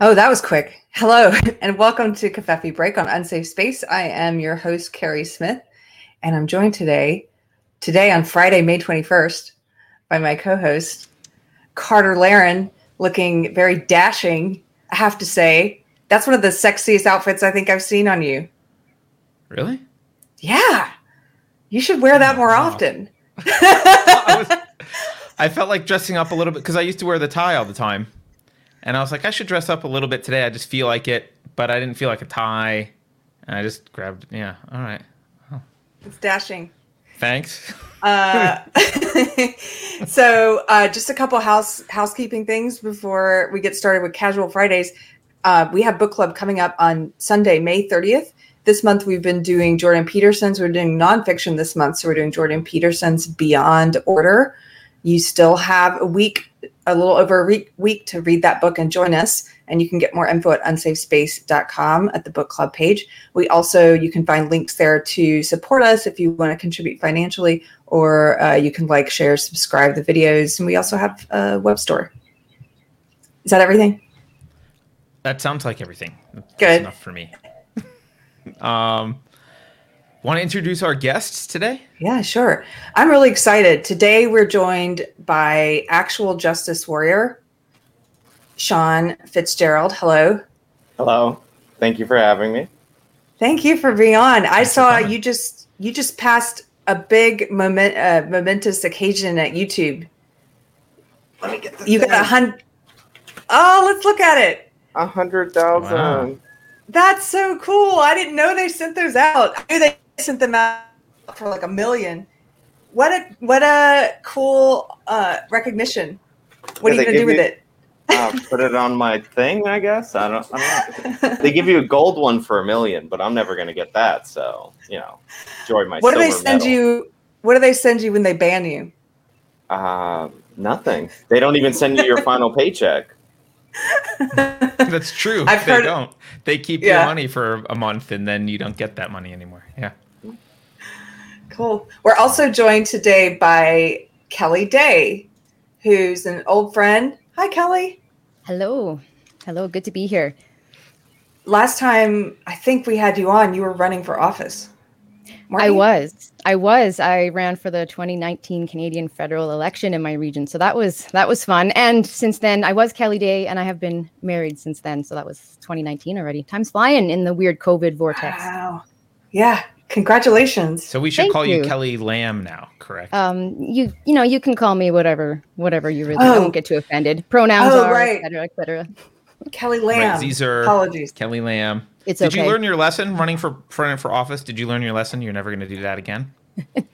Oh, that was quick. Hello, and welcome to Covfefe Break on Unsafe Space. I am your host, Keri Smith, and I'm joined today, today on Friday, May 21st, by my co-host, Carter Laren, looking very dashing. I have to say, that's one of the sexiest outfits I think I've seen on you. Really? Yeah. You should wear that oh, more Wow. often. I, was- I felt like dressing up a little bit because I used to wear the tie all the time, and I was like, I should dress up a little bit today. I just feel like it, but I didn't feel like a tie, and I just grabbed. Yeah, all right. It's dashing. Thanks. Uh, so uh, just a couple house housekeeping things before we get started with casual fridays uh, we have book club coming up on sunday may 30th this month we've been doing jordan peterson's we're doing nonfiction this month so we're doing jordan peterson's beyond order you still have a week a little over a week, week to read that book and join us and you can get more info at unsafespace.com at the book club page we also you can find links there to support us if you want to contribute financially or uh, you can like share subscribe the videos and we also have a web store is that everything That sounds like everything. That's Good. enough for me. um, want to introduce our guests today? yeah sure i'm really excited today we're joined by actual justice warrior sean fitzgerald hello Hello. Thank you for having me. thank you for being on i Thanks for saw you just you just passed a big moment uh, momentous occasion at youtube Let me get this. you got a hundred oh let's look at it a hundred thousand. Wow. That's so cool. I didn't know they sent those out. I knew they sent them out for like a million. What a what a cool uh, recognition. What Yeah, are you gonna do with you- it? Uh, put it on my thing, I guess. I don't. I don't know. They give you a gold one for a million, but I'm never gonna get that. So you know, enjoy my. what do they send medal. you? What do they send you when they ban you? Uh, nothing. They don't even send you your final paycheck. That's true. I've they heard- don't. They keep Yeah. your money for a month, and then you don't get that money anymore. Yeah. Cool. We're also joined today by Kelly Day, who's an old friend. Hi, Kelly. Hello. Hello. Good to be here. Last time I think we had you on, you were running for office. I was. I was. I ran for the 2019 Canadian federal election in my region. So that was that was fun. And since then I was Kelly Day and I have been married since then. So that was 2019 already. Time's flying in the weird COVID vortex. Wow. Yeah. Congratulations. So we should Thank call you. you. Kelly Lamb now, correct? Um you you know, you can call me whatever whatever you really I Oh. won't get too offended. Pronouns Oh, are right. et cetera, et cetera. Kelly Lamb. right. These are Apologies. Kelly Lamb. It's Did okay. you learn your lesson running for running for office? Did you learn your lesson? You're never going to do that again.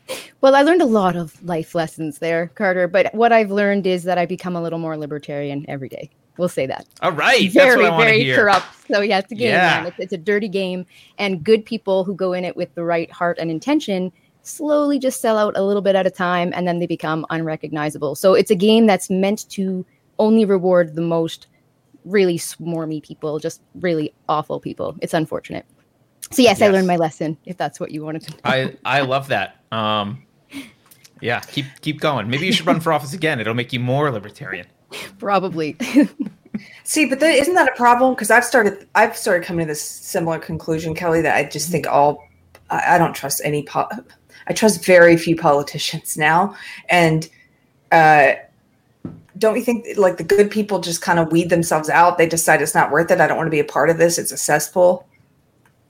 Well, I learned a lot of life lessons there, Carter. But what I've learned is that I become a little more libertarian every day. We'll say that. All right, that's very, what I very hear. corrupt. So yeah, it's a game, Yeah. man. It's, it's a dirty game, and good people who go in it with the right heart and intention slowly just sell out a little bit at a time, and then they become unrecognizable. So it's a game that's meant to only reward the most really swarmy people, just really awful people. It's unfortunate. So yes, I learned my lesson. If that's what you wanted to. know. I I love that. Um, yeah, keep keep going. Maybe you should run for office again. It'll make you more libertarian. Probably. See, but then, isn't that a problem? Because I've started, I've started coming to this similar conclusion, Kelly, that I just think all, I, I don't trust any, po- I trust very few politicians now, and uh, don't you think like the good people just kind of weed themselves out? They decide it's not worth it. I don't want to be a part of this. It's a cesspool.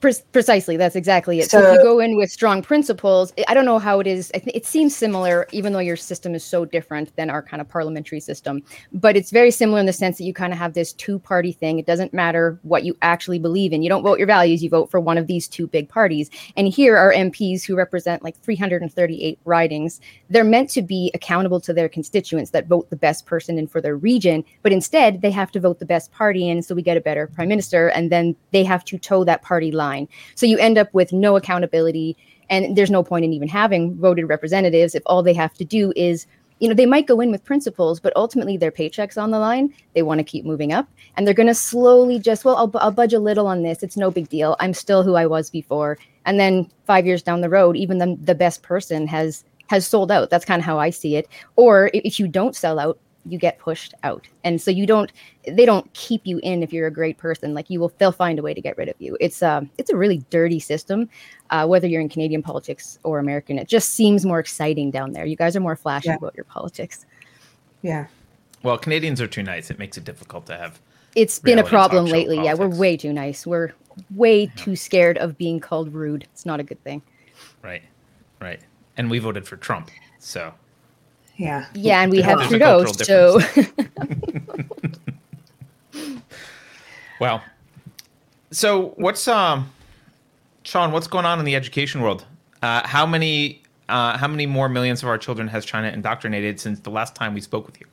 Pre- precisely that's exactly it. So, if you go in with strong principles i don't know how it is I it seems similar even though your system is so different than our kind of parliamentary system but it's very similar in the sense that you kind of have this two party thing. It doesn't matter what you actually believe in. You don't vote your values you vote for one of these two big parties. And here are mps who represent like 338 ridings. They're meant to be accountable to their constituents that vote the best person in for their region but instead they have to vote the best party in so we get a better prime minister and then they have to toe that party line so you end up with no accountability and there's no point in even having voted representatives if all they have to do is you know they might go in with principles but ultimately their paychecks on the line they want to keep moving up and they're going to slowly just well I'll, I'll budge a little on this it's no big deal i'm still who i was before. And then five years down the road even the, the best person has has sold out that's kind of how i see it. Or if you don't sell out you get pushed out. And so you don't they don't keep you in if you're a great person. Like you will they'll find a way to get rid of you. It's um it's a really dirty system. Uh, whether you're in Canadian politics or American, it just seems more exciting down there. You guys are more flashy Yeah. about your politics. Yeah. Well, Canadians are too nice. It makes it difficult to have. It's been a problem talk show lately. Yeah, we're way too nice. We're way too scared of being called rude. It's not a good thing. Right, right. And we voted for Trump, so Yeah. Yeah, and we Yeah, have there's a Trudeau, so Well, so what's um, Sean? What's going on in the education world? Uh, how many uh, how many more millions of our children has China indoctrinated since the last time we spoke with you?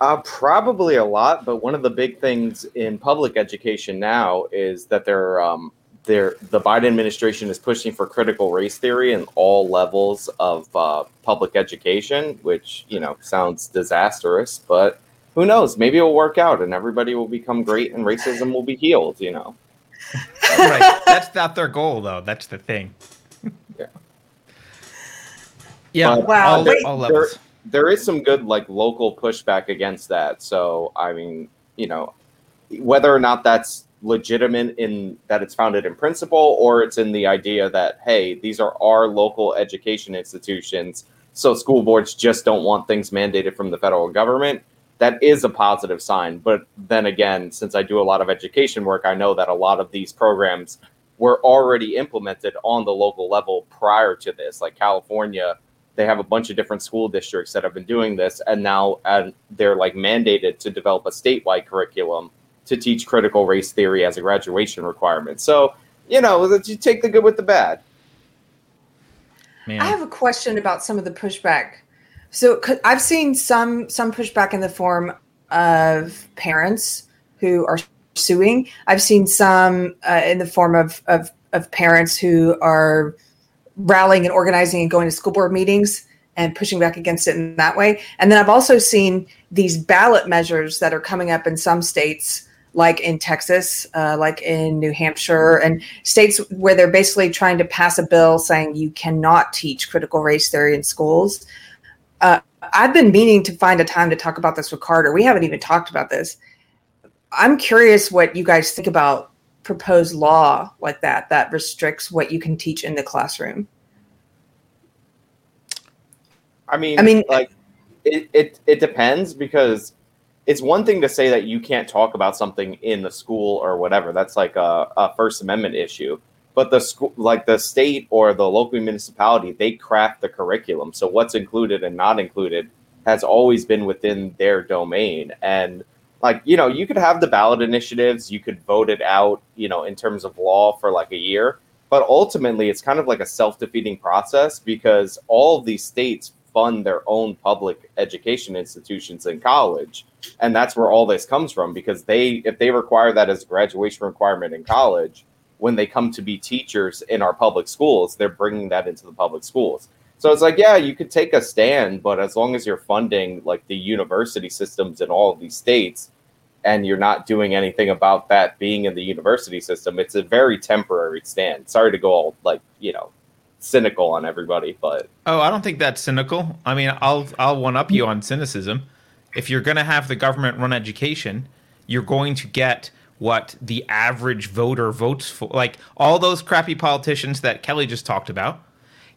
Uh, probably a lot, but one of the big things in public education now is that they're, um, they're, the Biden administration is pushing for critical race theory in all levels of uh, public education, which you know sounds disastrous, but who knows? Maybe it'll work out, and everybody will become great, and racism will be healed. You know. right. That's not their goal, though. That's the thing. Yeah. Yeah. But Wow, All, wait, all there- levels. there is some good like local pushback against that. So I mean, you know, whether or not that's legitimate in that it's founded in principle or it's in the idea that hey, these are our local education institutions, so school boards just don't want things mandated from the federal government. That is a positive sign. But then again, since I do a lot of education work, I know that a lot of these programs were already implemented on the local level prior to this. Like California, they have a bunch of different school districts that have been doing this and now and they're like mandated to develop a statewide curriculum to teach critical race theory as a graduation requirement so you know that you take the good with the bad Man. I have a question about some of the pushback. So I've seen some some pushback in the form of parents who are suing. I've seen some uh, in the form of, of of parents who are rallying and organizing and going to school board meetings and pushing back against it in that way. And then I've also seen these ballot measures that are coming up in some states, like in Texas, uh, like in New Hampshire, and states where they're basically trying to pass a bill saying you cannot teach critical race theory in schools. Uh, I've been meaning to find a time to talk about this with Carter. We haven't even talked about this. I'm curious what you guys think about proposed law like that that restricts what you can teach in the classroom. i mean I mean- like it, it it depends because it's one thing to say that you can't talk about something in the school or whatever. That's like a, a first amendment issue. But the school like the state or the local municipality they craft the curriculum. So what's included and not included has always been within their domain. And like you know you could have the ballot initiatives. You could vote it out you know in terms of law for like a year. But ultimately it's kind of like a self-defeating process because all these states fund their own public education institutions and college and that's where all this comes from because they if they require that as a graduation requirement in college when they come to be teachers in our public schools they're bringing that into the public schools so it's like yeah you could take a stand but as long as you're funding like the university systems in all of these states and you're not doing anything about that being in the university system it's a very temporary stand sorry to go all like you know cynical on everybody but Oh, I don't think that's cynical. I mean, I'll I'll one up you on cynicism. If you're going to have the government run education, you're going to get what the average voter votes for. Like all those crappy politicians that Kelly just talked about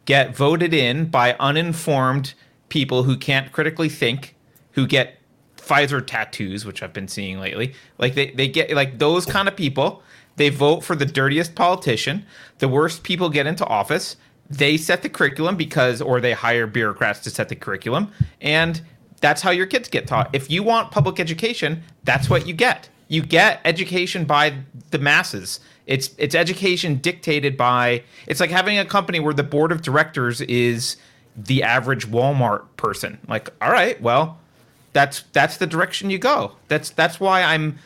get voted in by uninformed people who can't critically think, who get Pfizer tattoos, which I've been seeing lately. Like they, they get like those kind of people. They vote for the dirtiest politician. The worst people get into office. They set the curriculum because, or they hire bureaucrats to set the curriculum. And that's how your kids get taught. If you want public education, that's what you get. You get education by the masses. It's it's education dictated by. It's like having a company where the board of directors is the average Walmart person. Like, all right, well, that's that's the direction you go. That's that's why I'm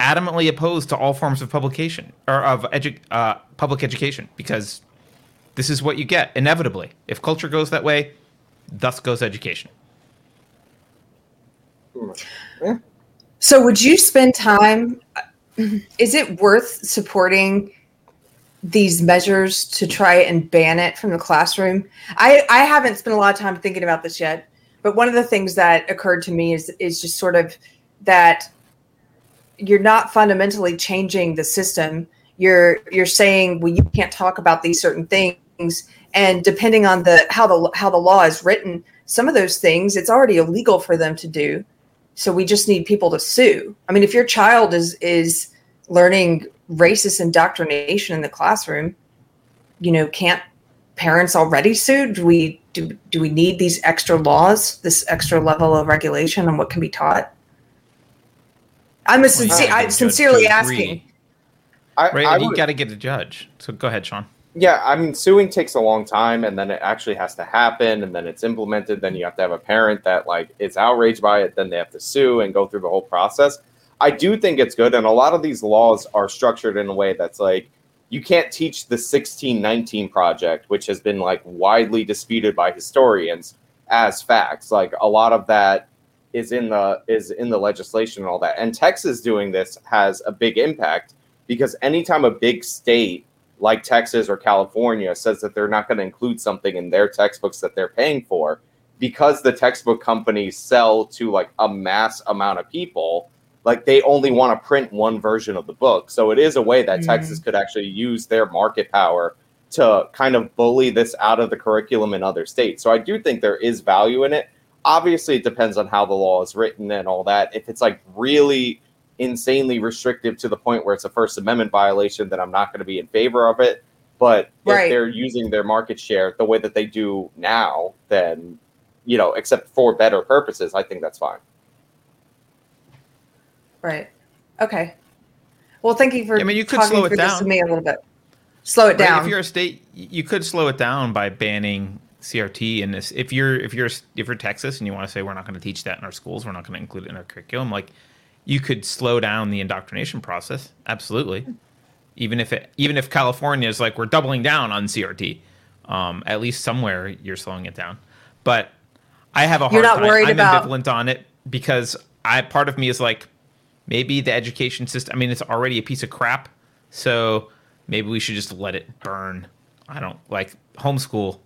adamantly opposed to all forms of publication or of edu- uh, public education because this is what you get inevitably. If culture goes that way, thus goes education. So, would you spend time? Is it worth supporting these measures to try and ban it from the classroom? I, I haven't spent a lot of time thinking about this yet, But one of the things that occurred to me is is just sort of that you're not fundamentally changing the system. You're you're saying, well, you can't talk about these certain things, and depending on the how the how the law is written, some of those things it's already illegal for them to do. So we just need people to sue. I mean, if your child is is learning racist indoctrination in the classroom, you know, can't parents already sue? Do we do do we need these extra laws, this extra level of regulation on what can be taught? I'm a sincere, I'm sincerely asking. I, Right, I and you got to get a judge. So go ahead, Sean. Yeah, I mean, suing takes a long time, and then it actually has to happen, and then it's implemented. Then you have to have a parent that like is outraged by it. Then they have to sue and go through the whole process. I do think it's good, and a lot of these laws are structured in a way that's like you can't teach the 1619 project, which has been like widely disputed by historians as facts. Like a lot of that is in the is in the legislation and all that. And Texas doing this has a big impact because anytime a big state like Texas or California says that they're not going to include something in their textbooks that they're paying for, because the textbook companies sell to like a mass amount of people, like they only want to print one version of the book. So it is a way that Mm. Texas could actually use their market power to kind of bully this out of the curriculum in other states. So I do think there is value in it. Obviously, it depends on how the law is written and all that. If it's like really insanely restrictive to the point where it's a First Amendment violation, then I'm not going to be in favor of it. But Right. if they're using their market share the way that they do now, then you know, except for better purposes, I think that's fine. Right. Okay. Well, thank you for. I mean, you could talking slow it through this down. to me a little bit. Slow it Right, down. If you're a state, you could slow it down by banning CRT. And this, if you're if you're if you're Texas and you want to say we're not going to teach that in our schools, we're not going to include it in our curriculum, like you could slow down the indoctrination process. Absolutely. Even if it even if California is like we're doubling down on CRT, um, at least somewhere you're slowing it down. But I have a hard You're not time. worried I'm about- ambivalent on it because I part of me is like maybe the education system. I mean, it's already a piece of crap, so maybe we should just let it burn. I don't like homeschool.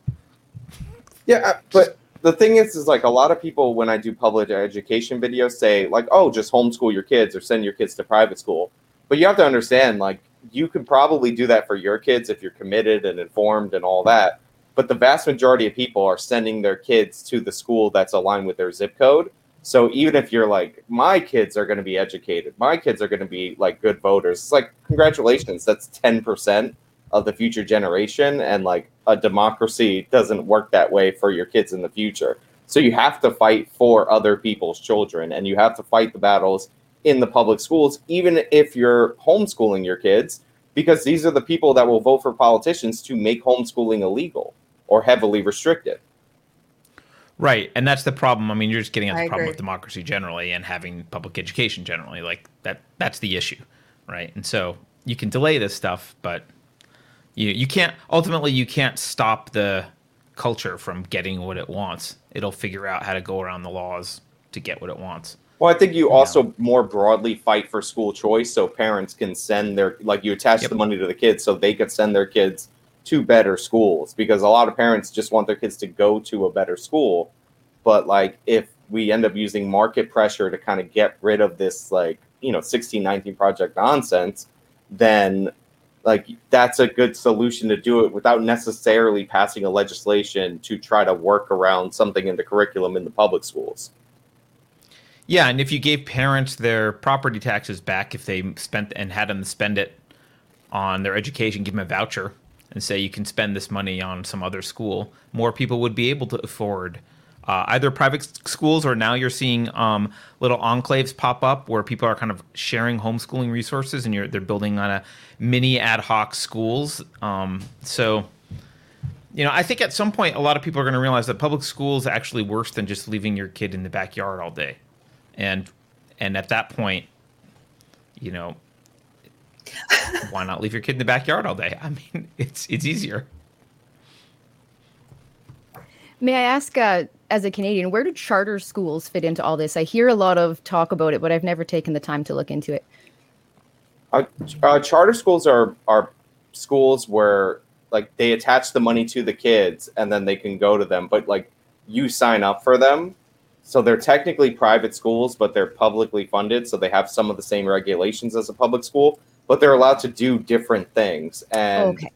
Yeah, uh, but the thing is, is like a lot of people when I do public education videos say like, "Oh, just homeschool your kids or send your kids to private school." But you have to understand, like, you can probably do that for your kids if you're committed and informed and all that. But the vast majority of people are sending their kids to the school that's aligned with their zip code. So even if you're like, my kids are going to be educated, my kids are going to be like good voters, it's like, congratulations, that's 10% of the future generation. And like a democracy doesn't work that way for your kids in the future. So you have to fight for other people's children and you have to fight the battles in the public schools, even if you're homeschooling your kids, because these are the people that will vote for politicians to make homeschooling illegal or heavily restricted. Right, and that's the problem. I mean, you're just getting at the I problem agree. with democracy generally and having public education generally. Like that that's the issue, right? And so you can delay this stuff, but you you can't ultimately you can't stop the culture from getting what it wants. It'll figure out how to go around the laws to get what it wants. Well, I think you also more broadly fight for school choice so parents can send their like you attach Yep. the money to the kids so they could send their kids to better schools because a lot of parents just want their kids to go to a better school. But like if we end up using market pressure to kind of get rid of this like, you know, 1619 project nonsense, then like that's a good solution to do it without necessarily passing a legislation to try to work around something in the curriculum in the public schools. Yeah, and if you gave parents their property taxes back if they spent and had them spend it on their education, give them a voucher and say you can spend this money on some other school, more people would be able to afford uh, either private schools or now you're seeing um, little enclaves pop up where people are kind of sharing homeschooling resources and you're they're building on a mini ad hoc schools. Um, so you know, I think at some point a lot of people are going to realize that public school is actually worse than just leaving your kid in the backyard all day, and and at that point, you know, why not leave your kid in the backyard all day? I mean, it's it's easier. May I ask, uh, as a Canadian, where do charter schools fit into all this? I hear a lot of talk about it, but I've never taken the time to look into it. Uh, uh, charter schools are are schools where like they attach the money to the kids and then they can go to them, but like you sign up for them so they're technically private schools, but they're publicly funded, so they have some of the same regulations as a public school, but they're allowed to do different things. And Okay.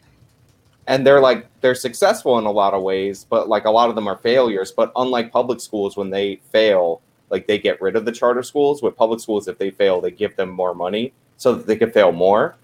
And they're like they're successful in a lot of ways, but like a lot of them are failures. But unlike public schools, when they fail, like they get rid of the charter schools. With public schools, if they fail, they give them more money so that they can fail more.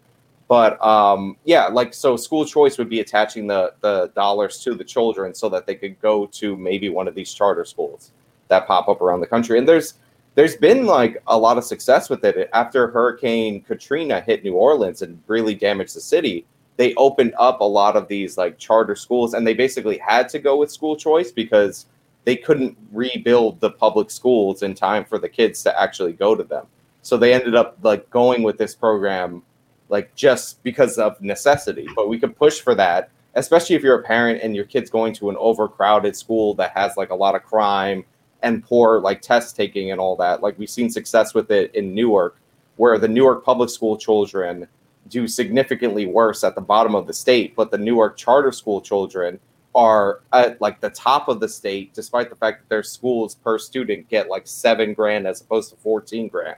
But um, yeah, like so, school choice would be attaching the the dollars to the children so that they could go to maybe one of these charter schools that pop up around the country. And there's there's been like a lot of success with it. After Hurricane Katrina hit New Orleans and really damaged the city, they opened up a lot of these like charter schools, and they basically had to go with school choice because they couldn't rebuild the public schools in time for the kids to actually go to them. So they ended up like going with this program like just because of necessity. But we could push for that, especially if you're a parent and your kid's going to an overcrowded school that has like a lot of crime and poor like test taking and all that. Like we've seen success with it in Newark, where the Newark public school children do significantly worse at the bottom of the state, but the Newark charter school children are at like the top of the state, despite the fact that their schools per student get like seven grand as opposed to 14 grand.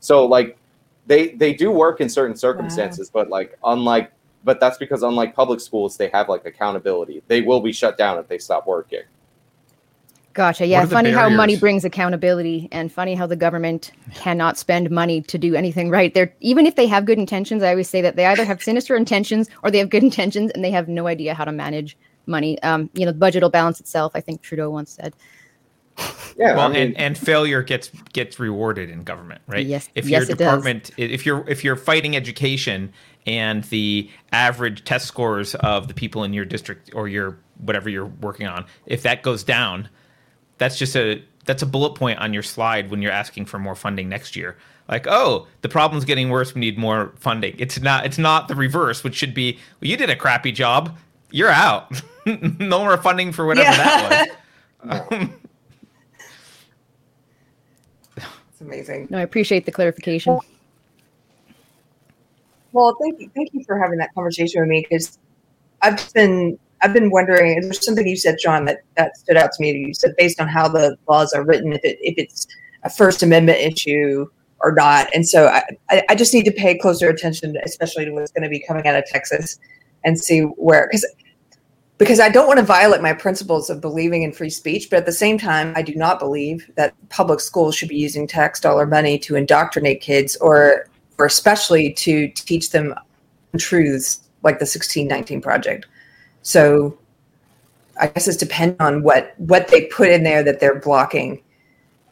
So like they they do work in certain circumstances, but like unlike but that's because unlike public schools, they have like accountability. They will be shut down if they stop working. Gotcha. Yeah. are the Funny how money brings accountability, and funny how the government cannot spend money to do anything right. They're even if they have good intentions. I always say that they either have sinister intentions or they have good intentions, and they have no idea how to manage money. Um, you know, the budget will balance itself. I think Trudeau once said. Yeah, well, I mean, and, and failure gets gets rewarded in government, right? Yes- If yes, your it does. department, if you're if you're fighting education and the average test scores of the people in your district or your whatever you're working on, if that goes down, that's just a that's a bullet point on your slide when you're asking for more funding next year. Like, oh, the problem's getting worse. We need more funding. It's not. It's not the reverse, which should be. Well, you did a crappy job. You're out. no more funding for whatever that was. It's amazing. No, I appreciate the clarification. Well, thank you, thank you for having that conversation with me because I've been I've been wondering. and There's something you said, Sean, that that stood out to me. You said based on how the laws are written, if it if it's a First Amendment issue or not, and so I, I just need to pay closer attention, especially to what's going to be coming out of Texas, and see where because because I don't want to violate my principles of believing in free speech, but at the same time, I do not believe that public schools should be using tax dollar money to indoctrinate kids or or especially to teach them truths like the 1619 project. So I guess it's dependent on what what they put in there that they're blocking.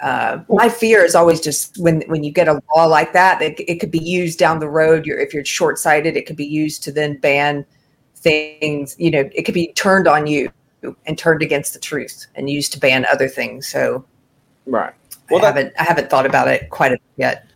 Uh, my fear is always just when when you get a law like that, it, it could be used down the road. You're, if you're short sighted, it could be used to then ban things. You know, it could be turned on you and turned against the truth and used to ban other things. So right. I Well, that, haven't I haven't thought about it quite yet.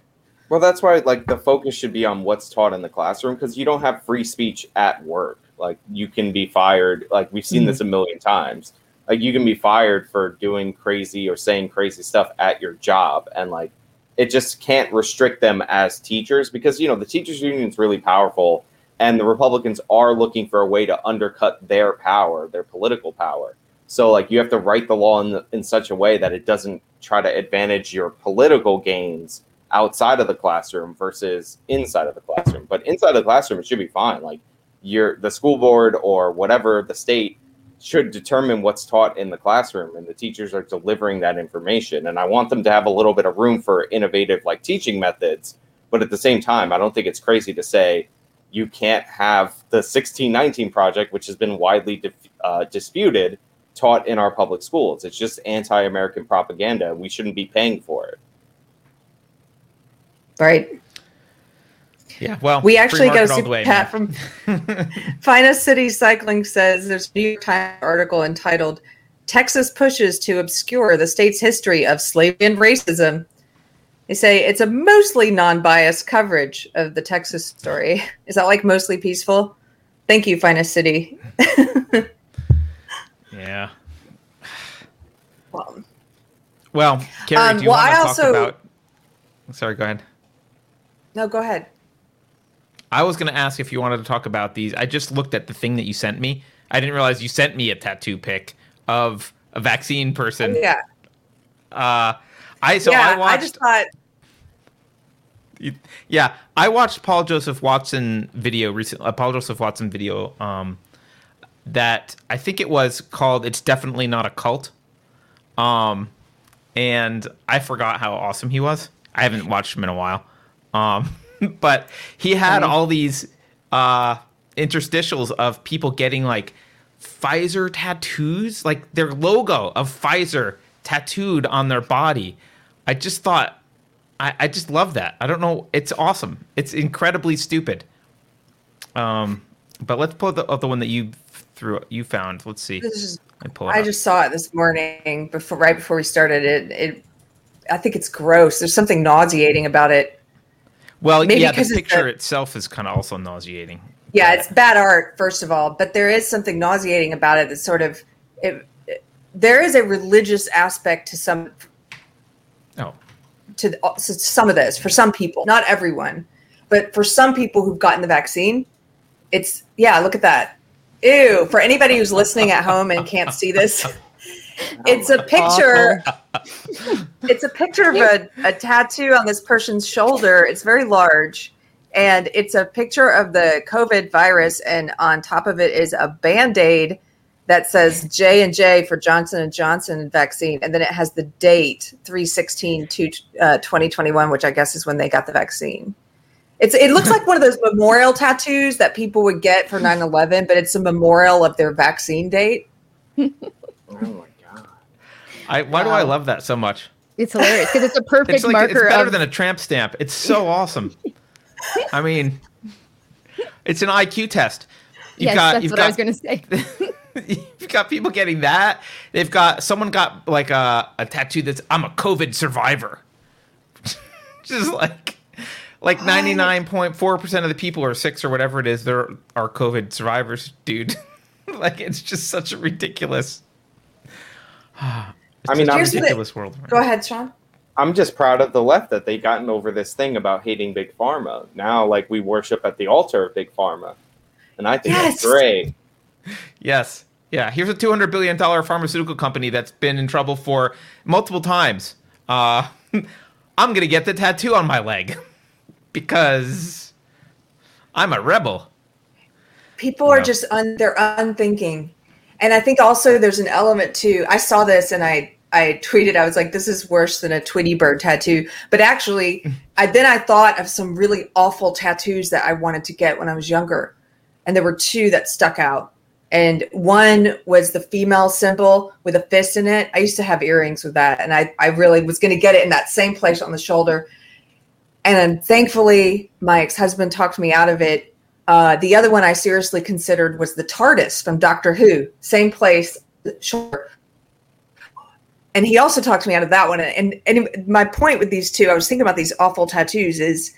Well, that's why like the focus should be on what's taught in the classroom because you don't have free speech at work. Like you can be fired. Like we've seen this mm-hmm. a million times. Like you can be fired for doing crazy or saying crazy stuff at your job, and like it just can't restrict them as teachers because you know the teachers union is really powerful, and the Republicans are looking for a way to undercut their power, their political power. So like you have to write the law in, in such a way that it doesn't try to advantage your political gains outside of the classroom versus inside of the classroom. But inside of the classroom, it should be fine. Like your the school board or whatever the state should determine what's taught in the classroom, and the teachers are delivering that information. And I want them to have a little bit of room for innovative like teaching methods. But at the same time, I don't think it's crazy to say you can't have the 1619 project, which has been widely dif- uh, disputed, taught in our public schools. It's just anti-American propaganda. We shouldn't be paying for it. Right. Yeah, well, We actually got a market all super way, chat man. from Finest City Cycling says there's a New York Times article entitled Texas pushes to obscure the state's history of slavery and racism. They say it's a mostly non-biased coverage of the Texas story. Is that like mostly peaceful? Thank you, Finest City. yeah. Well, Well, Keri, Um, do you well, want to I talk also- about? Sorry, go ahead. no, go ahead. I was going to ask if you wanted to talk about these. I just looked at the thing that you sent me. I didn't realize you sent me a tattoo pic of a vaccine person. Yeah. Uh, I so yeah, I watched. I just thought yeah, I watched Paul Joseph Watson video recently. Uh, Paul Joseph Watson video um, that I think it was called "It's Definitely Not a Cult," um, and I forgot how awesome he was. I haven't watched him in a while, um, but he had all these uh, interstitials of people getting like Pfizer tattoos, like their logo of Pfizer tattooed on their body. I just thought I, I just love that. I don't know. It's awesome. It's incredibly stupid. Um, but let's pull the other one that you threw you found. Let's see. this is Let pull it I up. just saw it this morning before right before we started it. It I think it's gross. There's something nauseating about it. Well, maybe yeah, the it's picture the- itself is kind of also nauseating. Yeah, it's bad art first of all, but there is something nauseating about it. That sort of it, it- there is a religious aspect to some Oh, to, the- uh, to some of this for some people, not everyone, but for some people who've gotten the vaccine, it's yeah. Look at that. Ew. For anybody who's listening at home and can't see this, it's a picture. it's a picture of a, a tattoo on this person's shoulder. It's very large. And it's a picture of the COVID virus, and on top of it is a band-aid that says J and J for Johnson and Johnson vaccine, and then it has the date 316 to uh, 2021, which I guess is when they got the vaccine. It's it looks like one of those memorial tattoos that people would get for 9/11, but it's a memorial of their vaccine date. Oh my god. I why do I love that so much? It's hilarious because it's a perfect It's like it's marker better of than a tramp stamp. It's so awesome. I mean, it's an IQ test. You've yes, got that's you've what got I was going to say. you've got people getting that. They've got someone got like a, a tattoo that's I'm a COVID survivor. Just like like ninety nine point four percent of the people or six or whatever it is, there are COVID survivors, dude. like it's just such a ridiculous. Ah. It's I mean, just a I'm- Here's what it- ridiculous world. we're in. Go ahead, Sean. I'm just proud of the left that they've gotten over this thing about hating big pharma. Now, like we worship at the altar of big pharma, and I think Yes. that's great. Yes. Yeah. Here's a $200 billion pharmaceutical company that's been in trouble for multiple times. Uh, I'm going to get the tattoo on my leg because I'm a rebel. people are Yeah. just un, they're unthinking and i think also there's an element too. i saw this and i i tweeted i was like this is worse than a tweety bird tattoo. But actually i then i thought of some really awful tattoos that i wanted to get when i was younger. And there were two that stuck out. And one was the female symbol with a fist in it. I used to have earrings with that and i, I really was going to get it in that same place on the shoulder. And then thankfully my ex-husband talked me out of it uh, the other one I seriously considered was the TARDIS from Doctor Who, same place, sure. And he also talked me out of that one. And, and my point with these two, I was thinking about these awful tattoos, is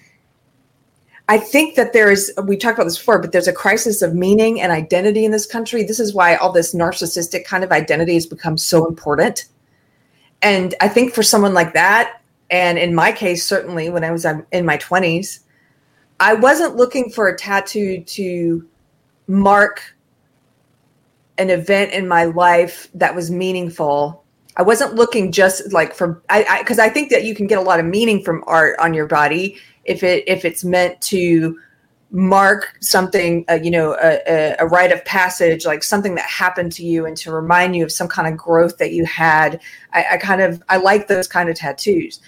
I think that there is, we talked about this before, but there's a crisis of meaning and identity in this country. This is why all this narcissistic kind of identity has become so important. And I think for someone like that, and in my case, certainly when I was um, in my 20s, I wasn't looking for a tattoo to mark an event in my life that was meaningful. I wasn't looking just like for I because I, think that you can get a lot of meaning from art on your body if it if it's meant to mark something uh, you know a, a, a rite of passage like something that happened to you and to remind you of some kind of growth that you had I, I kind of i like those kind of tattoos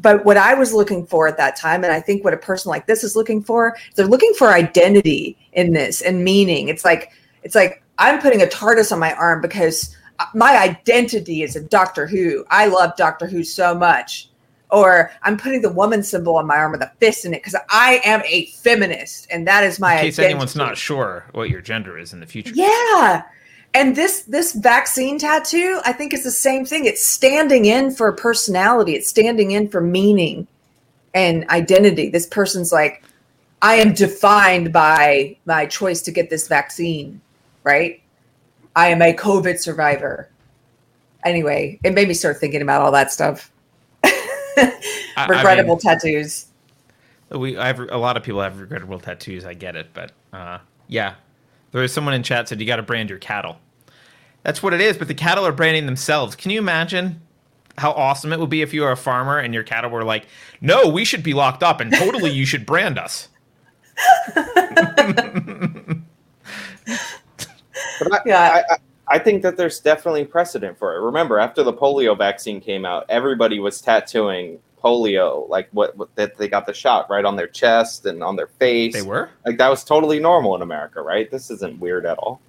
but what I was looking for at that time, and I think what a person like this is looking for, they're looking for identity in this and meaning. It's like it's like I'm putting a TARDIS on my arm because my identity is a Doctor Who. I love Doctor Who so much. Or I'm putting the woman symbol on my arm with a fist in it because I am a feminist, and that is my In case identity. anyone's not sure what your gender is in the future. Yeah. And this this vaccine tattoo, I think is the same thing. It's standing in for personality. It's standing in for meaning and identity. This person's like, I am defined by my choice to get this vaccine, right? I am a COVID survivor. Anyway, it made me start thinking about all that stuff. I Regrettable mean- tattoos. We, I've, a lot of people have regrettable tattoos. I get it, but uh, yeah, there was someone in chat said you got to brand your cattle. That's what it is. But the cattle are branding themselves. Can you imagine? how awesome it would be if you were a farmer and your cattle were like, "No, we should be locked up, and totally you should brand us." But I, Yeah. I, I, I think that there's definitely precedent for it. Remember, after the polio vaccine came out, everybody was tattooing polio, like what, what that they got the shot right on their chest and on their face. They were. like that was totally normal in America, right? This isn't weird at all.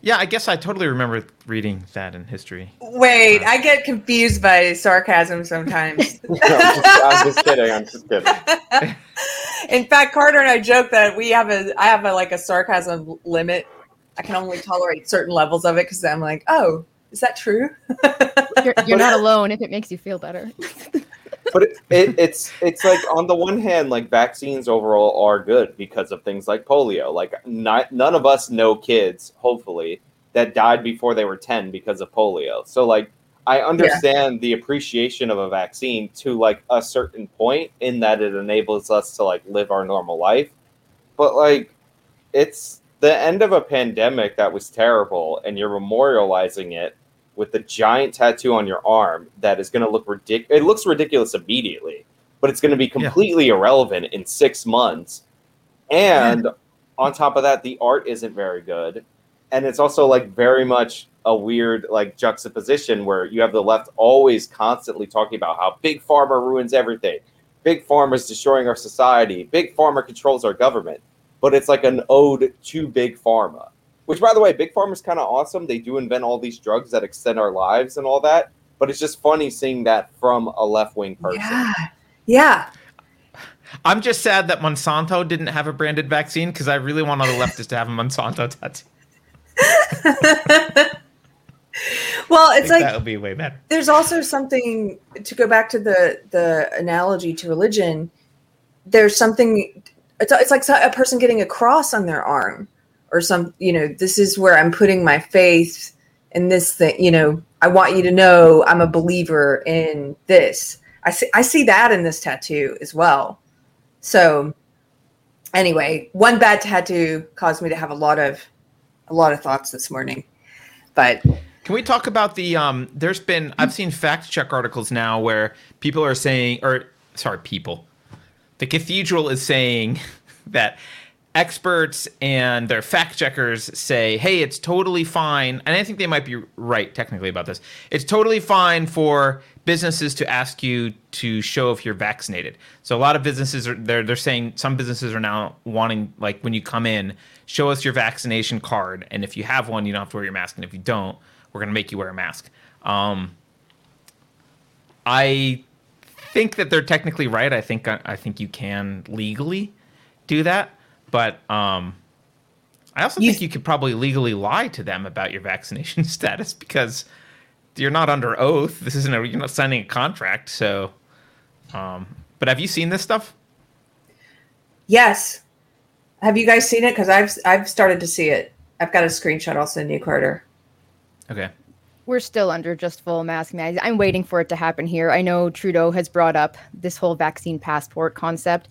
Yeah, I guess I totally remember reading that in history. Wait, I get confused by sarcasm sometimes. No, I'm, just, I'm just kidding. I'm just kidding. In fact, Carter and I joke that we have a I have a like a sarcasm limit. I can only tolerate certain levels of it because I'm like, oh, is that true? You're, you're not alone if it makes you feel better. But it, it, it's it's like on the one hand, like vaccines overall are good because of things like polio. Like not none of us know kids, hopefully, that died before they were ten because of polio. So like I understand the appreciation of a vaccine to like a certain point in that it enables us to like live our normal life. But like it's the end of a pandemic that was terrible and you're memorializing it with the giant tattoo on your arm that is going to look ridiculous. It looks ridiculous immediately, but it's going to be completely irrelevant in six months. And on top of that, the art isn't very good, and it's also like very much a weird like juxtaposition where you have the left always constantly talking about how big pharma ruins everything, big pharma is destroying our society, big pharma controls our government, but it's like an ode to big pharma which, by the way, Big Pharma's kind of awesome. They do invent all these drugs that extend our lives and all that. But it's just funny seeing that from a left wing person. Yeah, yeah. I'm just sad that Monsanto didn't have a branded vaccine because I really want all the leftists to have a Monsanto tattoo. well, it's like that would be way better. there's also something to go back to the the analogy to religion. There's something. It's it's like a person getting a cross on their arm, or some. You know, this is where I'm putting my faith in this thing. You know, I want you to know I'm a believer in this. I see I see that in this tattoo as well. So, anyway, one bad tattoo caused me to have a lot of a lot of thoughts this morning, but Can we talk about the um there's been I've seen fact check articles now where people are saying or sorry, people. The cathedral is saying that experts and their fact checkers say, "Hey, it's totally fine." And I think they might be right technically about this. It's totally fine for businesses to ask you to show if you're vaccinated. So a lot of businesses are they're they're saying some businesses are now wanting like when you come in, show us your vaccination card and if you have one, you don't have to wear your mask and if you don't, we're going to make you wear a mask. Um, I think that they're technically right. I think I, think you can legally do that, but um, I also You- think you could probably legally lie to them about your vaccination status because you're not under oath. This isn't a you're not signing a contract. So, um, but have you seen this stuff? Yes. Have you guys seen it? Because I've I've started to see it. I've got a screenshot. I'll send you, Carter. Okay. We're still under just full mask mandate. I'm waiting for it to happen here. I know Trudeau has brought up this whole vaccine passport concept.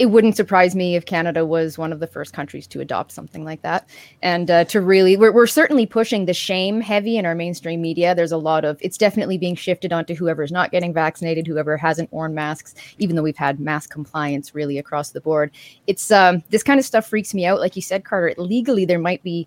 It wouldn't surprise me if Canada was one of the first countries to adopt something like that. And uh, to really, we're, we're certainly pushing the shame heavy in our mainstream media. There's a lot of, it's definitely being shifted onto whoever's not getting vaccinated, whoever hasn't worn masks, even though we've had mask compliance really across the board. It's, um, this kind of stuff freaks me out. Like you said, Carter, legally there might be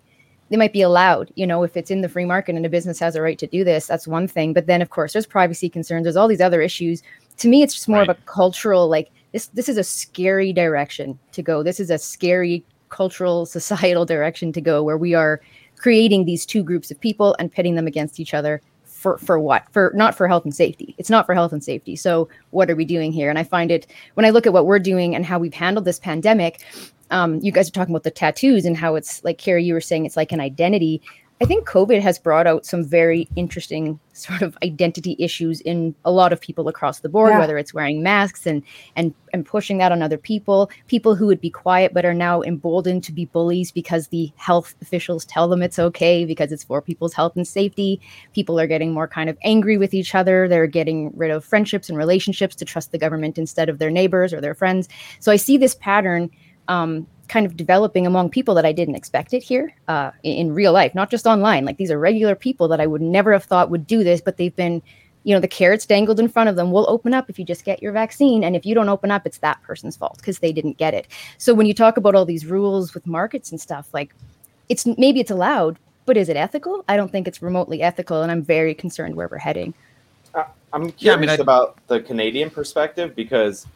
they might be allowed you know if it's in the free market and a business has a right to do this that's one thing but then of course there's privacy concerns there's all these other issues to me it's just more of a cultural like this this is a scary direction to go. This is a scary cultural societal direction to go where we are creating these two groups of people and pitting them against each other for for what? For not for health and safety. It's not for health and safety. So what are we doing here? And i find it when i look at what we're doing and how we've handled this pandemic um, you guys are talking about the tattoos and how it's like Keri, you were saying it's like an identity. I think COVID has brought out some very interesting sort of identity issues in a lot of people across the board, Yeah. whether it's wearing masks and and and pushing that on other people, people who would be quiet but are now emboldened to be bullies because the health officials tell them it's okay because it's for people's health and safety. People are getting more kind of angry with each other. They're getting rid of friendships and relationships to trust the government instead of their neighbors or their friends. So I see this pattern um, kind of developing among people that I didn't expect it here uh, in, in real life, not just online. Like these are regular people that I would never have thought would do this, but they've been you know the carrots dangled in front of them. Will open up if you just get your vaccine and if you don't open up it's that person's fault because they didn't get it. So when you talk about all these rules with markets and stuff like it's maybe it's allowed but is it ethical? I don't think it's remotely ethical and i'm very concerned where we're heading. Uh, I'm curious Yeah, I mean, I- about the Canadian perspective because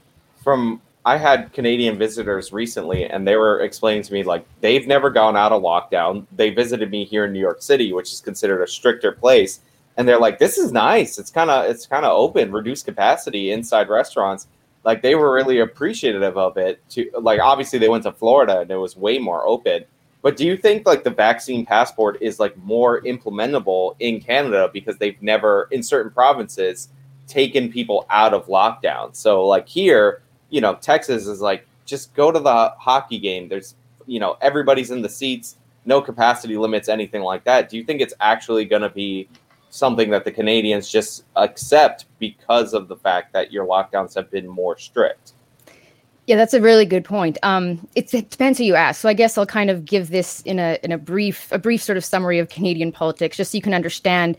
from I had Canadian visitors recently and they were explaining to me like they've never gone out of lockdown. They visited me here in New York City, which is considered a stricter place, and they're like, "This is nice. It's kind of it's kind of open, reduced capacity inside restaurants." Like they were really appreciative of it. To like obviously they went to Florida and it was way more open. But do you think like the vaccine passport is like more implementable in Canada because they've never in certain provinces taken people out of lockdown? So like here, you know, Texas is like just go to the hockey game. There's you know everybody's in the seats, no capacity limits, anything like that. Do you think it's actually going to be something that the Canadians just accept because of the fact that your lockdowns have been more strict? Yeah, that's a really good point. Um, it's, it depends who you ask. So I guess I'll kind of give this in a in a brief a brief sort of summary of Canadian politics, just so you can understand.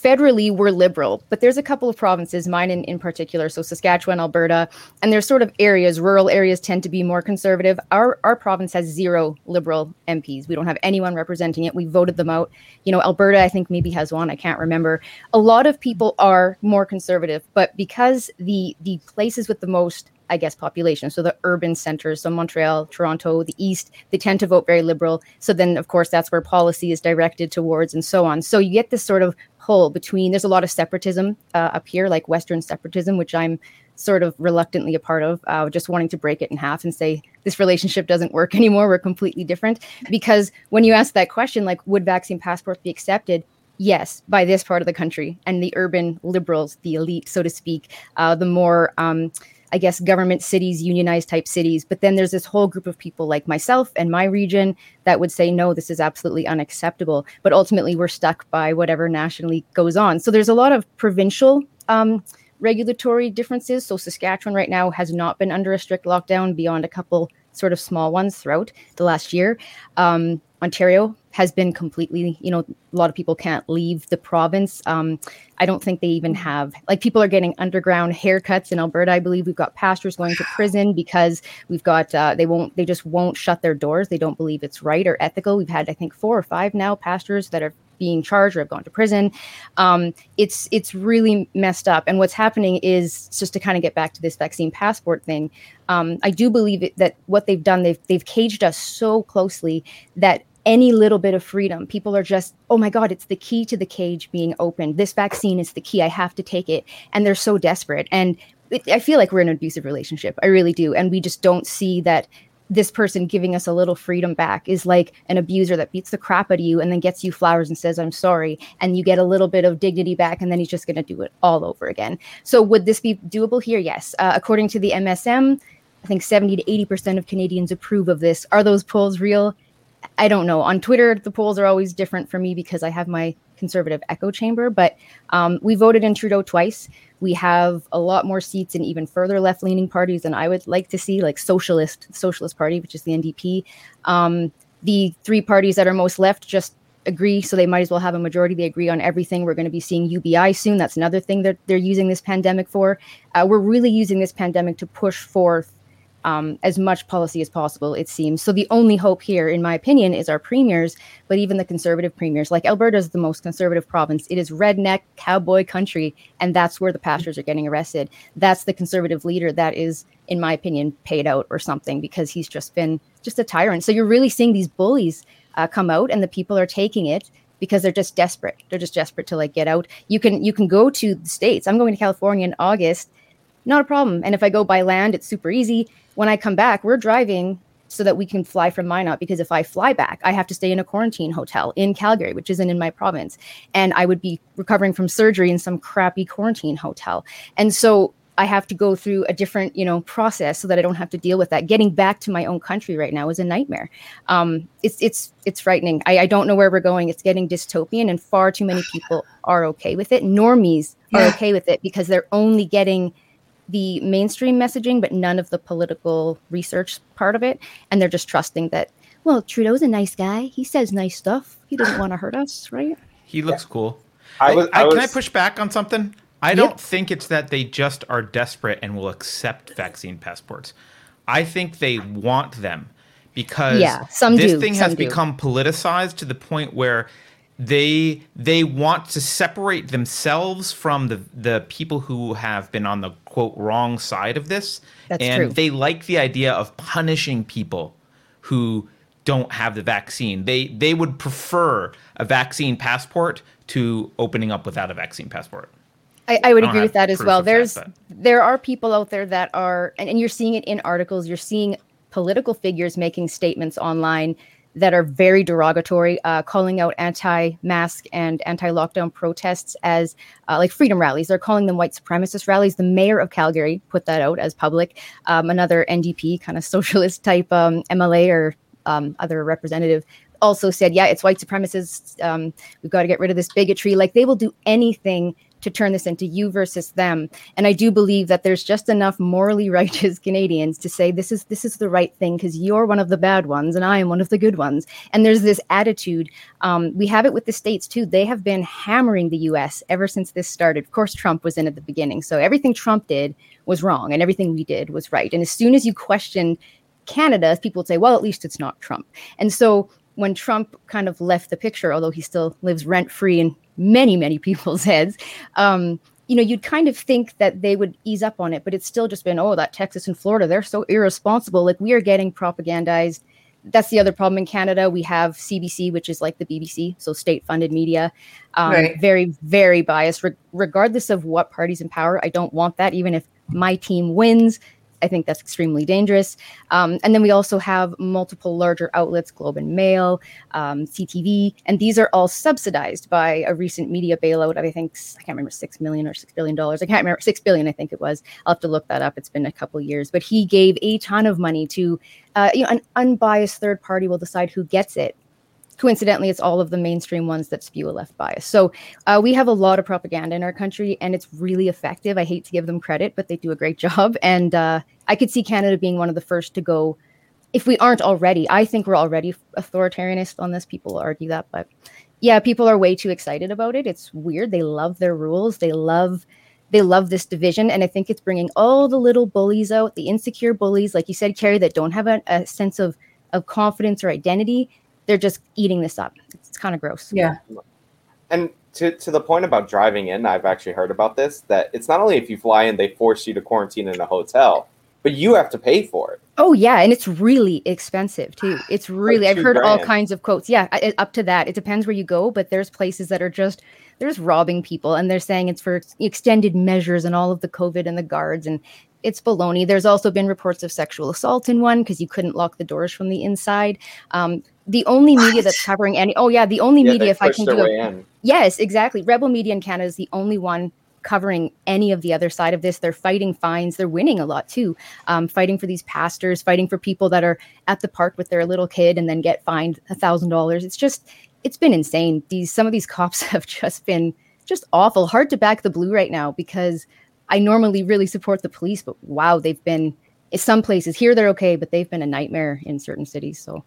Federally, we're liberal, but there's a couple of provinces, mine in, in particular, so Saskatchewan, Alberta, and there's sort of areas, rural areas tend to be more conservative. Our our province has zero liberal MPs. We don't have anyone representing it. We voted them out. You know, Alberta, I think maybe has one. I can't remember. A lot of people are more conservative, but because the the places with the most I guess, population. So the urban centers, so Montreal, Toronto, the East, they tend to vote very liberal. So then, of course, that's where policy is directed towards and so on. So you get this sort of pull between, there's a lot of separatism uh, up here, like Western separatism, which I'm sort of reluctantly a part of, uh, just wanting to break it in half and say this relationship doesn't work anymore. We're completely different. Because when you ask that question, like, would vaccine passports be accepted? Yes, by this part of the country and the urban liberals, the elite, so to speak, uh, the more. Um, I guess, government cities, unionized type cities. But then there's this whole group of people like myself and my region that would say, no, this is absolutely unacceptable. But ultimately, we're stuck by whatever nationally goes on. So there's a lot of provincial um, regulatory differences. So Saskatchewan right now has not been under a strict lockdown beyond a couple sort of small ones throughout the last year. Um, Ontario has been completely, you know, a lot of people can't leave the province. Um, I don't think they even have, like, people are getting underground haircuts in Alberta. I believe we've got pastors going to prison because we've got, uh, they won't, they just won't shut their doors. They don't believe it's right or ethical. We've had, I think, four or five now pastors that are being charged or have gone to prison. Um, it's it's really messed up. And what's happening is just to kind of get back to this vaccine passport thing. Um, I do believe it, that what they've done, they've they've caged us so closely that any little bit of freedom, people are just, oh my God, it's the key to the cage being open. This vaccine is the key. I have to take it, and they're so desperate. And it, I feel like we're in an abusive relationship. I really do, and we just don't see that this person giving us a little freedom back is like an abuser that beats the crap out of you and then gets you flowers and says i'm sorry. And you get a little bit of dignity back and then he's just going to do it all over again. So would this be doable here? Yes. Uh, according to the msm i think 70 to 80 percent of canadians approve of this. Are those polls real i don't know on twitter the polls are always different for me because i have my conservative echo chamber but um, we voted in trudeau twice we have a lot more seats in even further left leaning parties than I would like to see, like Socialist, Socialist Party, which is the NDP. Um, the three parties that are most left just agree, so they might as well have a majority. They agree on everything. We're going to be seeing UBI soon. That's another thing that they're using this pandemic for. Uh, we're really using this pandemic to push forth um, as much policy as possible, it seems. So the only hope here, in my opinion, is our premiers, but even the conservative premiers. Like Alberta is the most conservative province. It is redneck cowboy country, and that's where the pastors are getting arrested. That's the conservative leader that is, in my opinion, paid out or something because he's just been just a tyrant. So you're really seeing these bullies uh, come out, and the people are taking it because they're just desperate. They're just desperate to like get out. You can you can go to the states. I'm going to California in August. Not a problem. And if I go by land, it's super easy when I come back, we're driving so that we can fly from Minot because if I fly back, I have to stay in a quarantine hotel in Calgary, which isn't in my province. And I would be recovering from surgery in some crappy quarantine hotel. And so I have to go through a different, you know, process so that I don't have to deal with that. Getting back to my own country right now is a nightmare. Um, it's it's it's frightening. I, I don't know where we're going. It's getting dystopian, and far too many people are okay with it. Normies are Yeah. okay with it because they're only getting the mainstream messaging, but none of the political research part of it. And they're just trusting that, well, Trudeau's a nice guy. He says nice stuff. He doesn't want to hurt us, right? He looks cool. I was, I I, was can I push back on something? I don't think it's that they just are desperate and will accept vaccine passports. I think they want them because Yeah, some this do, thing some has do. become politicized to the point where they they want to separate themselves from the the people who have been on the quote wrong side of this That's and true. they like the idea of punishing people who don't have the vaccine they they would prefer a vaccine passport to opening up without a vaccine passport I, I would I agree with that as well. of that, There's there are people out there that are, and, and you're seeing it in articles. You're seeing political figures making statements online that are very derogatory, uh, calling out anti-mask and anti-lockdown protests as uh, like freedom rallies. They're calling them white supremacist rallies. The mayor of Calgary put that out as public. Um, another NDP kind of socialist type um, MLA or um, other representative also said, yeah, it's white supremacists. Um, we've got to get rid of this bigotry. Like they will do anything to turn this into you versus them. And I do believe that there's just enough morally righteous Canadians to say this is this is the right thing because you're one of the bad ones and I am one of the good ones. And there's this attitude. Um, we have it with the states too. They have been hammering the U.S. ever since this started. Of course, Trump was in at the beginning, so everything Trump did was wrong, and everything we did was right. And as soon as you question Canada, people would say, well, at least it's not Trump. And so when Trump kind of left the picture, although he still lives rent free in many, many people's heads, um, you know, you'd kind of think that they would ease up on it, but it's still just been, oh, that Texas and Florida, they're so irresponsible. Like we are getting propagandized. That's the other problem in Canada. We have CBC, which is like the BBC, so state funded media, um, Right. very, very biased, Re- regardless of what party's in power. I don't want that, even if my team wins. I think that's extremely dangerous. Um, and then we also have multiple larger outlets, Globe and Mail, um, CTV, and these are all subsidized by a recent media bailout of I think I can't remember six million or six billion dollars. I can't remember six billion. I think it was. I'll have to look that up. It's been a couple years, but he gave a ton of money to uh, you know an unbiased third party will decide who gets it. Coincidentally, it's all of the mainstream ones that spew a left bias. So uh, we have a lot of propaganda in our country, and it's really effective. I hate to give them credit, but they do a great job. And uh, I could see Canada being one of the first to go. If we aren't already, I think we're already authoritarianist on this. People argue that, but yeah, people are way too excited about it. It's weird. They love their rules. They love they love this division, and I think it's bringing all the little bullies out, the insecure bullies, like you said, Keri, that don't have a, a sense of of confidence or identity. They're just eating this up. It's, kind of gross. Yeah. And to, to the point about driving in, I've actually heard about this that it's not only if you fly in, they force you to quarantine in a hotel, but you have to pay for it. Oh yeah, and it's really expensive too. It's really I've two heard all kinds of quotes. Yeah, I- up to that. It depends where you go, but there's places that are just they're just robbing people and they're saying it's for extended measures and all of the COVID and the guards and it's baloney. There's also been reports of sexual assault in one because you couldn't lock the doors from the inside. Um, the only media that's covering any oh yeah, the only Yeah, media if I can do in. Yes, exactly. Rebel Media in Canada is the only one covering any of the other side of this. They're fighting fines. They're winning a lot too. Um, fighting for these pastors, fighting for people that are at the park with their little kid and then get fined a thousand dollars. It's just, it's been insane. These some of these cops have just been just awful. Hard to back the blue right now because I normally really support the police, but wow, they've been. In some places here they're okay, but they've been a nightmare in certain cities. So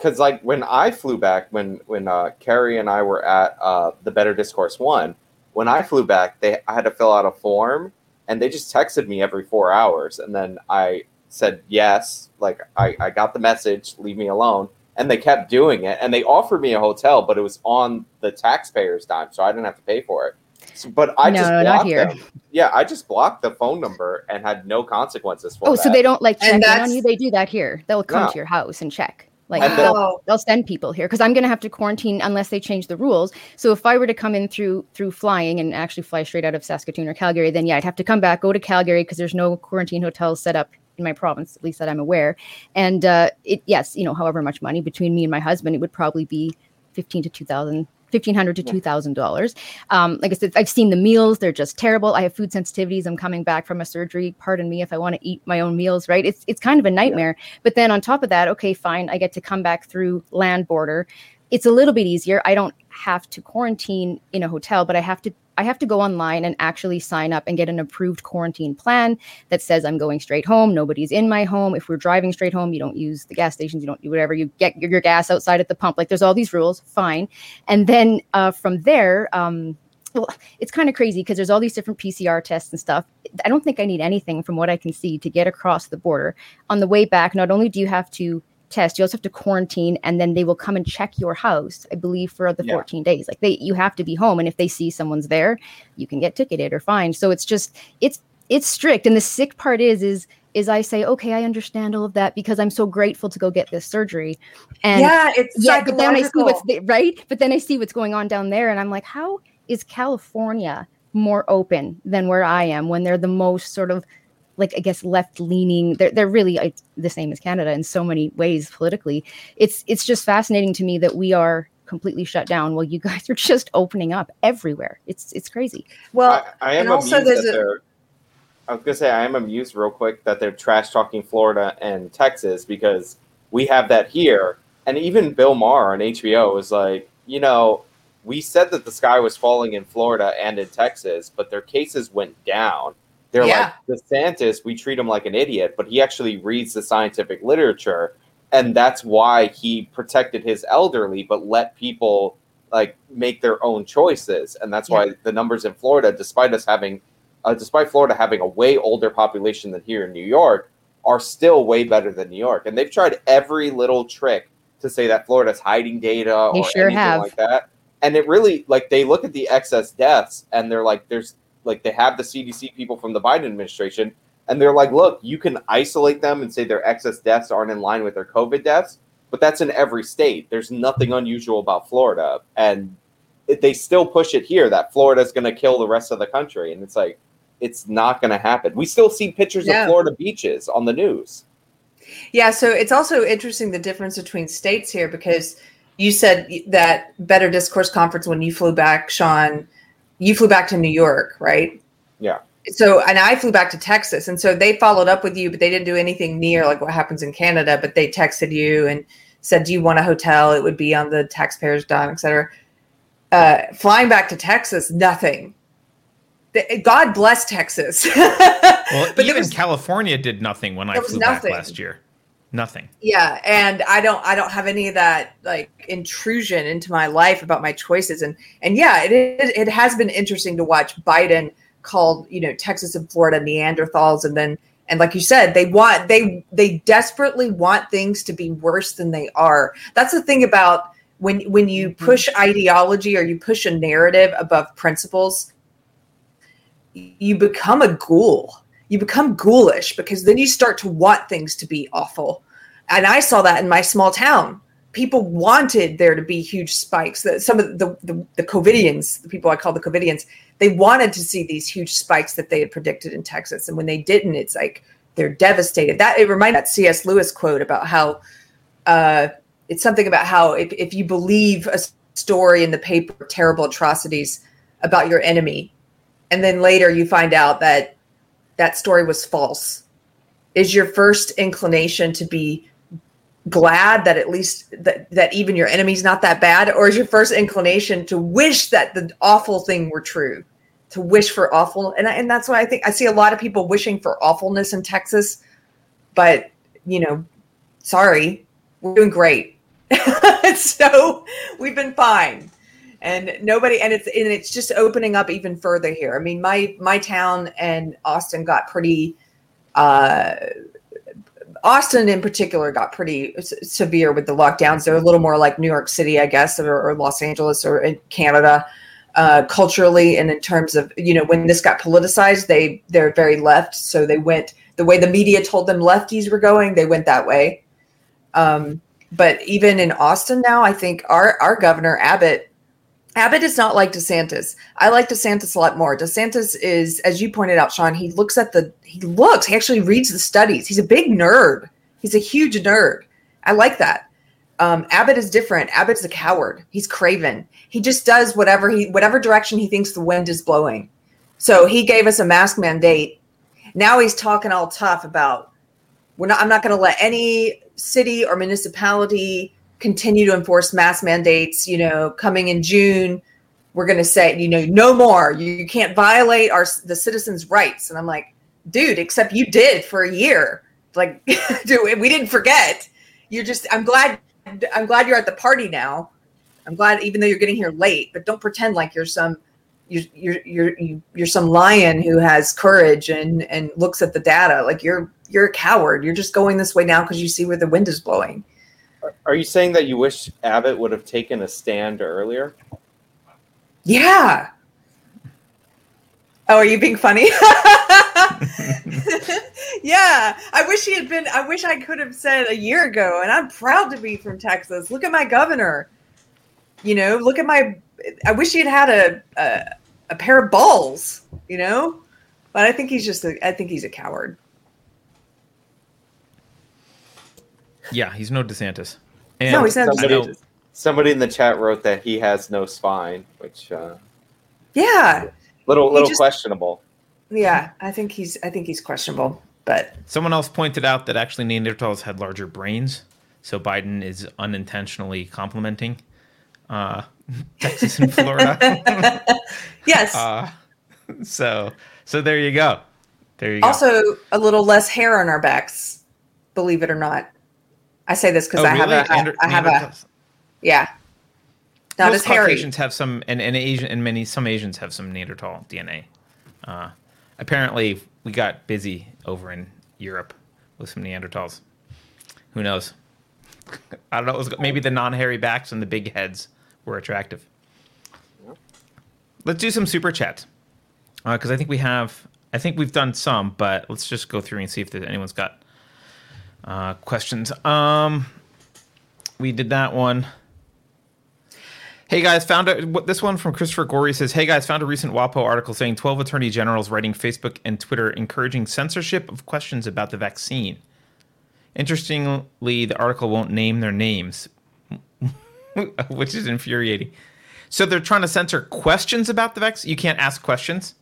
because like when I flew back, when when uh, Keri and I were at uh, the Better Discourse one, when I flew back, they I had to fill out a form, and they just texted me every four hours, and then I said yes, like I, I got the message, leave me alone, and they kept doing it, and they offered me a hotel, but it was on the taxpayers' dime, so I didn't have to pay for it. So, but I No, just not blocked here. them. Yeah, I just blocked the phone number and had no consequences for it. Oh, that. so they don't like check in on you? They do that here. They'll come No. to your house and check. Like And they'll, they'll send people here because I'm going to have to quarantine unless they change the rules. So if I were to come in through through flying and actually fly straight out of Saskatoon or Calgary, then yeah, I'd have to come back, go to Calgary because there's no quarantine hotels set up in my province, at least that I'm aware. And uh, it yes, you know, however much money between me and my husband, it would probably be fifteen to two thousand. Fifteen hundred to two thousand dollars. Um, like I said, I've seen the meals; they're just terrible. I have food sensitivities. I'm coming back from a surgery. Pardon me if I want to eat my own meals. Right? It's it's kind of a nightmare. But then on top of that, okay, fine, I get to come back through land border. It's a little bit easier. I don't have to quarantine in a hotel, but I have to I have to go online and actually sign up and get an approved quarantine plan that says I'm going straight home. Nobody's in my home. If we're driving straight home, you don't use the gas stations, you don't do whatever. You get your, your gas outside at the pump. Like there's all these rules. Fine. And then uh, from there, um, well, it's kind of crazy because there's all these different PCR tests and stuff. I don't think I need anything from what I can see to get across the border. On the way back, not only do you have to test, you also have to quarantine, and then they will come and check your house, I believe, for the Yeah. 14 days. Like they, you have to be home, and if they see someone's there, you can get ticketed or fined. So it's just, it's, it's strict. And the sick part is, is, is I say, okay, I understand all of that because I'm so grateful to go get this surgery. And yeah, it's yeah, but then I see what's the, right. But then I see what's going on down there, and I'm like, how is California more open than where I am when they're the most sort of like I guess left leaning? They're they're really uh, the same as Canada in so many ways politically. It's it's just fascinating to me that we are completely shut down while you guys are just opening up everywhere. It's it's crazy. well, I, I am also amused there's that a- they're. I was gonna say I am amused real quick that they're trash talking Florida and Texas because we have that here, and even Bill Maher on HBO was like, you know, we said that the sky was falling in Florida and in Texas, but their cases went down. They're Yeah. like DeSantis, we treat him like an idiot, but he actually reads the scientific literature, and that's why he protected his elderly, but let people like make their own choices, and that's why the numbers in Florida, despite us having, uh, despite Florida having a way older population than here in New York, are still way better than New York, and they've tried every little trick to say that Florida's hiding data They or sure anything have. like that, and it really like they look at the excess deaths and they're like, there's like they have the CDC people from the Biden administration, and they're like, look, you can isolate them and say their excess deaths aren't in line with their COVID deaths, but that's in every state. There's nothing unusual about Florida, and it, they still push it here that Florida's going to kill the rest of the country, and it's like it's not going to happen. We still see pictures of Florida beaches on the news. Yeah, so it's also interesting the difference between states here because you said that Better Discourse Conference when you flew back, Sean, you flew back to New York, right? Yeah. So, and I flew back to Texas. And so they followed up with you, but they didn't do anything near like what happens in Canada, but they texted you and said, Do you want a hotel? It would be on the taxpayers' dime, et cetera. Uh, flying back to Texas, nothing. God bless Texas. Well, but even was California did nothing when I flew nothing. back last year. Nothing. yeah and i don't i don't have any of that like intrusion into my life about my choices. And and yeah it is it has been interesting to watch biden called you know texas and florida neanderthals. And then and like you said they want they they desperately want things to be worse than they are. That's the thing about when when you mm-hmm. push ideology or you push a narrative above principles you become a ghoul you become ghoulish because then you start to want things to be awful. And I saw that in my small town. People wanted there to be huge spikes. That some of the, the the COVIDians, the people I call the COVIDians, they wanted to see these huge spikes that they had predicted in Texas. And when they didn't, it's like they're devastated. That it reminded that C.S. Lewis quote about how uh, it's something about how if, if you believe a story in the paper, terrible atrocities about your enemy, and then later you find out that that story was false. Is your first inclination to be glad that at least that, that even your enemy's not that bad? Or is your first inclination to wish that the awful thing were true? To wish for awful and, I- and that's why i think i see a lot of people wishing for awfulness in texas but you know sorry we're doing great. So we've been fine and nobody and it's and it's just opening up even further here. I mean my my town and austin got pretty uh austin in particular got pretty s- severe with the lockdowns they're a little more like new york city i guess or, or los angeles or in canada uh culturally and in terms of you know when this got politicized they they're very left. So they went the way the media told them lefties were going they went that way. Um but even in austin now i think our our governor abbott Abbott is not like DeSantis. I like DeSantis a lot more. DeSantis is, as you pointed out, Sean, he looks at the, he looks, he actually reads the studies. He's a big nerd. He's a huge nerd. I like that. Um, Abbott is different. Abbott's a coward. He's craven. He just does whatever he, whatever direction he thinks the wind is blowing. So he gave us a mask mandate. Now he's talking all tough about, we're not, I'm not going to let any city or municipality continue to enforce mask mandates you know coming in june we're going to say you know no more you, can't violate our the citizens rights and i'm like dude except you did for a year like dude we didn't forget you're just i'm glad i'm glad you're at the party now i'm glad even though you're getting here late but don't pretend like you're some you're you're you're you're some lion who has courage and and looks at the data. Like you're you're a coward. You're just going this way now because you see where the wind is blowing. Are you saying that you wish Abbott would have taken a stand earlier? Yeah. Oh, are you being funny? yeah. I wish he had been. I wish I could have said a year ago. And I'm proud to be from Texas. Look at my governor. You know, look at my. I wish he had had a a, a pair of balls. You know, but I think he's just. A, I think he's a coward. Yeah, he's no DeSantis. And No, he's not Somebody, somebody in the chat wrote that he has no spine, which uh, Yeah. little little just- questionable. Yeah. I think he's. I think he's questionable. But Someone else pointed out that actually Neanderthals had larger brains, so Biden is unintentionally complimenting uh, Texas and Florida. yes. uh, so, so there you go. There you go. also a little less hair on our backs believe it or not i say this because oh, i have really? a I- Neander- I have a yeah not Most as hairy Caucasians have some, and, and Asian, and many some Asians have some Neanderthal DNA. Uh, apparently, we got busy over in Europe with some Neanderthals. Who knows? I don't know. Was, maybe the non-hairy backs and the big heads were attractive. Let's do some super chat because I think we have. I think we've done some, but let's just go through and see if there's, anyone's got uh, questions. Um, we did that one. Hey guys, found a, what- this one from Christopher Gorey says, "Hey guys, found a recent WAPO article saying 12 attorney generals writing Facebook and Twitter encouraging censorship of questions about the vaccine. Interestingly, the article won't name their names, which is infuriating. So they're trying to censor questions about the vaccine. You can't ask questions.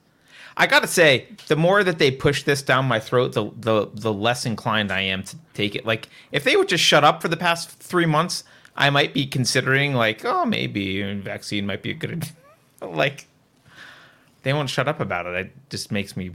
I got to say, the more that they push this down my throat, the, the the less inclined I am to take it. Like, if they would just shut up for the past three months, I might be considering like, oh, maybe a vaccine might be a good. like, they won't shut up about it. It just makes me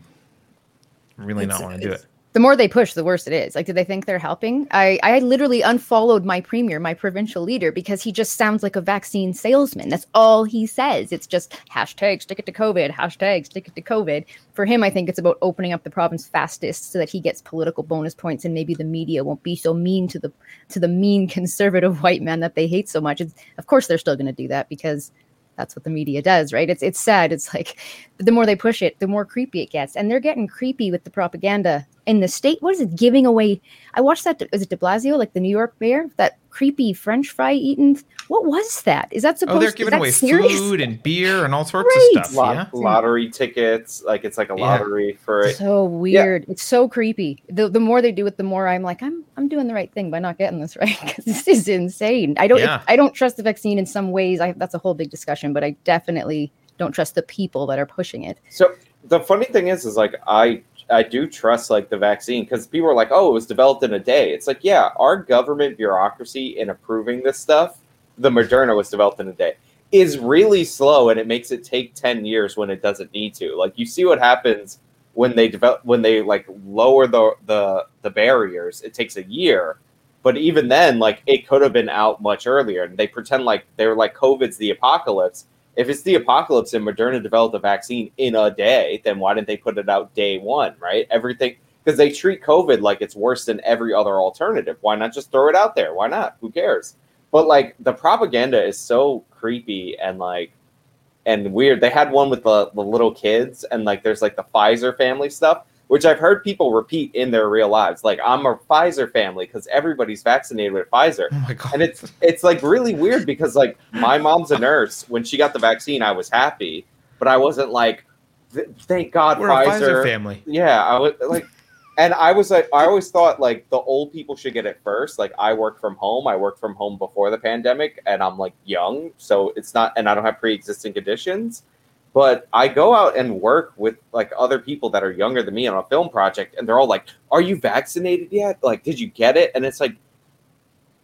really It's- not want to do it. The more they push, the worse it is. Like, do they think they're helping? I, I literally unfollowed my premier, my provincial leader, because he just sounds like a vaccine salesman. That's all he says. It's just hashtag stick it to COVID, hashtag stick it to COVID. For him, I think it's about opening up the province fastest so that he gets political bonus points and maybe the media won't be so mean to the to the mean conservative white man that they hate so much. It's, of course, they're still going to do that because that's what the media does, right? It's it's sad. It's like the more they push it, the more creepy it gets, and they're getting creepy with the propaganda in the state. What is it giving away? I watched that. Is it De Blasio, like the New York mayor, that creepy French fry eating? What was that? Is that supposed? Oh, they're giving away serious? food and beer and all sorts Right. of stuff. Lot, Yeah. Lottery tickets, like it's like a Yeah. lottery for it. So weird. It's so creepy. The the more they do it, the more I'm like, I'm I'm doing the right thing by not getting this right because this is insane. I don't Yeah. I don't trust the vaccine in some ways. I that's a whole big discussion, but I definitely don't trust the people that are pushing it. So the funny thing is, is like I I do trust like the vaccine because people are like, oh, it was developed in a day. It's like, yeah, our government bureaucracy in approving this stuff, the Moderna was developed in a day, is really slow, and it makes it take ten years when it doesn't need to. Like you see what happens when they develop when they like lower the the the barriers. It takes a year. But even then, like it could have been out much earlier. And they pretend like they're like COVID's the apocalypse if it's the apocalypse and Moderna developed a vaccine in a day, then why didn't they put it out day one, right? Everything because they treat COVID like it's worse than every other alternative. Why not just throw it out there? Why not? Who cares? But like the propaganda is so creepy and like and weird. They had one with the, the little kids and like there's like the Pfizer family stuff, which I've heard people repeat in their real lives. Like I'm a Pfizer family because everybody's vaccinated with Pfizer Oh my god. and it's it's like really weird because like my mom's a nurse when she got the vaccine i was happy but i wasn't like thank god We're pfizer, a Pfizer family. yeah i was like and i was like i always thought like the old people should get it first like i work from home i worked from home before the pandemic and i'm like young so it's not and i don't have pre-existing conditions but i go out and work with like other people that are younger than me on a film project and they're all like are you vaccinated yet like did you get it and it's like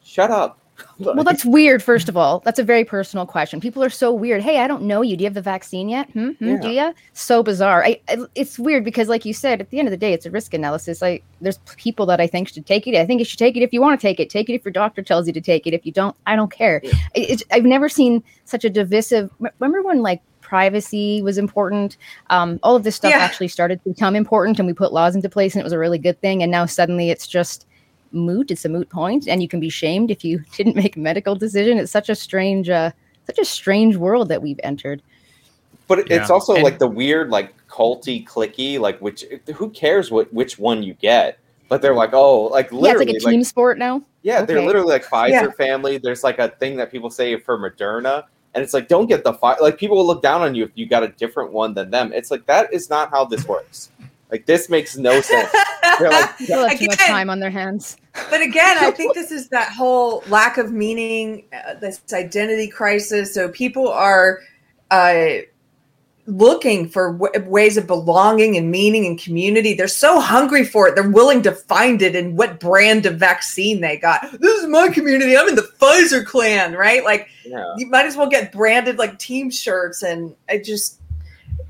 shut up Well, that's weird. First of all, that's a very personal question. People are so weird. Hey, I don't know you. Do you have the vaccine yet? Hmm? Hmm? Do you? So bizarre. I, I, it's weird because, like you said, at the end of the day, it's a risk analysis. Like, there's people that I think should take it. I think you should take it if you want to take it. Take it if your doctor tells you to take it. If you don't, I don't care. Yeah. It, it's, I've never seen such a divisive. Remember when like privacy was important. Um, all of this stuff Yeah. actually started to become important, and we put laws into place, and it was a really good thing. And now suddenly it's just moot. It's a moot point, and you can be shamed if you didn't make a medical decision. It's such a strange, uh, such a strange world that we've entered. But it- it's Yeah. also And- like the weird, like culty, clicky, like which who cares what which one you get? But they're like, oh, like Yeah, it's like a team sport now. Yeah, they're literally like Pfizer Yeah. family. There's like a thing that people say for Moderna, and it's like don't get the fi- like people will look down on you if you got a different one than them. It's like that is not how this works. Like this makes no sense. They're like, People have too much time on their hands. but again, I think this is that whole lack of meaning, uh, this identity crisis. So people are uh, looking for w- ways of belonging and meaning and community. They're so hungry for it. They're willing to find it in what brand of vaccine they got. This is my community. I'm in the Pfizer clan, right? Like yeah. you might as well get branded like team shirts. And I just,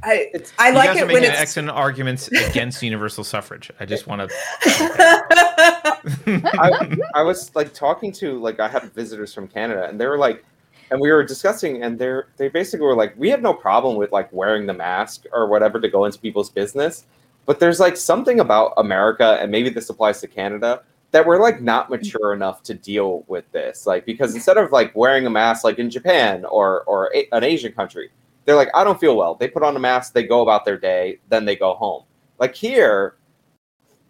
I, It's- I You like it when making it's. excellent arguments against universal suffrage. I just want I, to. I was like talking to like I had visitors from Canada, and they were like, and we were discussing, and they're they basically were like, we have no problem with like wearing the mask or whatever to go into people's business, but there's like something about America, and maybe this applies to Canada, that we're like not mm-hmm. mature enough to deal with this, like because instead of like wearing a mask like in Japan or or a, an Asian country, they're like, I don't feel well. They put on a mask, they go about their day, then they go home. Like here,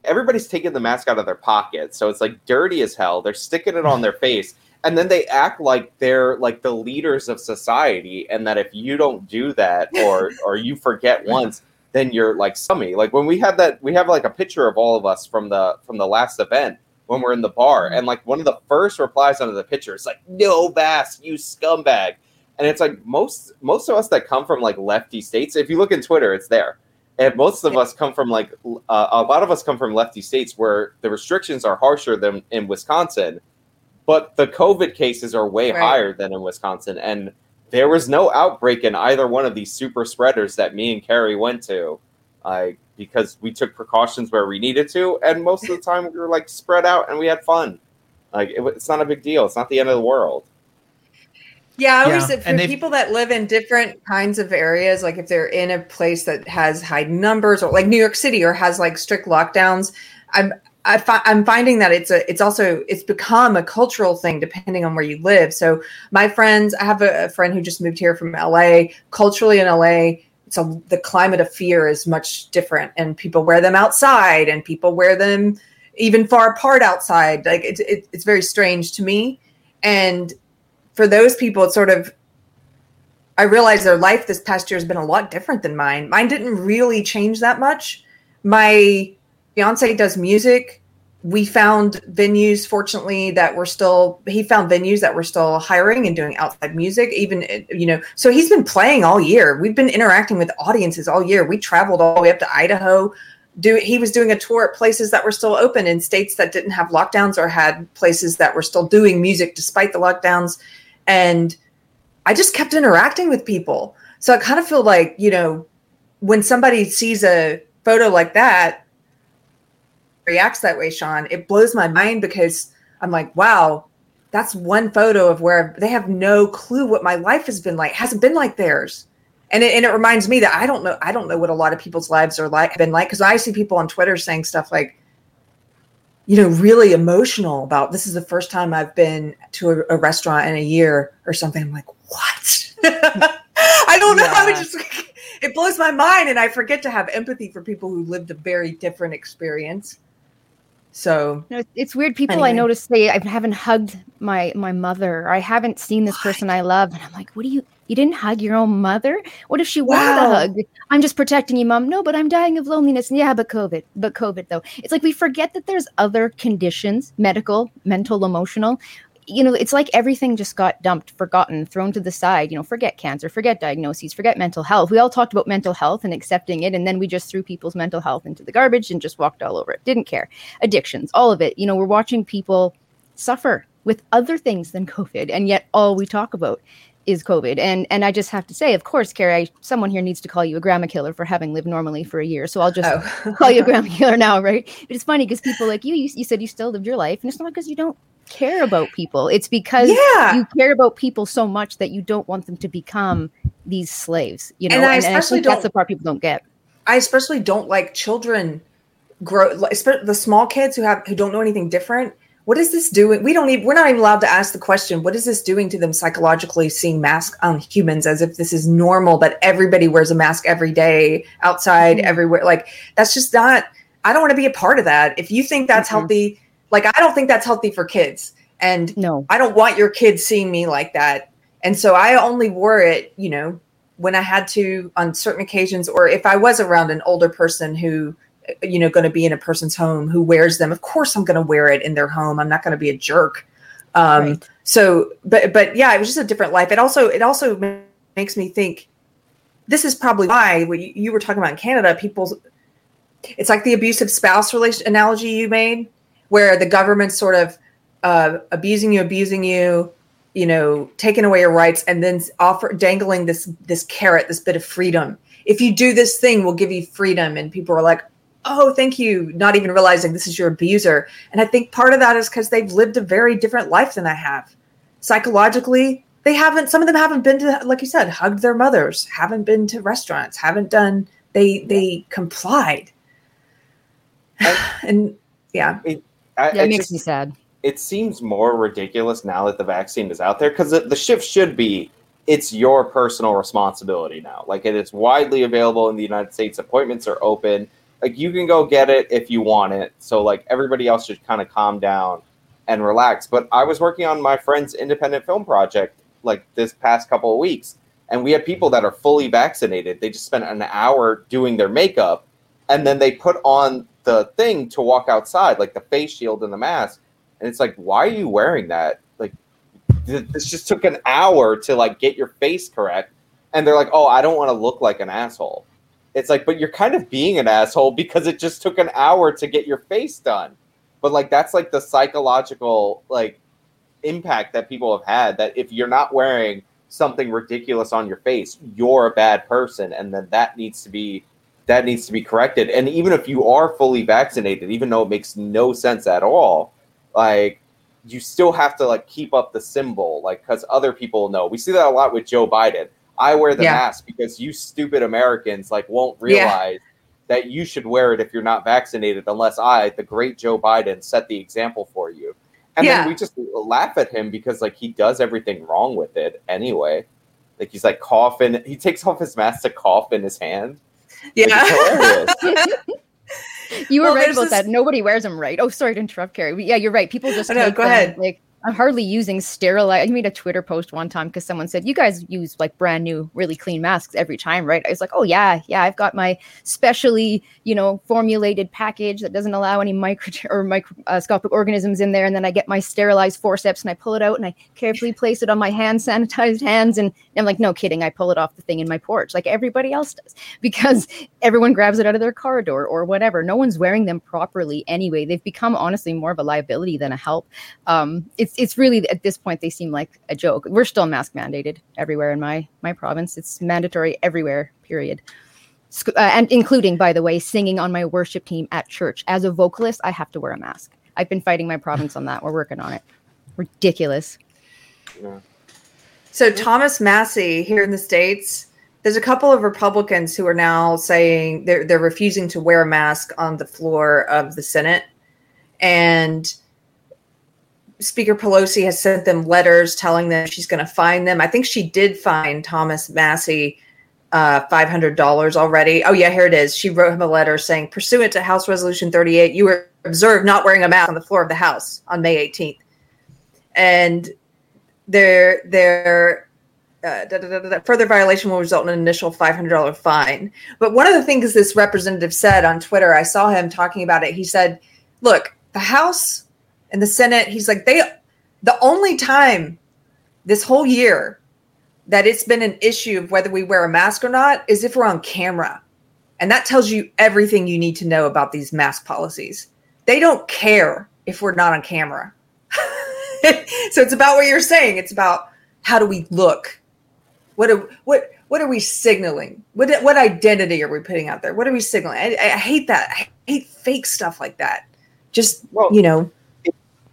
everybody's taking the mask out of their pocket, so it's like dirty as hell. They're sticking it on their face, and then they act like they're like the leaders of society, and that if you don't do that or or you forget once, then you're like scummy. Like when we had that, we have like a picture of all of us from the from the last event when we're in the bar, and like one of the first replies under the picture is like, "No mask, you scumbag." And it's like most most of us that come from like lefty states. If you look in Twitter, it's there and most of us come from like uh, a lot of us come from lefty states where the restrictions are harsher than in Wisconsin, but the COVID cases are way Right. higher than in Wisconsin, and there was no outbreak in either one of these super spreaders that me and Keri went to, uh, because we took precautions where we needed to, and most of the time we were like spread out and we had fun. Like it, it's not a big deal. It's not the end of the world. Yeah, I always Yeah, said for people that live in different kinds of areas, like if they're in a place that has high numbers, or like New York City, or has like strict lockdowns, I'm I fi- I'm finding that it's a it's also it's become a cultural thing depending on where you live. So my friends, I have a, a friend who just moved here from LA. Culturally in LA, so the climate of fear is much different, and people wear them outside, and people wear them even far apart outside. Like it's it, it's very strange to me, and for those people, it's sort of I realize their life this past year has been a lot different than mine. Mine didn't really change that much. My fiance does music. We found venues, fortunately, that were still, he found venues that were still hiring and doing outside music, even, you know, so he's been playing all year. We've been interacting with audiences all year. We traveled all the way up to Idaho. Do, he was doing a tour at places that were still open in states that didn't have lockdowns or had places that were still doing music despite the lockdowns. And I just kept interacting with people. So I kind of feel like, you know, when somebody sees a photo like that, reacts that way, Sean, it blows my mind because I'm like, wow, that's one photo of where they have no clue what my life has been like, hasn't been like theirs. And it, and it reminds me that I don't know, I don't know what a lot of people's lives are like, have been like, because I see people on Twitter saying stuff like, you know, really emotional about this is the first time I've been to a, a restaurant in a year or something. I'm like, what? I don't know. I Yeah. just it blows my mind, and I forget to have empathy for people who lived a very different experience. So No, it's- weird. People I Anyway. notice say I haven't hugged my my mother. I haven't seen this What? person I love, and I'm like, what do you? You didn't hug your own mother? What if she wanted a hug? I'm just protecting you, mom. No, but I'm dying of loneliness. Yeah, but COVID, but COVID though. It's like we forget that there's other conditions, medical, mental, emotional. You know, it's like everything just got dumped, forgotten, thrown to the side. You know, forget cancer, forget diagnoses, forget mental health. We all talked about mental health and accepting it, and then we just threw people's mental health into the garbage and just walked all over it. Didn't care addictions, all of it. You know, we're watching people suffer with other things than COVID, and yet all we talk about is COVID. And and I just have to say, of course, Keri, I, someone here needs to call you a grandma killer for having lived normally for a year. So I'll just oh. call you a grandma killer now, right? But it's funny because people like you, you, you said you still lived your life, and it's not because you don't care about people. It's because yeah. you care about people so much that you don't want them to become these slaves. You know, And I and, and I especially think that's don't- the part people don't get. I especially don't like children grow like, the small kids who have who don't know anything different. What is this doing? We don't even we're not even allowed to ask the question, what is this doing to them psychologically seeing masks on humans as if this is normal that everybody wears a mask every day outside Mhm. everywhere. Like that's just not I don't want to be a part of that. If you think that's Mhm. healthy, like I don't think that's healthy for kids. And No. I don't want your kids seeing me like that. And so I only wore it, you know, when I had to on certain occasions, or if I was around an older person who, you know, going to be in a person's home who wears them. Of course, I'm going to wear it in their home. I'm not going to be a jerk. Um, Right. So, but but yeah, it was just a different life. It also it also makes me think. This is probably why what you, were talking about in Canada. People, it's like the abusive spouse relation analogy you made, where the government's sort of uh, abusing you, abusing you, you know, taking away your rights, and then offer dangling this this carrot, this bit of freedom. If you do this thing, we'll give you freedom, and people are like, "Oh, thank you," not even realizing this is your abuser. And I think part of that is because they've lived a very different life than I have. Psychologically, they haven't. Some of them haven't been to, like you said, hugged their mothers, haven't been to restaurants, haven't done. They they complied, and yeah, I, it makes just- me sad. it seems more ridiculous now that the vaccine is out there because the, the shift should be it's your personal responsibility now. Like it is widely available in the United States. Appointments are open. Like you can go get it if you want it. So like everybody else should kind of calm down and relax. But I was working on my friend's independent film project like this past couple of weeks, and we have people that are fully vaccinated. They just spent an hour doing their makeup, and then they put on the thing to walk outside, like the face shield and the mask. And it's like why are you wearing that? Like th- this just took an hour to like get your face correct. And they're like oh i don't want to look like an asshole. It's like but you're kind of being an asshole because it just took an hour to get your face done. But like that's like the psychological like impact that people have had that if you're not wearing something ridiculous on your face you're a bad person and then that needs to be that needs to be corrected. And even if you are fully vaccinated even though it makes no sense at all like you still have to like keep up the symbol like because other people know. We see that a lot with joe biden. I wear the Yeah. mask because you stupid americans like won't Yeah. realize that you should wear it if you're not vaccinated unless i the great joe biden set the example for you. And Yeah. then we just laugh at him because like he does everything wrong with it anyway. Like he's like coughing. He takes off his mask to cough in his hand yeah. it's hilarious. You were Well, right about this- that. Nobody wears them right. Oh, sorry to interrupt, Keri. But yeah, you're right. People just Oh, no, go them, ahead. Like I'm hardly using sterilized. I made a Twitter post one time because someone said you guys use like brand new, really clean masks every time, right? I was like, oh yeah, yeah. I've got my specially, you know, formulated package that doesn't allow any micro or microscopic organisms in there, and then I get my sterilized forceps and I pull it out and I carefully place it on my hand sanitized hands, and I'm like, no kidding, I pull it off the thing in my porch like everybody else does because everyone grabs it out of their car door or whatever. No one's wearing them properly anyway. They've become honestly more of a liability than a help. Um, it's it's really at this point they seem like a joke. We're still mask mandated everywhere in my my province. It's mandatory everywhere. Period. Uh, and including, by the way, singing on my worship team at church. As a vocalist, I have to wear a mask. I've been fighting my province on that. We're working on it. Ridiculous. Yeah. So Thomas Massie here in the states, there's a couple of Republicans who are now saying they're they're refusing to wear a mask on the floor of the Senate, and Speaker Pelosi has sent them letters telling them she's going to find them. I think she did find Thomas Massie uh, $500 already. Oh, yeah, here it is. She wrote him a letter saying, pursuant to House Resolution 38, you were observed not wearing a mask on the floor of the House on May 18th. And their their uh, da, da, da, further violation will result in an initial $500 fine. But one of the things this representative said on Twitter, I saw him talking about it. He said, look, the House and the Senate, he's like, they, the only time this whole year that it's been an issue of whether we wear a mask or not is if we're on camera. And that tells you everything you need to know about these mask policies. They don't care if we're not on camera. so it's about what you're saying. It's about how do we look? What are, what what are we signaling? What what identity are we putting out there? What are we signaling? I, I hate that. I hate fake stuff like that. Just Well, you know,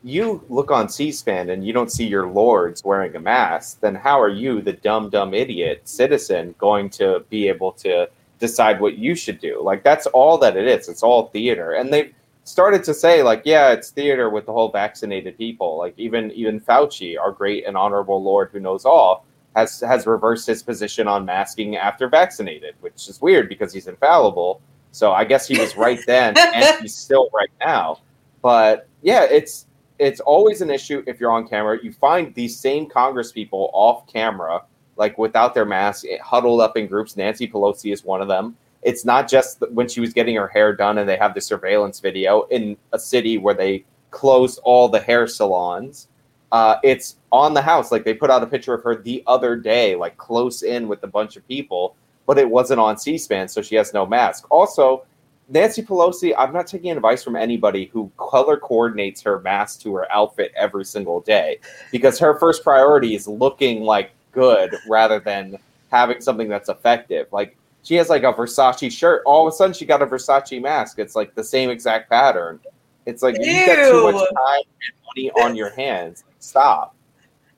you look on C-SPAN and you don't see your lords wearing a mask, then how are you, the dumb, dumb idiot citizen, going to be able to decide what you should do? Like that's all that it is. It's all theater, and they've started to say like, yeah, it's theater with the whole vaccinated people. Like even even Fauci, our great and honorable Lord who knows all, has has reversed his position on masking after vaccinated, which is weird because he's infallible. So I guess he was right then, and he's still right now. But yeah, it's it's always an issue if you're on camera. You find these same Congress people off camera, like without their mask, huddled up in groups. Nancy Pelosi is one of them. It's not just when she was getting her hair done and they have the surveillance video in a city where they closed all the hair salons. Uh, it's on the house. Like they put out a picture of her the other day, like close in with a bunch of people, but it wasn't on C SPAN, so she has no mask. Also, Nancy Pelosi, I'm not taking advice from anybody who color coordinates her mask to her outfit every single day because her first priority is looking like good rather than having something that's effective. Like she has like a Versace shirt. All of a sudden, she got a Versace mask. It's like the same exact pattern. It's like you get too much time and money on your hands. Stop.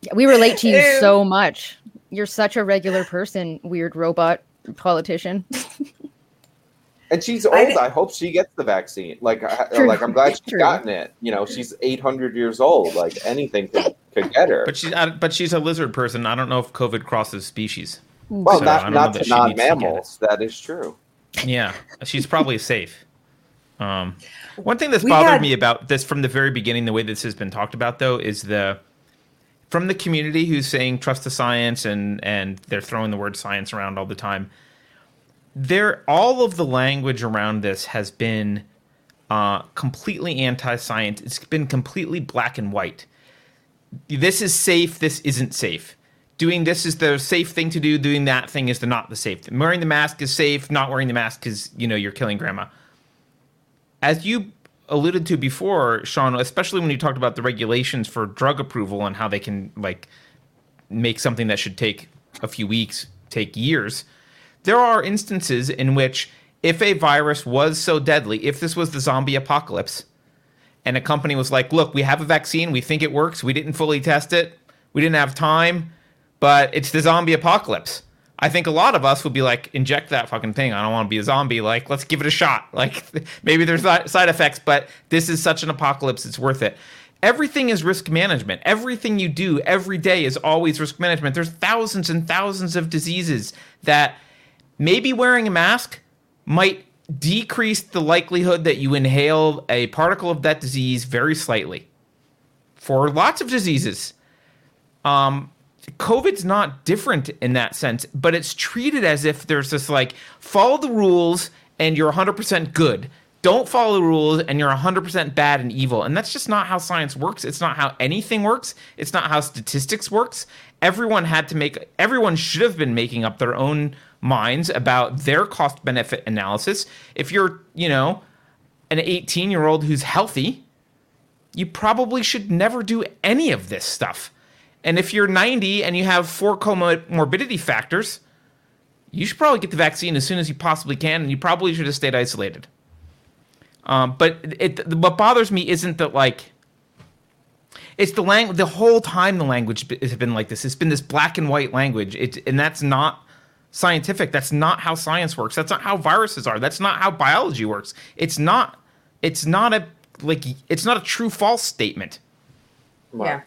Yeah, we relate to you Ew. so much. You're such a regular person, weird robot politician. And she's old. I, I, hope she gets the vaccine. Like, true, like I'm glad she's true. gotten it. You know, she's 800 years old. Like anything could, could get her. But she's but she's a lizard person. I don't know if COVID crosses species. Well, so not not to non-mammals. That is true. Yeah, she's probably safe. Um, one thing that's we bothered had... me about this from the very beginning, the way this has been talked about, though, is the from the community who's saying trust the science and and they're throwing the word science around all the time there all of the language around this has been uh, completely anti-science. It's been completely black and white. This is safe. This isn't safe. Doing this is the safe thing to do. Doing that thing is the not the safe. Thing. Wearing the mask is safe. Not wearing the mask is you know you're killing grandma. As you alluded to before, Sean, especially when you talked about the regulations for drug approval and how they can like make something that should take a few weeks take years there are instances in which if a virus was so deadly, if this was the zombie apocalypse, and a company was like, look, we have a vaccine, we think it works, we didn't fully test it, we didn't have time, but it's the zombie apocalypse. I think a lot of us would be like, inject that fucking thing. I don't want to be a zombie. Like, let's give it a shot. Like, maybe there's side effects, but this is such an apocalypse, it's worth it. Everything is risk management. Everything you do every day is always risk management. There's thousands and thousands of diseases that maybe wearing a mask might decrease the likelihood that you inhale a particle of that disease very slightly. For lots of diseases, um, COVID's not different in that sense, but it's treated as if there's this like follow the rules and you're 100% good. Don't follow the rules and you're 100% bad and evil. And that's just not how science works. It's not how anything works. It's not how statistics works. Everyone had to make everyone should have been making up their own minds about their cost benefit analysis. If you're, you know, an 18 year old who's healthy, you probably should never do any of this stuff. And if you're 90 and you have four comorbidity factors, you should probably get the vaccine as soon as you possibly can, and you probably should have stayed isolated. Um, but it, what bothers me isn't that like it's the language. The whole time the language has been like this. It's been this black and white language. It, and that's not scientific. That's not how science works. That's not how viruses are. That's not how biology works. It's not. It's not a like. It's not a true false statement. Yeah.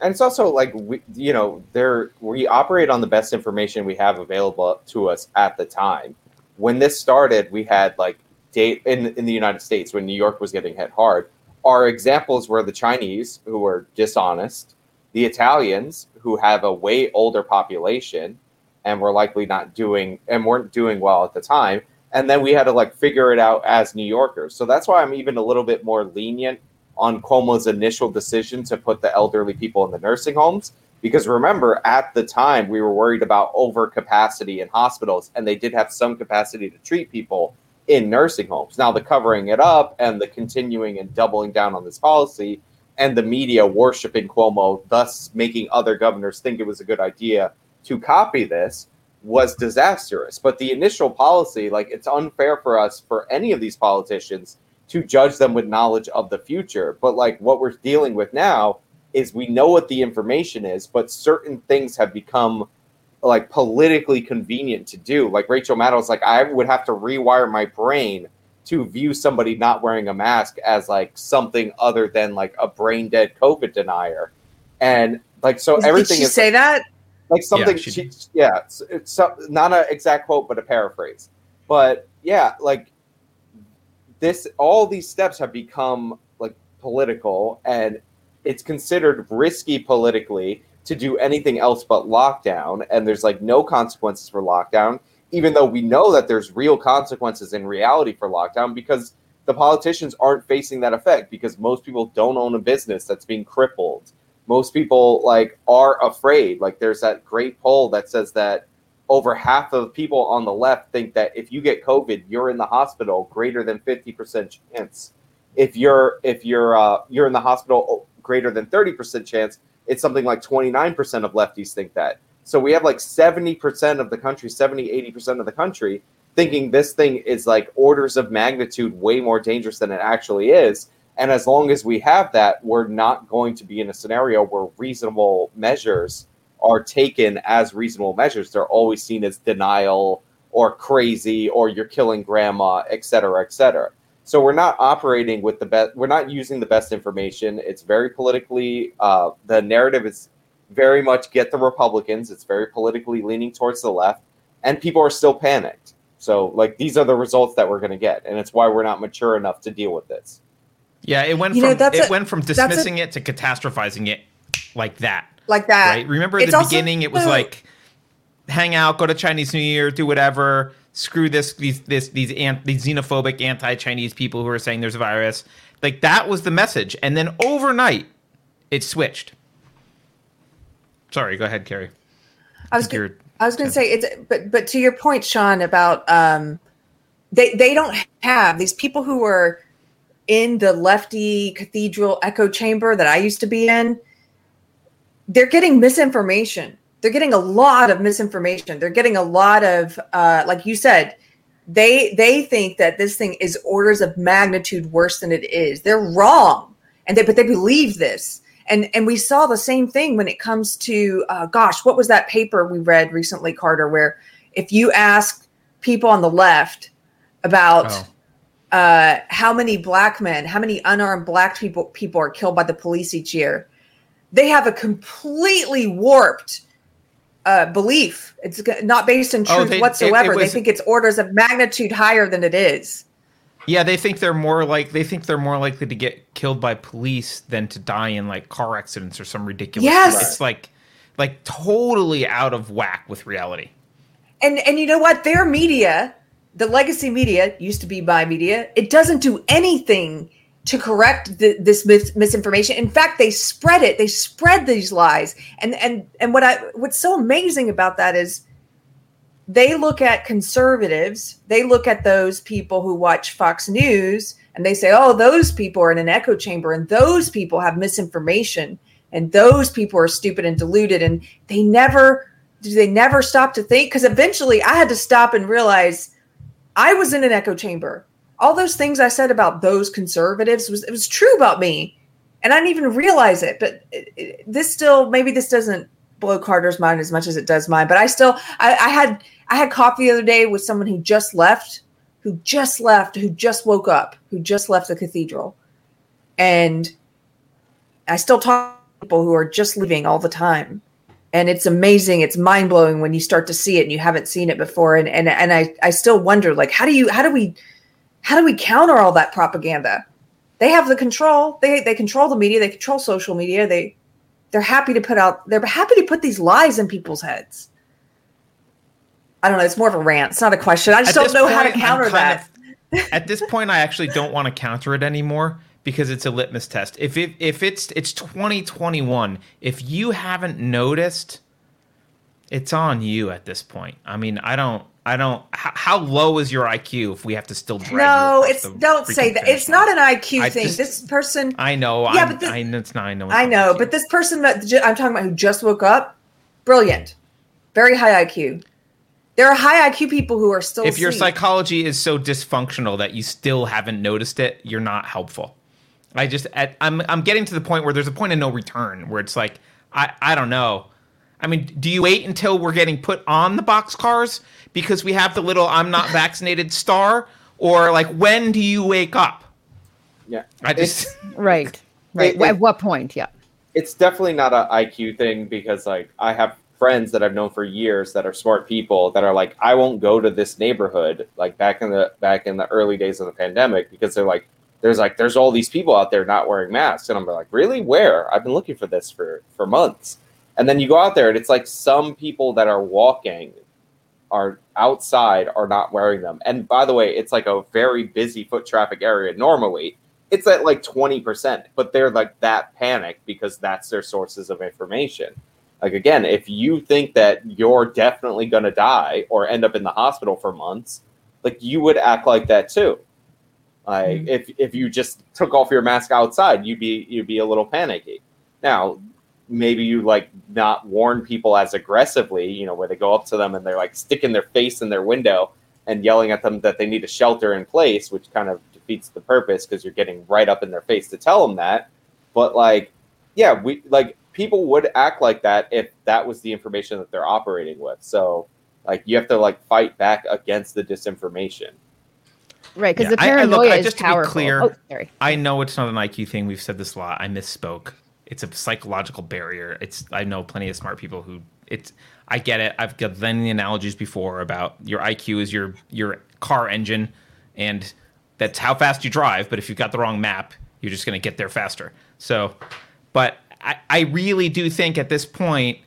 And it's also like we, you know, there we operate on the best information we have available to us at the time. When this started, we had like date in in the United States when New York was getting hit hard. Our examples were the Chinese who were dishonest, the Italians who have a way older population, and were likely not doing and weren't doing well at the time. And then we had to like figure it out as New Yorkers. So that's why I'm even a little bit more lenient on Cuomo's initial decision to put the elderly people in the nursing homes. Because remember, at the time, we were worried about overcapacity in hospitals, and they did have some capacity to treat people in nursing homes. Now, the covering it up and the continuing and doubling down on this policy, and the media worshiping Cuomo, thus making other governors think it was a good idea to copy this was disastrous. But the initial policy, like it's unfair for us for any of these politicians to judge them with knowledge of the future. But like what we're dealing with now is we know what the information is, but certain things have become like politically convenient to do. Like Rachel Maddow's like, I would have to rewire my brain to view somebody not wearing a mask as like something other than like a brain dead COVID denier. And like so everything Did she is say that? like something Yeah, she she, yeah it's, it's so- not an exact quote but a paraphrase but yeah like this all these steps have become like political and it's considered risky politically to do anything else but lockdown and there's like no consequences for lockdown even though we know that there's real consequences in reality for lockdown because the politicians aren't facing that effect because most people don't own a business that's being crippled. Most people like are afraid. Like there's that great poll that says that over half of people on the left think that if you get covid you're in the hospital greater than 50% chance. If you're if you're uh, you're in the hospital oh, greater than 30% chance it's something like 29% of lefties think that so we have like 70% of the country 70 80% of the country thinking this thing is like orders of magnitude way more dangerous than it actually is and as long as we have that, we're not going to be in a scenario where reasonable measures are taken as reasonable measures. They're always seen as denial or crazy or you're killing grandma, et cetera, et cetera. So we're not operating with the best, we're not using the best information. It's very politically, uh, the narrative is very much get the Republicans. It's very politically leaning towards the left, and people are still panicked. So, like, these are the results that we're going to get. And it's why we're not mature enough to deal with this. Yeah, it went You know, from that's it a- went from that's a- dismissing it to catastrophizing it like that. Like that. right? Remember at It's the also- beginning, it was like hang out, go to Chinese New Year, do whatever. Screw this, these this these ant, these xenophobic anti-Chinese people who are saying there's a virus. Like that was the message, and then overnight, it switched. Sorry, go ahead, Keri. I was you're- I was going to say it's but but to your point, Sean, about um, they they don't have these people who are in the lefty cathedral echo chamber that I used to be in. They're getting misinformation. They're getting a lot of misinformation. They're getting a lot of uh, like you said. They they think that this thing is orders of magnitude worse than it is. They're wrong, and they but they believe this and and we saw the same thing when it comes to uh, gosh what was that paper we read recently carter where if you ask people on the left about Oh. uh, how many black men how many unarmed black people people are killed by the police each year they have a completely warped uh, belief it's not based in Oh, truth they- it- it whatsoever they think it's orders of magnitude higher than it is Yeah, they think they're more like they think they're more likely to get killed by police than to die in like car accidents or some ridiculous. Yes. it's like like totally out of whack with reality. and and you know what their media the legacy media used to be my media it doesn't do anything to correct the, this mis- misinformation. In fact they spread it. They spread these lies. And and and what i what's so amazing about that is they look at conservatives. They look at those people who watch fox news and they say oh those people are in an echo chamber and those people have misinformation and those people are stupid and deluded. And they never do they never stop to think because eventually i had to stop and realize i was in an echo chamber all those things i said about those conservatives was it was true about me. And i didn't even realize it but this still maybe this doesn't blow carter's mind as much as it does mine but i still I, I had i had coffee the other day with someone who just left who just left who just woke up who just left the cathedral. And i still talk to people who are just leaving all the time. And it's amazing it's mind-blowing when you start to see it and you haven't seen it before. And and, and I, I still wonder like how do you how do we how do we counter all that propaganda? They have the control. They they control the media. They control social media. They they're happy to put out they're happy to put these lies in people's heads. I don't know. It's more of a rant. It's not a question. I just don't know how to counter that. Of- at this point, I actually don't want to counter it anymore because it's a litmus test. If it, if it's it's 2021, if you haven't noticed, it's on you at this point. I mean, I don't. I don't. How, how low is your IQ if we have to still drag no it's don't say that it's not an iq I thing just- this person I know. Yeah, I'm, but this- I know it's not. I know. I know, but this person that I'm talking about who just woke up, brilliant, very high IQ, There are high IQ people who are still. if your psychology is so dysfunctional that you still haven't noticed it, you're not helpful. I just at, I'm I'm getting to the point where there's a point of no return where it's like I I don't know. I mean, do you wait until we're getting put on the box cars because we have the little I'm not vaccinated star or like when do you wake up? Yeah. I just Right. Right. It- At what point? Yeah. it's definitely not a IQ thing because like I have friends that I've known for years that are smart people that are like I won't go to this neighborhood like back in the back in the early days of the pandemic because they're like there's like there's all these people out there not wearing masks and I'm like really where I've been looking for this for for months and then you go out there and it's like some people that are walking are outside are not wearing them and by the way it's like a very busy foot traffic area normally it's at like 20%, but they're like that panic because that's their sources of information. Like, again, if you think that you're definitely going to die or end up in the hospital for months, like you would act like that too. Like, Mhm. if, if you just took off your mask outside, you'd be, you'd be a little panicky. Now, maybe you like not warn people as aggressively, you know, where they go up to them and they're like sticking their face in their window and yelling at them that they need a shelter in place, which kind of defeats the purpose because you're getting right up in their face to tell them that. But like, yeah, we like people would act like that if that was the information that they're operating with. So like, you have to like fight back against the disinformation. Right. Because Yeah, the I- I look- paranoia I- is just to be powerful. clear- oh, sorry. I know it's not an IQ thing. We've said this a lot. I misspoke. It's a psychological barrier. It's I know plenty of smart people who it's I get it. I've got the analogies before about your IQ is your your car engine and that's how fast you drive, but if you've got the wrong map, you're just going to get there faster. So, but I, I really do think at this point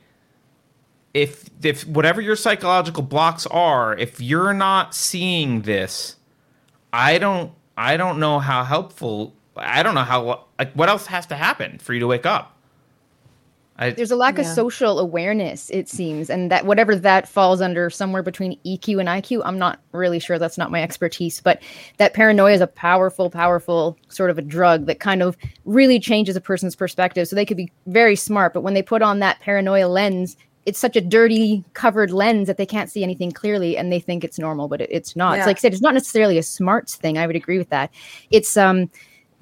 if if whatever your psychological blocks are, if you're not seeing this, I don't I don't know how helpful I don't know how like what else has to happen for you to wake up. I, There's a lack of social awareness, it seems, and that whatever that falls under somewhere between EQ and IQ, I'm not really sure. That's not my expertise, but that paranoia is a powerful, powerful sort of a drug that kind of really changes a person's perspective. So they could be very smart, but when they put on that paranoia lens, it's such a dirty, covered lens that they can't see anything clearly, and they think it's normal, but it, it's not. Yeah. It's like I said, it's not necessarily a smarts thing. I would agree with that. It's um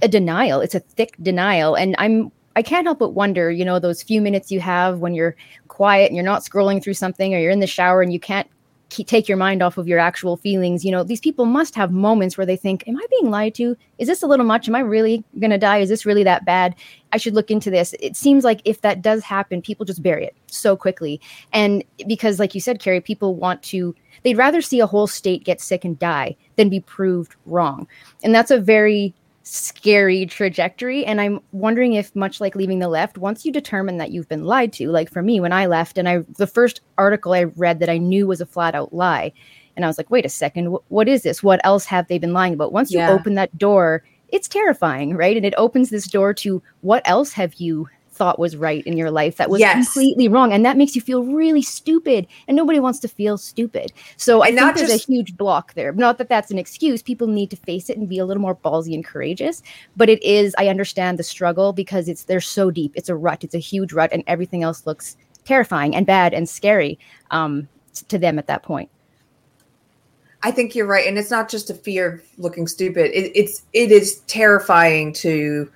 a denial. It's a thick denial, and I'm I can't help but wonder, you know, those few minutes you have when you're quiet and you're not scrolling through something or you're in the shower and you can't keep, take your mind off of your actual feelings. You know, these people must have moments where they think, Am I being lied to? Is this a little much? Am I really going to die? Is this really that bad? I should look into this. It seems like if that does happen, people just bury it so quickly. And because, like you said, Keri, people want to, they'd rather see a whole state get sick and die than be proved wrong. And that's a very scary trajectory. And i'm wondering if much like leaving the left once you determine that you've been lied to like for me when i left and i the first article i read that i knew was a flat out lie and i was like wait a second wh- what is this? What else have they been lying about? Once you Yeah. open that door it's terrifying right? And it opens this door to what else have you thought was right in your life that was Yes. completely wrong and that makes you feel really stupid and nobody wants to feel stupid so i And think there's just- a huge block there not that that's an excuse people need to face it and be a little more ballsy and courageous but it is i understand the struggle because it's they're so deep it's a rut it's a huge rut and everything else looks terrifying and bad and scary um, to them at that point I think you're right, and it's not just a fear of looking stupid. It, it's it is terrifying to.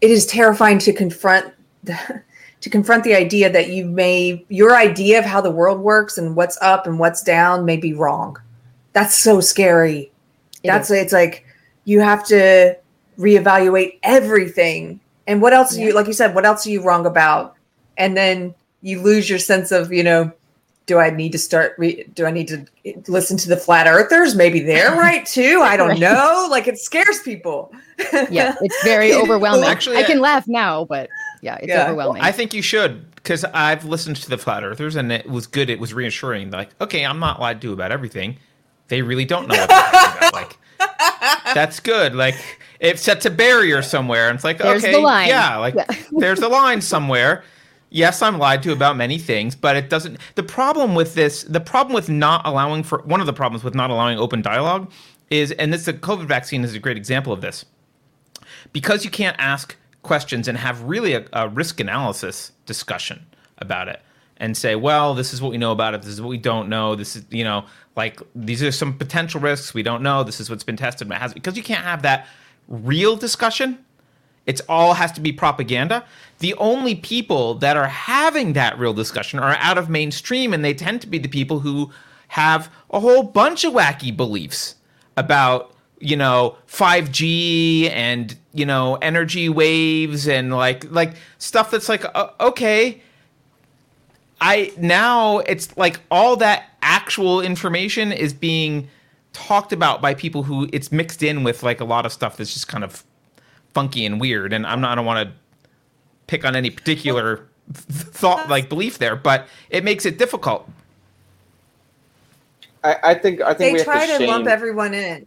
It is terrifying to confront the, to confront the idea that you may your idea of how the world works and what's up and what's down may be wrong. That's so scary. It That's is. it's like you have to reevaluate everything. And what else are you like you said, what else are you wrong about? And then you lose your sense of, you know, do I need to start re- do I need to listen to the flat earthers? Maybe they're right too. I don't Right. know. Like it scares people. yeah it's very overwhelming Actually, i I- can laugh now but yeah it's Yeah. overwhelming I think you should because I've listened to the flat earthers and it was good. It was reassuring. Like, okay, I'm not lied to do about everything. They really don't know what about. Like, that's good. Like, it sets a barrier somewhere. And it's like, There's okay, the line. yeah, like Yeah. there's a line somewhere. Yes, I'm lied to about many things, but it doesn't. The problem with this, the problem with not allowing for one of the problems with not allowing open dialogue is, and this the COVID vaccine is a great example of this because you can't ask questions and have really a, a risk analysis discussion about it and say, well, this is what we know about it. This is what we don't know. This is, you know, like these are some potential risks we don't know. This is what's been tested. But has because you can't have that real discussion. It's all has to be propaganda. The only people that are having that real discussion are out of mainstream, and they tend to be the people who have a whole bunch of wacky beliefs about you know 5G and you know energy waves and like like stuff that's like uh, okay I now it's like all that actual information is being talked about by people who it's mixed in with like a lot of stuff that's just kind of funky and weird and I'm not I don't want to pick on any particular thought like belief there but it makes it difficult I, I think I think They we have try to to shame. lump everyone in.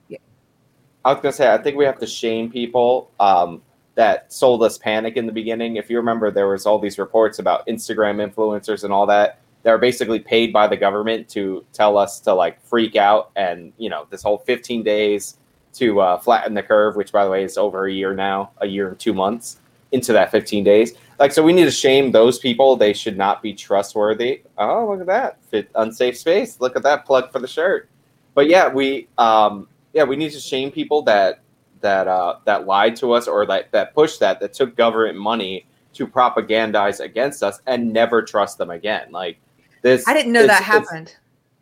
I was gonna say I think we have to shame people um, that sold us panic in the beginning. If you remember, there was all these reports about Instagram influencers and all that that are basically paid by the government to tell us to like freak out and you know this whole 15 days to uh, flatten the curve, which by the way is over a year now, a year and two months into that 15 days. Like so, we need to shame those people. They should not be trustworthy. Oh, look at that fit unsafe space. Look at that plug for the shirt. But yeah, we um, yeah we need to shame people that that uh, that lied to us or that that pushed that that took government money to propagandize against us and never trust them again. Like this, I didn't know that happened.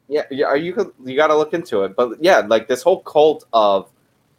yeah, yeah, you you got to look into it. But yeah, like this whole cult of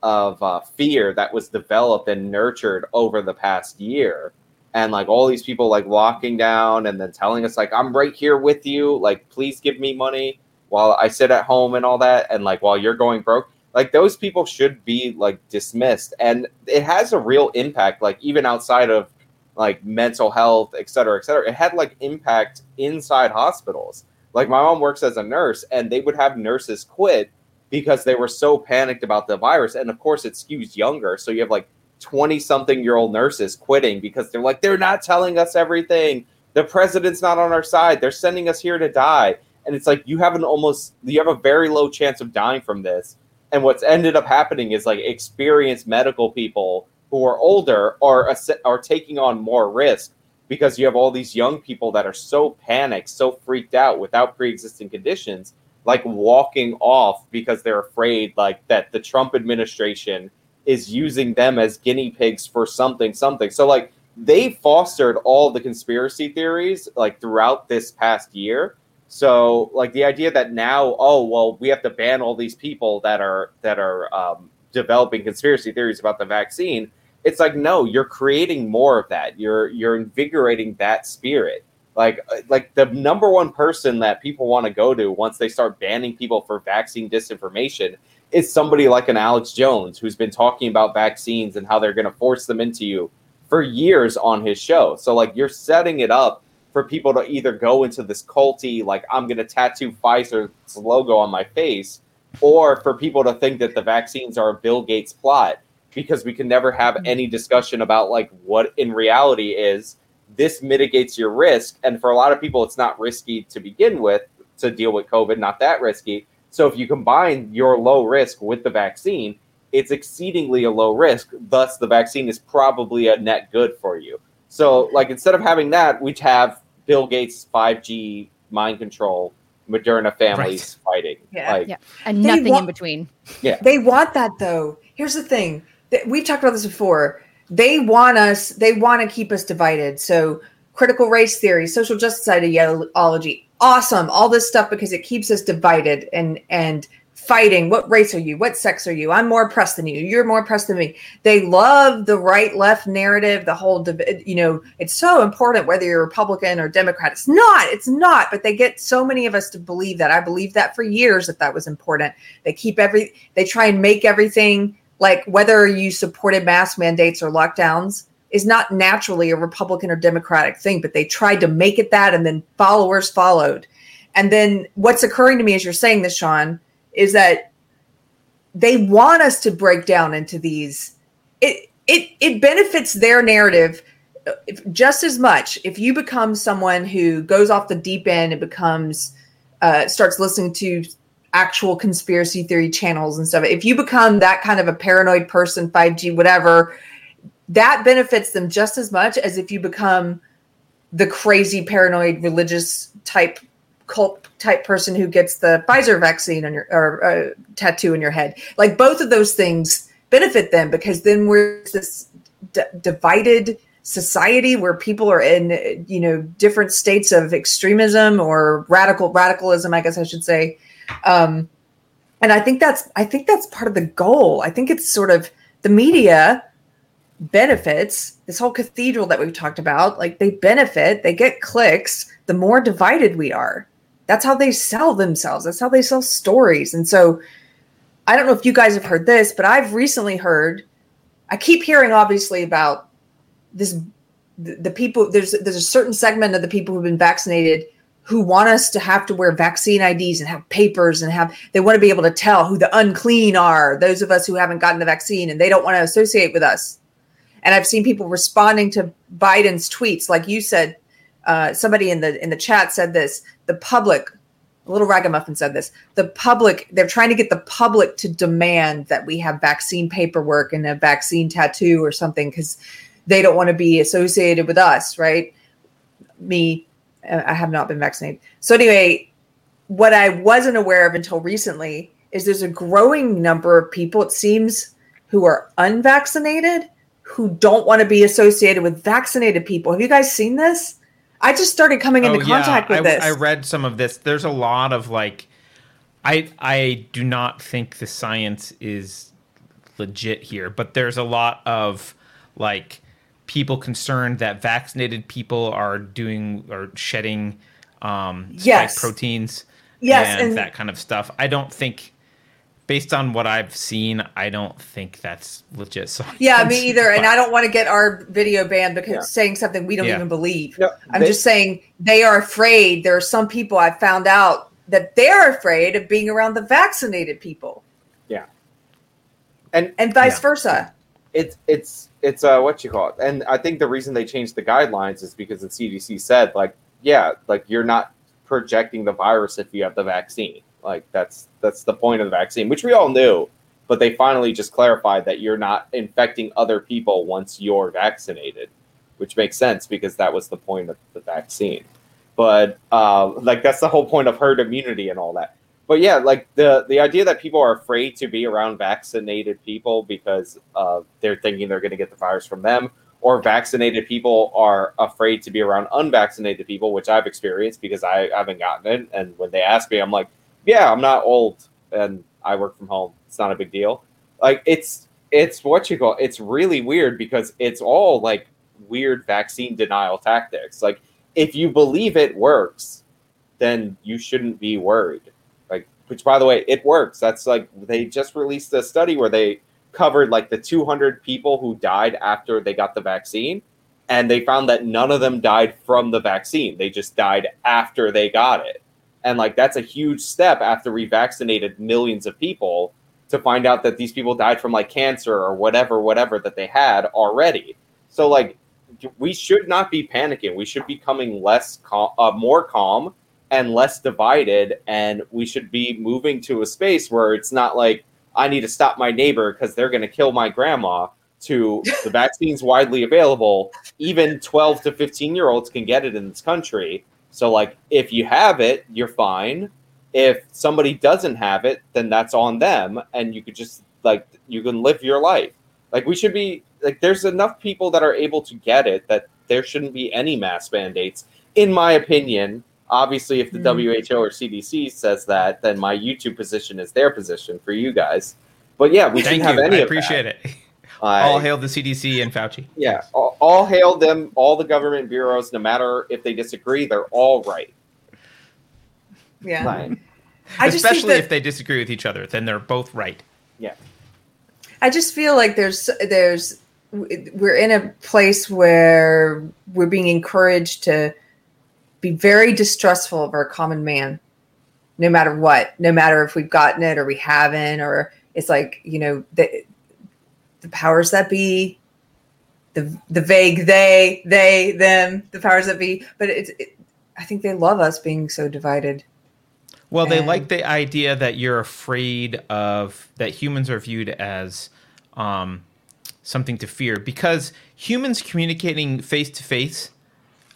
of uh, fear that was developed and nurtured over the past year, and like all these people like locking down and then telling us like I'm right here with you, like please give me money while I sit at home and all that, and like while you're going broke. Like those people should be like dismissed, and it has a real impact. Like even outside of like mental health, et cetera, et cetera, it had like impact inside hospitals. Like my mom works as a nurse, and they would have nurses quit because they were so panicked about the virus. And of course, it skews younger. So you have like 20 something year old nurses quitting because they're like, they're not telling us everything. The president's not on our side. They're sending us here to die. And it's like, you have an almost, you have a very low chance of dying from this. And what's ended up happening is like experienced medical people who are older are, are taking on more risk because you have all these young people that are so panicked, so freaked out without pre-existing conditions, like walking off because they're afraid like that the Trump administration is using them as guinea pigs for something something. So like they fostered all the conspiracy theories like throughout this past year. So like the idea that now oh well we have to ban all these people that are that are um, developing conspiracy theories about the vaccine it's like no you're creating more of that you're you're invigorating that spirit like uh, like the number one person that people want to go to once they start banning people for vaccine disinformation is somebody like an Alex Jones who's been talking about vaccines and how they're going to force them into you for years on his show. So like you're setting it up for people to either go into this culty like I'm going to tattoo Pfizer's logo on my face or for people to think that the vaccines are a Bill Gates plot because we can never have any discussion about like what in reality is this mitigates your risk and for a lot of people it's not risky to begin with to deal with covid not that risky so if you combine your low risk with the vaccine it's exceedingly a low risk thus the vaccine is probably a net good for you so like instead of having that we'd have bill gates 5g mind control moderna families fighting Yeah. like Yeah. and They nothing in between. Yeah. They want that though. Here's the thing. Th- We've talked about this before. They want us, they want to keep us divided. So critical race theory, social justice ideology, awesome. All this stuff because it keeps us divided and and fighting. What race are you? What sex are you? I'm more oppressed than you. You're more oppressed than me. They love the right left narrative, the whole you know, it's so important whether you're Republican or Democrat. It's not. It's not, but they get so many of us to believe that. I believed that for years that that was important. They keep every they try and make everything like whether you supported mask mandates or lockdowns is not naturally a Republican or Democratic thing, but they tried to make it that and then followers followed. And then what's occurring to me as you're saying this, Sean, is that they want us to break down into these. It it it benefits their narrative uh, just as much if you become someone who goes off the deep end and becomes uh, starts listening to actual conspiracy theory channels and stuff. If you become that kind of a paranoid person, 5G, whatever, that benefits them just as much as if you become the crazy paranoid religious type cult type person who gets the Pfizer vaccine on your or uh, tattoo in your head. Like both of those things benefit them because then we're this d- divided society where people are in you know different states of extremism or radical radicalism i guess i should say um and i think that's i think that's part of the goal. I think it's sort of the media benefits this whole cathedral that we've talked about. Like they benefit they get clicks the more divided we are. That's how they sell themselves. That's how they sell stories. And so i don't know if you guys have heard this but i've recently heard i keep hearing obviously about this the, people there's there's a certain segment of the people who've been vaccinated who want us to have to wear vaccine IDs and have papers and have they want to be able to tell who the unclean are, those of us who haven't gotten the vaccine and they don't want to associate with us. And I've seen people responding to Biden's tweets, like you said. Uh, somebody in the in the chat said this. The public, a little ragamuffin said this. The public, they're trying to get the public to demand that we have vaccine paperwork and a vaccine tattoo or something because they don't want to be associated with us, right? Me, I have not been vaccinated. So, anyway, what I wasn't aware of until recently is there's a growing number of people, it seems, who are unvaccinated who don't want to be associated with vaccinated people. Have you guys seen this? I just started coming into Oh, contact yeah. with I, this. I read some of this. There's a lot of like, I I do not think the science is legit here, but there's a lot of like people concerned that vaccinated people are doing or shedding um, spike Yes. proteins, Yes, and, and- that kind of stuff. I don't think. Based on what I've seen, I don't think that's legit science. yeah, me either. And I don't want to get our video banned because Yeah. saying something we don't Yeah. even believe. No, I'm they- just saying they are afraid. There are some people I found out that they're afraid of being around the vaccinated people Yeah. and and vice Yeah. versa. It's it's it's uh what you call it. And i think the reason they changed the guidelines is because the cdc said like yeah like you're not projecting the virus if you have the vaccine. Like that's that's the point of the vaccine which we all knew but they finally just clarified that you're not infecting other people once you're vaccinated which makes sense because that was the point of the vaccine. But uh, like that's the whole point of herd immunity and all that but yeah, like the the idea that people are afraid to be around vaccinated people because uh, they're thinking they're going to get the virus from them, or vaccinated people are afraid to be around unvaccinated people, which I've experienced because I haven't gotten it. And when they ask me, I'm like, yeah, I'm not old and I work from home. It's not a big deal. Like it's it's what you call it's really weird because it's all like weird vaccine denial tactics. Like if you believe it works, then you shouldn't be worried which by the way it works. That's like they just released a study where they covered like the 200 people who died after they got the vaccine and they found that none of them died from the vaccine. They just died after they got it. And like that's a huge step after we vaccinated millions of people to find out that these people died from like cancer or whatever whatever that they had already. So like we should not be panicking. We should be coming less calm uh, more calm and less divided and we should be moving to a space where it's not like i need to stop my neighbor because they're going to kill my grandma to the vaccine's widely available. Even 12 to 15 year olds can get it in this country. So like if you have it you're fine. If somebody doesn't have it then that's on them and you could just like you can live your life. Like we should be like there's enough people that are able to get it that there shouldn't be any mass mandates in my opinion obviously if the Mm. who or cdc says that then my youtube position is their position for you guys but yeah we Thank shouldn't have any I of appreciate that. it. I- All hail the CDC and Fauci. yeah all, all hail them all the government bureaus no matter if they disagree they're all right Yeah. Right. I just Especially that- if they disagree with each other, then they're both right. Yeah. I just feel like there's there's we're in a place where we're being encouraged to be very distrustful of our common man, no matter what, no matter if we've gotten it or we haven't, or it's like you know the the powers that be, the the vague they they them the powers that be, but it's it, I think they love us being so divided. Well, they And- like the idea that you're afraid of that humans are viewed as um, something to fear because humans communicating face to face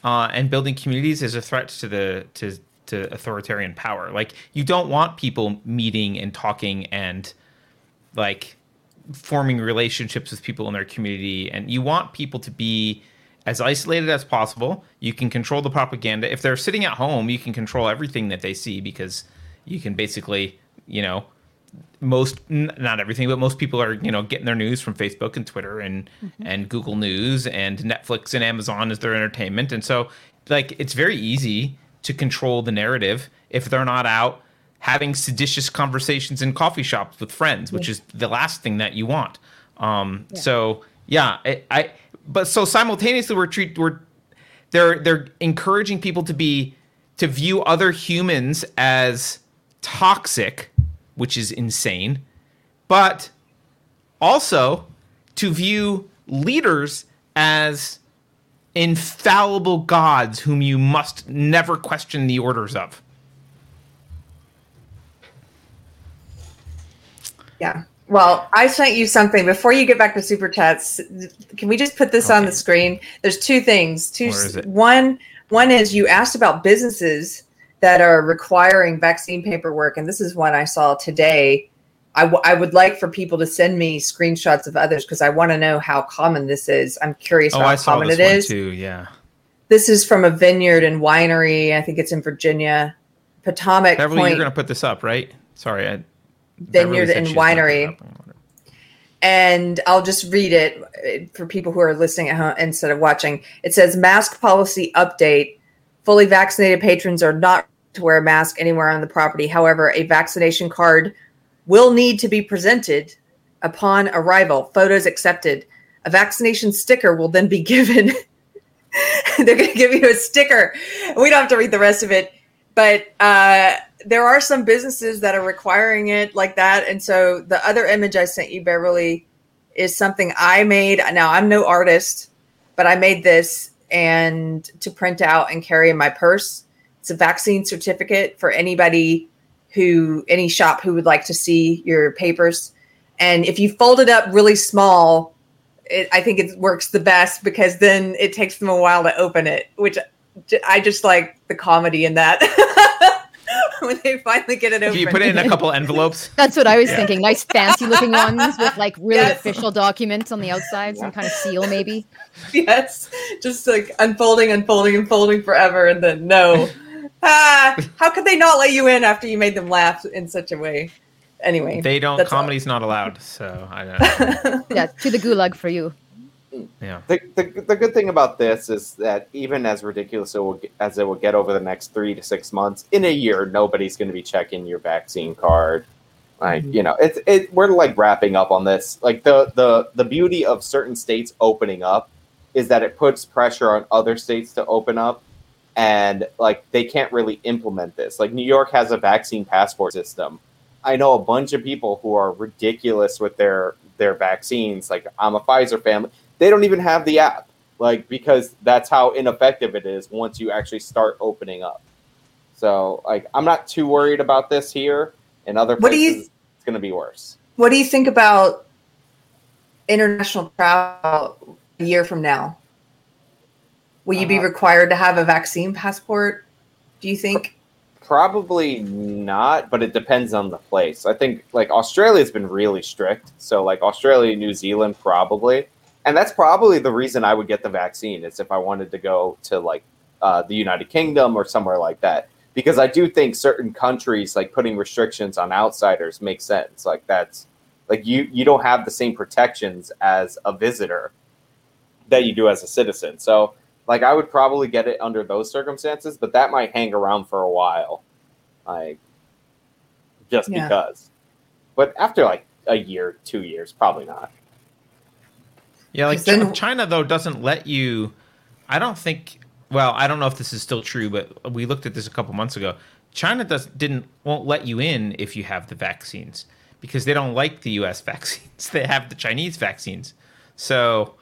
uh, and building communities is a threat to the to to authoritarian power. Like you don't want people meeting and talking and like forming relationships with people in their community, and you want people to be as isolated as possible. You can control the propaganda. If they're sitting at home, you can control everything that they see because you can basically, you know, most not everything, but most people are you know getting their news from Facebook and Twitter and mm-hmm. and Google News and Netflix and Amazon as their entertainment, and so like it's very easy to control the narrative if they're not out having seditious conversations in coffee shops with friends, which is the last thing that you want. Um, yeah. So yeah, I, I, but so simultaneously we're treat we're they're they're encouraging people to be to view other humans as toxic which is insane, but also to view leaders as infallible gods whom you must never question the orders of. Yeah. Well, I sent you something before you get back to super chats. Can we just put this okay. on the screen? There's two things. Two. One. One is you asked about businesses that are requiring vaccine paperwork, and this is one I saw today. I, w- I would like for people to send me screenshots of others because I want to know how common this is. I'm curious oh, how I common it is. Too, yeah. This is from a vineyard and winery. I think it's in Virginia, Potomac Beverly, Point. You're going to put this up, right? Sorry, I, vineyard and winery. And I'll just read it uh, for people who are listening at home instead of watching. It says mask policy update Fully vaccinated patrons are not to wear a mask anywhere on the property. However, a vaccination card will need to be presented upon arrival. Photos accepted. A vaccination sticker will then be given. They're going to give you a sticker. We don't have to read the rest of it, but uh, there are some businesses that are requiring it like that. And so the other image I sent you, Beverly, is something I made. Now I'm no artist, but I made this and to print out and carry in my purse. It's a vaccine certificate for anybody who, any shop who would like to see your papers. And if you fold it up really small, it, I think it works the best because then it takes them a while to open it, which I just like the comedy in that. when they finally get it open. you put it in a couple envelopes? That's what I was yeah. thinking. Nice fancy looking ones with like really yes. official documents on the outside, some kind of seal maybe. Yes. Just like unfolding, unfolding, unfolding forever and then no. Ah, how could they not let you in after you made them laugh in such a way? Anyway. They don't comedy's all. not allowed, so I don't Yeah, to the gulag for you. Yeah. The, the, the good thing about this is that even as ridiculous it will get, as it will get over the next three to six months, in a year nobody's going to be checking your vaccine card. Like mm-hmm. you know, it's it. We're like wrapping up on this. Like the the the beauty of certain states opening up is that it puts pressure on other states to open up, and like they can't really implement this. Like New York has a vaccine passport system. I know a bunch of people who are ridiculous with their their vaccines. Like I'm a Pfizer family they don't even have the app, like because that's how ineffective it is once you actually start opening up. So, like, I'm not too worried about this here. In other places, you, it's going to be worse. What do you think about international travel a year from now? Will you be uh, required to have a vaccine passport? Do you think? Probably not, but it depends on the place. I think like Australia's been really strict. So like Australia, New Zealand, probably and that's probably the reason I would get the vaccine is if I wanted to go to like uh, the United Kingdom or somewhere like that. Because I do think certain countries like putting restrictions on outsiders makes sense. Like that's like you you don't have the same protections as a visitor that you do as a citizen. So like I would probably get it under those circumstances, but that might hang around for a while, like just yeah. because. But after like a year, two years, probably not. Yeah, like then, China though doesn't let you. I don't think. Well, I don't know if this is still true, but we looked at this a couple months ago. China does didn't won't let you in if you have the vaccines because they don't like the U.S. vaccines. They have the Chinese vaccines, so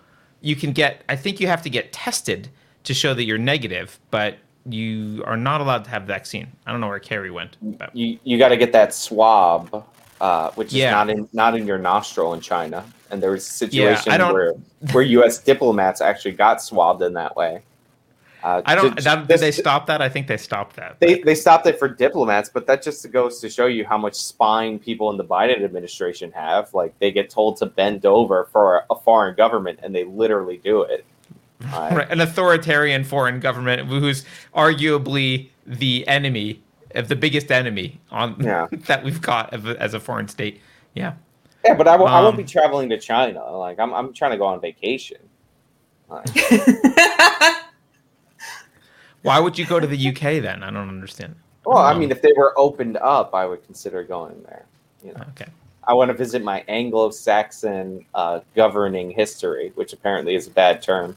you can get. I think you have to get tested to show that you're negative, but you are not allowed to have vaccine. I don't know where Keri went. But. You you got to get that swab, uh, which is yeah. not in not in your nostril in China and there was situations yeah, where where U.S. diplomats actually got swabbed in that way. Uh, I don't. ju- That, did they stop that? I think they stopped that. They, they stopped it for diplomats, but that just goes to show you how much spine people in the Biden administration have. Like they get told to bend over for a foreign government, and they literally do it. Uh, Right, an authoritarian foreign government who's arguably the enemy of the biggest enemy on Yeah. that we've got as a, foreign state. Yeah. Yeah, but I won't Um, be traveling to China. Like I'm, I'm trying to go on vacation. Like, Why would you go to the UK then? I don't understand. well, I Um, mean, if they were opened up, I would consider going there. You know, Okay. I want to visit my Anglo-Saxon uh, governing history, which apparently is a bad term.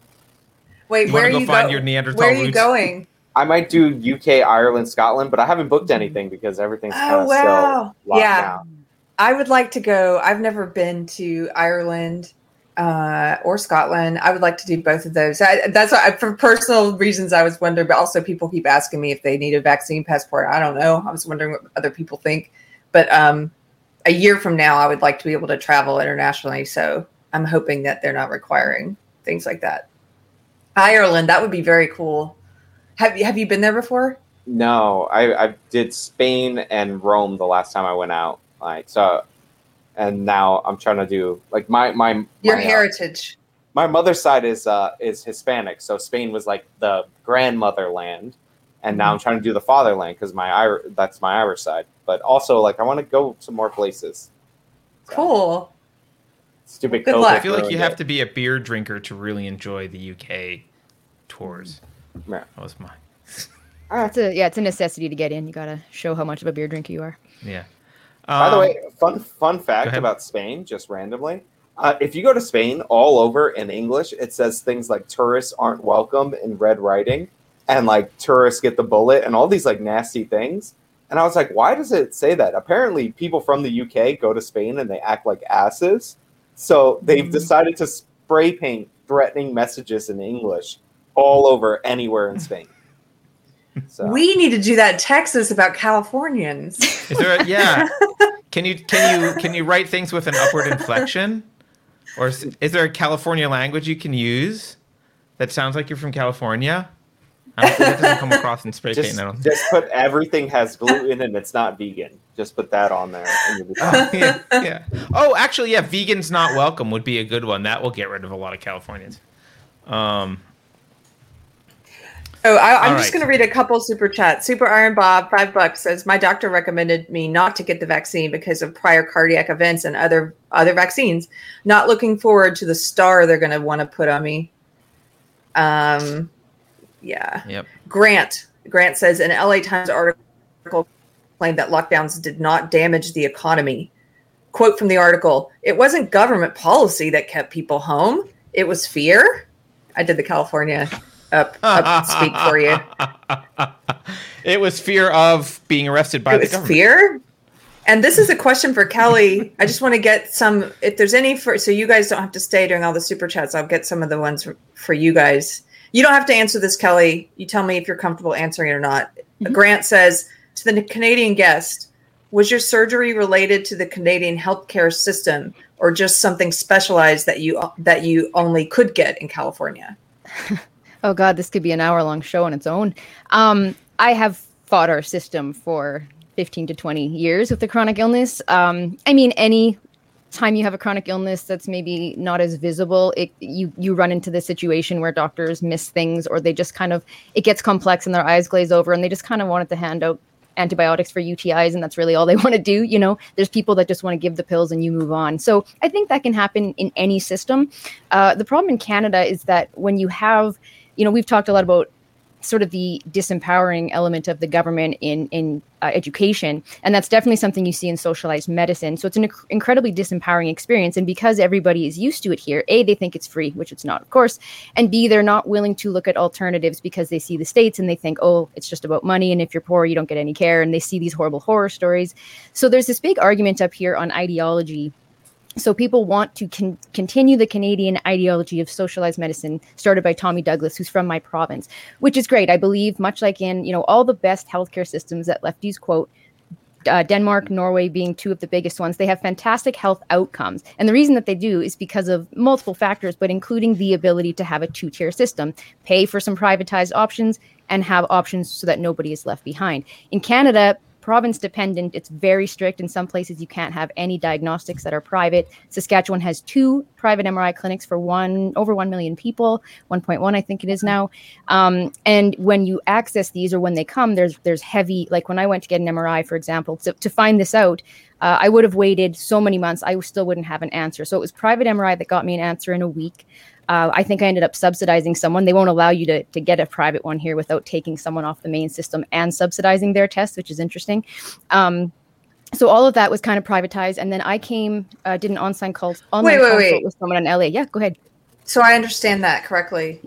Wait, You where are go you find go- your Neanderthal Where are you roots? going? I might do UK, Ireland, Scotland, but I haven't booked anything because everything's kind Oh of wow! still locked Yeah, down. I would like to go. I've never been to Ireland uh, or Scotland. I would like to do both of those. I, that's why, for personal reasons, I was wondering. But also, people keep asking me if they need a vaccine passport. I don't know. I was wondering what other people think. But um, a year from now, I would like to be able to travel internationally. So I'm hoping that they're not requiring things like that. Ireland, that would be very cool. Have you have you been there before? No, I, I did Spain and Rome the last time I went out. Like so, and now I'm trying to do like my my Your my, uh, heritage. my mother's side is uh is Hispanic, so Spain was like the grandmother land, and now I'm trying to do the fatherland because my Ir- that's my Irish side. But also like I want to go to more places. So, Cool. Stupid. Good COVID luck. I feel like you ruined have it. to be a beer drinker to really enjoy the UK tours. Yeah. That was my It's a yeah, it's a necessity to get in. You gotta show how much of a beer drinker you are. yeah. By the Um, way, fun fun fact about Spain, just randomly. Uh, if you go to Spain, all over in English, it says things like tourists aren't welcome in red writing, and like tourists get the bullet, and all these like nasty things. And I was like, why does it say that? Apparently, people from the UK go to Spain and they act like asses. So they've Mhm. decided to spray paint threatening messages in English all over anywhere in Spain. So We need to do that in Texas about Californians. Is there a, yeah. Can you can you can you write things with an upward inflection? Or is, is there a California language you can use that sounds like you're from California? I don't, that doesn't come across in spray just, paint. I don't. just put everything has gluten and it's not vegan. Just put that on there. And you'll be fine. Oh, yeah, yeah. Oh, actually, yeah. Vegans not welcome would be a good one. That will get rid of a lot of Californians. Um, Oh, I, I'm All just right. going to read a couple super chats. Super Iron Bob, five bucks says my doctor recommended me not to get the vaccine because of prior cardiac events and other other vaccines. Not looking forward to the star they're going to want to put on me. Um, yeah. yep. Grant Grant says an LA Times article claimed that lockdowns did not damage the economy. Quote from the article: "It wasn't government policy that kept people home; it was fear." I did the California up, up speak for you. it was fear of being arrested by It the was government. fear. And this is a question for Kelly. I just want to get some. If there's any for, so you guys don't have to stay during all the super chats. I'll get some of the ones for, for you guys. You don't have to answer this, Kelly. You tell me if you're comfortable answering it or not. Mhm. Grant says to the Canadian guest, "Was your surgery related to the Canadian healthcare system, or just something specialized that you that you only could get in California?" Oh God, this could be an hour long show on its own. Um, I have fought our system for 15 to 20 years with the chronic illness. Um, I mean, any time you have a chronic illness that's maybe not as visible, it you you run into the situation where doctors miss things or they just kind of it gets complex and their eyes glaze over and they just kind of wanted to hand out antibiotics for UTIs and that's really all they want to do. You know, there's people that just want to give the pills and you move on. So I think that can happen in any system. Uh, the problem in Canada is that when you have, you know, we've talked a lot about sort of the disempowering element of the government in in uh, education and that's definitely something you see in socialized medicine. So it's an inc- incredibly disempowering experience and because everybody is used to it here a they think it's free which it's not of course and b they're not willing to look at alternatives because they see the states and they think oh it's just about money and if you're poor you don't get any care and they see these horrible horror stories. So there's this big argument up here on ideology so people want to con- continue the Canadian ideology of socialized medicine started by Tommy Douglas, who's from my province, which is great. I believe, much like in you know all the best healthcare systems that lefties quote, uh, Denmark, Norway being two of the biggest ones. They have fantastic health outcomes. And the reason that they do is because of multiple factors, but including the ability to have a two tier system, pay for some privatized options, and have options so that nobody is left behind. In Canada, province dependent. It's very strict. In some places, you can't have any diagnostics that are private. Saskatchewan has two private MRI clinics for one over 1 million people, 1.1, I think it is now. Um, and when you access these or when they come, there's there's heavy, like when I went to get an MRI, for example, to, to find this out, uh, I would have waited so many months, I still wouldn't have an answer. So it was private MRI that got me an answer in a week. Uh, I think I ended up subsidizing someone. They won't allow you to, to get a private one here without taking someone off the main system and subsidizing their test, which is interesting. Um, so all of that was kind of privatized, and then I came, uh, did an on-site call, online Wait, wait, wait. with someone in LA. Yeah, go ahead. So I understand that correctly.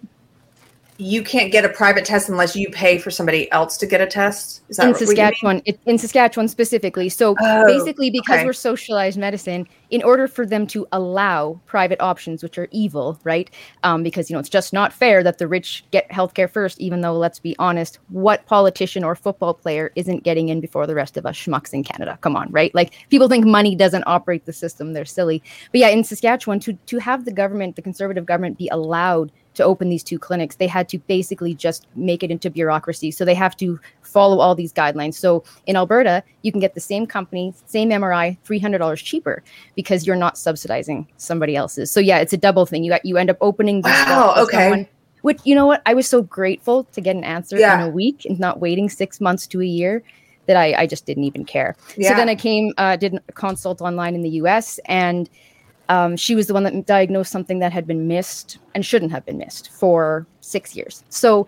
You can't get a private test unless you pay for somebody else to get a test. Is that in what you mean? Saskatchewan, it, in Saskatchewan specifically. So Oh, basically, because okay. we're socialized medicine, in order for them to allow private options, which are evil, right? Um, because you know it's just not fair that the rich get healthcare first. Even though, let's be honest, what politician or football player isn't getting in before the rest of us schmucks in Canada? Come on, right? Like people think money doesn't operate the system; they're silly. But yeah, in Saskatchewan, to to have the government, the conservative government, be allowed to open these two clinics, they had to basically just make it into bureaucracy. So they have to follow all these guidelines. So in Alberta, you can get the same company, same MRI, three hundred dollars cheaper because you're not subsidizing somebody else's. So yeah, it's a double thing. You got you end up opening Wow, okay. someone- Which you know what? I was so grateful to get an answer Yeah. in a week and not waiting six months to a year that I, I just didn't even care. Yeah. So then I came, uh, did a consult online in the US, and um, she was the one that diagnosed something that had been missed and shouldn't have been missed for six years. So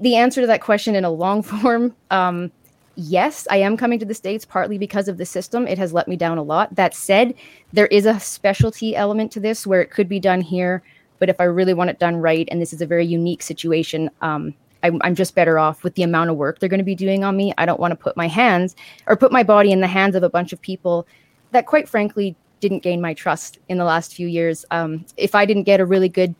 the answer to that question in a long form, um, yes, I am coming to the States partly because of the system. It has let me down a lot. That said, there is a specialty element to this where it could be done here. But if I really want it done right, and this is a very unique situation, um, I'm, I'm just better off with the amount of work they're going to be doing on me. I don't want to put my hands or put my body in the hands of a bunch of people that, quite frankly, didn't gain my trust in the last few years. Um, if I didn't get a really good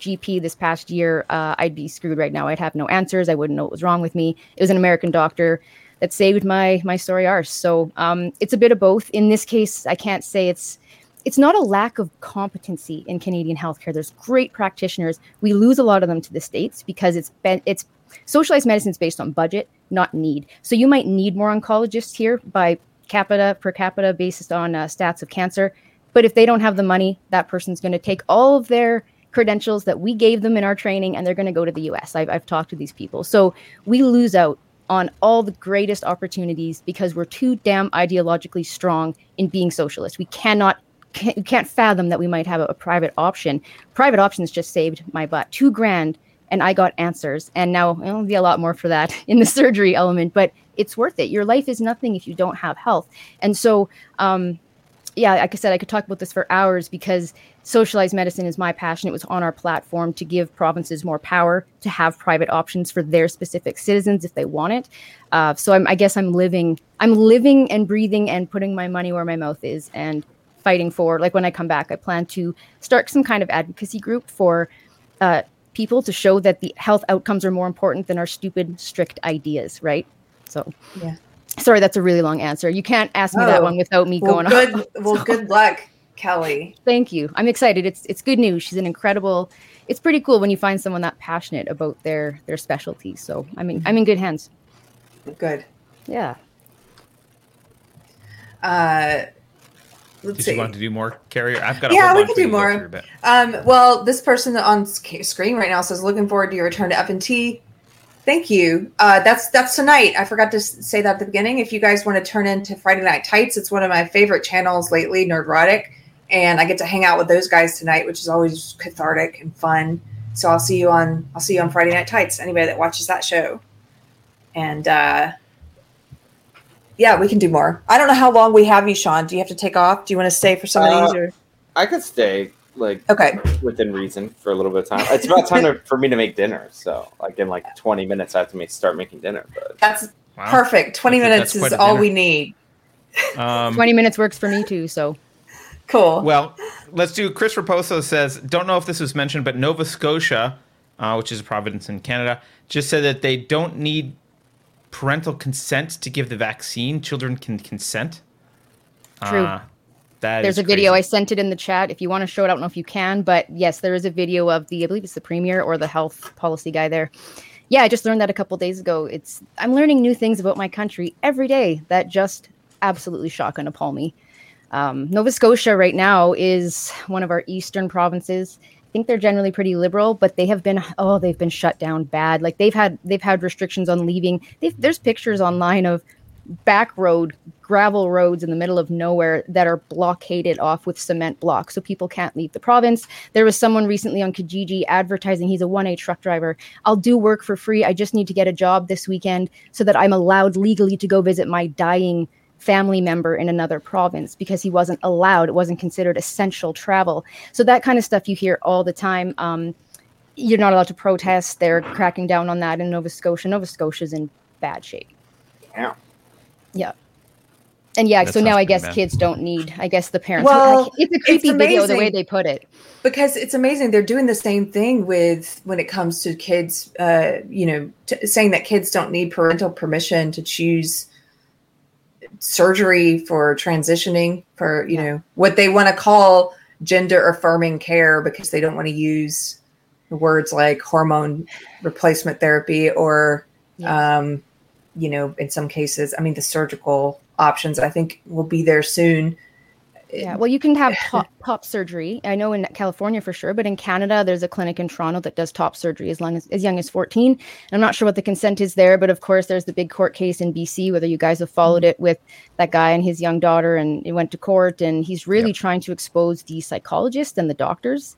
GP this past year, uh, I'd be screwed right now. I'd have no answers. I wouldn't know what was wrong with me. It was an American doctor that saved my my story arse. So um, it's a bit of both. In this case, I can't say it's it's not a lack of competency in Canadian healthcare. There's great practitioners. We lose a lot of them to the states because it's been it's socialized medicine is based on budget, not need. So you might need more oncologists here by capita per capita based on uh, stats of cancer. But if they don't have the money, that person's going to take all of their credentials that we gave them in our training and they're going to go to the US. I've, I've talked to these people. So we lose out on all the greatest opportunities because we're too damn ideologically strong in being socialist. We cannot can't, you can't fathom that we might have a, a private option. Private options just saved my butt. Two grand and I got answers. And now it'll be a lot more for that in the surgery element, but it's worth it. Your life is nothing if you don't have health. And so, um, yeah, like I said, I could talk about this for hours because socialized medicine is my passion. It was on our platform to give provinces more power to have private options for their specific citizens if they want it. Uh, so I'm, I guess I'm living, I'm living and breathing and putting my money where my mouth is and fighting for. Like when I come back, I plan to start some kind of advocacy group for uh, people to show that the health outcomes are more important than our stupid, strict ideas, right? So, Yeah. Sorry, that's a really long answer. You can't ask me that one without me Well, going good. on. Well, So, good luck, Kelly. Thank you. I'm excited. It's it's good news. She's an incredible. It's pretty cool when you find someone that passionate about their their specialty. So I mean, I'm in good hands. Good. Yeah. Uh, let's Did see. you want to do more, Keri? I've got a Yeah, whole we bunch could do we can go more. Um, well, this person on sc- screen right now says, "Looking forward to your return to Up and T." Thank you. Uh, that's that's tonight. I forgot to say that at the beginning. If you guys want to turn into Friday Night Tights, it's one of my favorite channels lately, Nerdrotic, and I get to hang out with those guys tonight, which is always cathartic and fun. So I'll see you on I'll see you on Friday Night Tights. Anybody that watches that show, and uh, yeah, we can do more. I don't know how long we have you, Sean. Do you have to take off? Do you want to stay for some of Uh, these? Or? I could stay like Okay. within reason for a little bit of time. It's about time to, for me to make dinner. So like in like 20 minutes, I have to make, start making dinner. But That's Wow. perfect. 20 minutes is all dinner. we need. Um, 20 minutes works for me too. So Cool. Well, let's do. Chris Raposo says, don't know if this was mentioned, but Nova Scotia, uh, which is a province in Canada, just said that they don't need parental consent to give the vaccine. Children can consent. True. Uh, that There's a video. I sent it in the chat. If you want to show it, I don't know if you can, but yes, there is a video of the, I believe it's the premier or the health policy guy there. Yeah, I just learned that a couple days ago. It's I'm learning new things about my country every day that just absolutely shock and appall me. Um, Nova Scotia right now is one of our eastern provinces. I think they're generally pretty liberal, but they have been oh they've been shut down bad. Like they've had they've had restrictions on leaving. They've, there's pictures online of back road gravel roads in the middle of nowhere that are blockaded off with cement blocks so people can't leave the province. There was someone recently on kijiji advertising he's a 1a truck driver i'll do work for free i just need to get a job this weekend so that i'm allowed legally to go visit my dying family member in another province because he wasn't allowed it wasn't considered essential travel. So that kind of stuff you hear all the time um, you're not allowed to protest they're cracking down on that in nova scotia nova scotia's in bad shape. Yeah. Yeah. And yeah, That so now I guess bad. kids don't need. I guess the parents. Well, it's a creepy video the way they put it. because it's amazing they're doing the same thing with when it comes to kids uh you know t- saying that kids don't need parental permission to choose surgery for transitioning for you Yeah. know what they want to call gender affirming care because they don't want to use words like hormone replacement therapy or Yeah. um you know in some cases i mean the surgical options i think will be there soon Yeah. Well, you can have top, top surgery. I know in California for sure, but in Canada, there's a clinic in Toronto that does top surgery as long as as young as 14. I'm not sure what the consent is there, but of course, there's the big court case in BC. Whether you guys have followed mm-hmm. it with that guy and his young daughter, and it went to court, and he's really trying to expose the psychologists and the doctors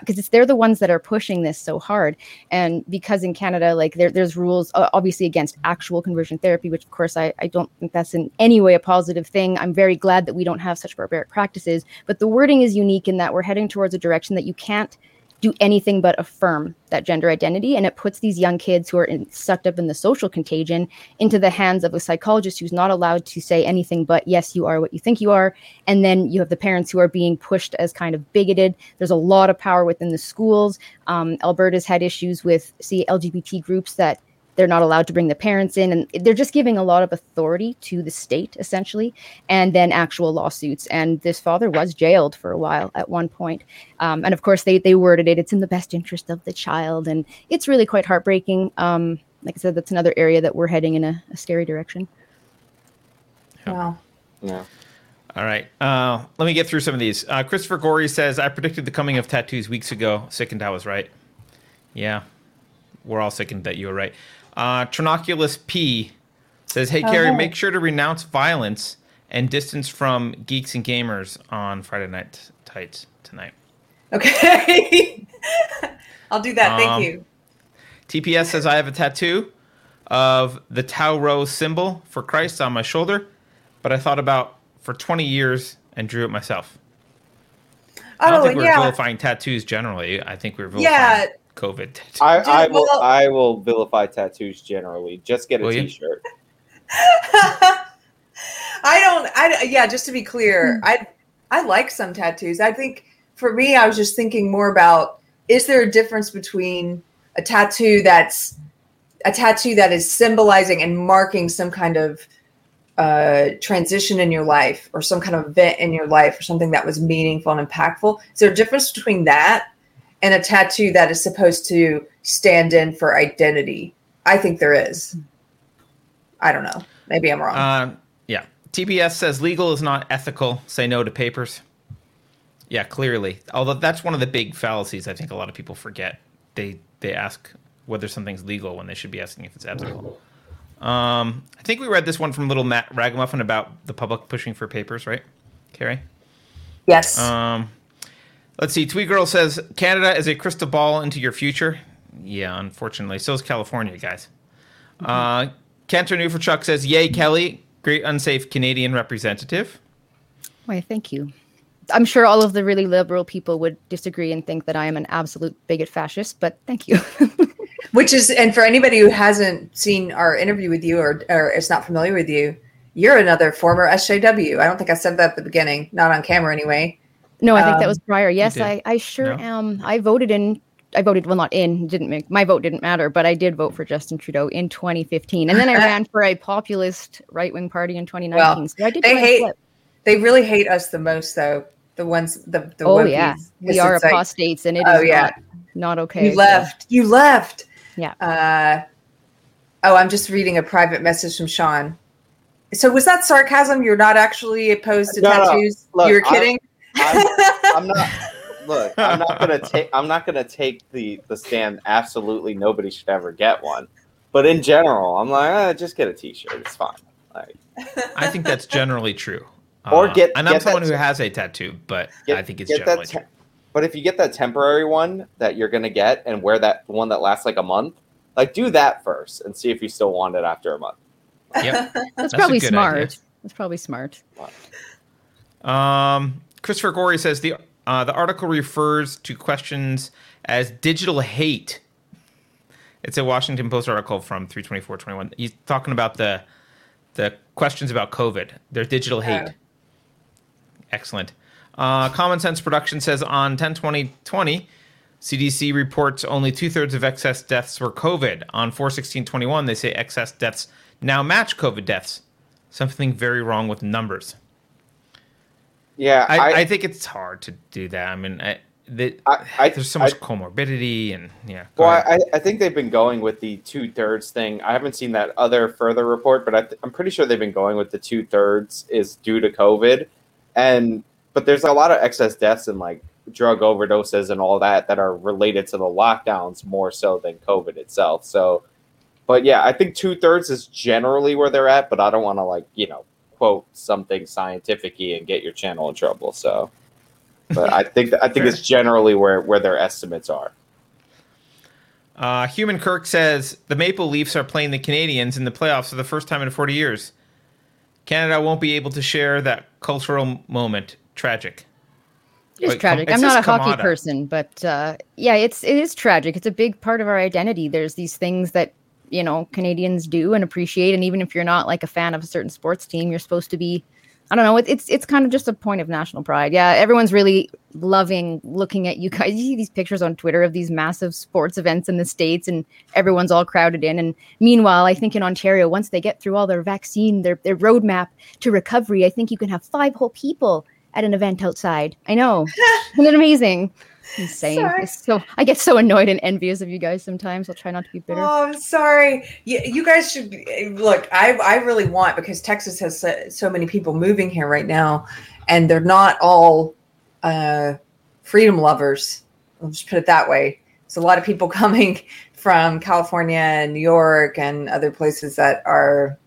because it's they're the ones that are pushing this so hard. And because in Canada, like there, there's rules uh, obviously against actual conversion therapy, which of course I, I don't think that's in any way a positive thing. I'm very glad that we don't have such barbaric practices, but the wording is unique in that we're heading towards a direction that you can't do anything but affirm that gender identity. And it puts these young kids who are in, sucked up in the social contagion into the hands of a psychologist who's not allowed to say anything but yes you are what you think you are. And then you have the parents who are being pushed as kind of bigoted. There's a lot of power within the schools. Um, alberta's had issues with see lgbt groups that they're not allowed to bring the parents in and they're just giving a lot of authority to the state essentially and then actual lawsuits and this father was jailed for a while at one point um, and of course they they worded it it's in the best interest of the child and it's really quite heartbreaking um, like i said that's another area that we're heading in a, a scary direction wow Yeah. All right. Uh, let me get through some of these. Uh, Christopher Gorey says, I predicted the coming of tattoos weeks ago. Sickened I was right. Yeah. We're all sickened that you were right. Uh, Trinoculus P says, Hey, Keri, Oh. make sure to renounce violence and distance from geeks and gamers on Friday night tights tonight. okay i'll do that Um, thank you TPS says, I have a tattoo of the Tau Rose symbol for Christ on my shoulder, but I thought about for 20 years and drew it myself. I don't oh think we're yeah vilifying tattoos generally. I think we're vilifying Yeah. COVID tattoos. I, I will I will vilify tattoos generally. Just get a will t-shirt. I don't. I yeah. Just to be clear, Hmm. I I like some tattoos. I think for me, I was just thinking more about: is there a difference between a tattoo that's a tattoo that is symbolizing and marking some kind of uh, transition in your life or some kind of event in your life or something that was meaningful and impactful? Is there a difference between that and a tattoo that is supposed to stand in for identity? I think there is. I don't know. Maybe I'm wrong. Uh, yeah. TBS says legal is not ethical. Say no to papers. Yeah, clearly. Although that's one of the big fallacies I think a lot of people forget. They they ask whether something's legal when they should be asking if it's ethical. Um, I think we read this one from Little Matt Ragamuffin about the public pushing for papers, right, Keri? yes. Um, let's see. Tweet Girl says Canada is a crystal ball into your future. Yeah, unfortunately, so is California, guys. Uh, Cantor Chuck says, "Yay, Kelly, great unsafe Canadian representative." why thank you i'm sure all of the really liberal people would disagree and think that i am an absolute bigot fascist but thank you Which is, and for anybody who hasn't seen our interview with you or, or is not familiar with you, you're another former SJW. I don't think I said that at the beginning, not on camera anyway. No, I think that Um, was prior. Yes. I, I sure No? am. I voted in I voted well not in didn't make my vote didn't matter, but I did vote for Justin Trudeau in 2015, and then I ran for a populist right wing party in 2019. Well, so I did they hate- flip. They really hate us the most, though. The ones, the the Oh wimpies. yeah, 'Cause we are it's like, apostates, and it is Oh, yeah. not not okay. You so- left. You left. Yeah. Uh, oh, I'm just reading a private message from Sean. So was that sarcasm? You're not actually opposed to No, no. tattoos? Look, you were I'm- kidding. I'm, I'm not. Look, I'm not gonna take. I'm not gonna take the the stand. Absolutely, nobody should ever get one. But in general, I'm like, eh, just get a T-shirt. It's fine. Like, I think that's generally true. Or Uh, get- and I'm get that someone who te- has a tattoo, but get, I think it's get generally that. true. but if you get that temporary one that you're gonna get and wear that one that lasts like a month, like do that first and see if you still want it after a month. Yep. That's, That's probably smart. idea. That's probably smart. Um, Christopher Gorey says the uh, the article refers to questions as digital hate. It's a Washington Post article from 32421. He's talking about the the questions about COVID. They're digital hate. Oh. Excellent. Uh, Common Sense Production says on 10 2020, CDC reports only two thirds of excess deaths were COVID. On 41621, they say excess deaths now match COVID deaths. Something very wrong with numbers. Yeah, I, I, I, think it's hard to do that. I mean, I, the, there's so much comorbidity and yeah. Well. I, I think they've been going with the two thirds thing. I haven't seen that other further report, but I th- I'm pretty sure they've been going with the two thirds is due to COVID, and but there's a lot of excess deaths and like drug overdoses and all that that are related to the lockdowns more so than COVID itself. So, but yeah, I think two thirds is generally where they're at, but I don't want to like you know quote something scientific-y and get your channel in trouble. So, but I think I think it's generally where where their estimates are. Uh, Human Kirk says the Maple Leafs are playing the Canadiens in the playoffs for the first time in 40 years. Canada won't be able to share that cultural moment. Tragic. It's Wait, tragic. com- I'm not a says hockey Kamada. person, but uh, yeah, it's it is tragic. It's a big part of our identity. There's these things that you know Canadians do and appreciate, and even if you're not like a fan of a certain sports team, you're supposed to be. I don't know. It, it's it's kind of just a point of national pride. Yeah, everyone's really loving looking at you guys. You see these pictures on Twitter of these massive sports events in the states, and everyone's all crowded in. And meanwhile, I think in Ontario, once they get through all their vaccine, their their roadmap to recovery, I think you can have five whole people at an event outside. I know. Isn't it amazing? Insane. So I get so annoyed and envious of you guys sometimes. I'll try not to be bitter. Oh, I'm sorry. You, you guys should be, look. I I really want because Texas has so, so many people moving here right now, and they're not all uh, freedom lovers. I'll just put it that way. There's a lot of people coming from California and New York and other places that are.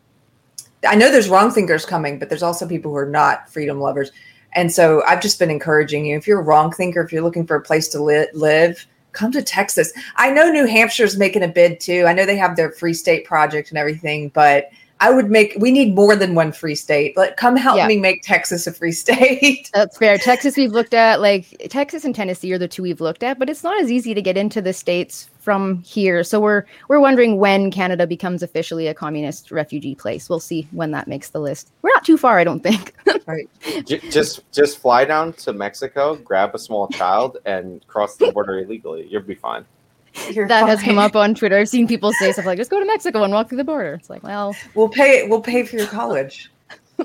I know there's wrong thinkers coming, but there's also people who are not freedom lovers. And so I've just been encouraging you. If you're a wrong thinker, if you're looking for a place to li- live, come to Texas. I know New Hampshire's making a bid too. I know they have their free state project and everything, but I would make we need more than one free state. But come help Yeah. me make Texas a free state. That's fair. Texas, we've looked at like Texas and Tennessee are the two we've looked at, but it's not as easy to get into the states from here. So we're we're wondering when Canada becomes officially a communist refugee place. We'll see when that makes the list. We're not too far, I don't think. right. J- just just fly down to Mexico, grab a small child, and cross the border illegally. You'll be fine. You're that has come up on Twitter. I've seen people say stuff like, "Just go to Mexico and walk through the border." It's like, well, We'll pay we'll pay for your college.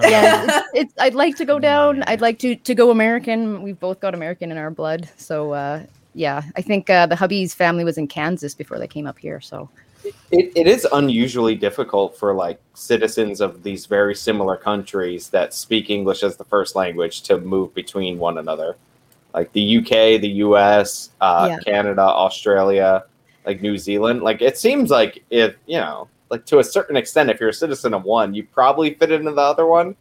yeah, it's, it's, I'd like to go down. I'd like to to go American. We've both got American in our blood, so uh, yeah. I think uh, the hubby's family was in Kansas before they came up here. So It, it is unusually difficult for like citizens of these very similar countries that speak English as the first language to move between one another. Like the UK, the US, uh, Yeah. Canada, Australia, like New Zealand. Like it seems like if you know, like to a certain extent, if you're a citizen of one, you probably fit into the other one.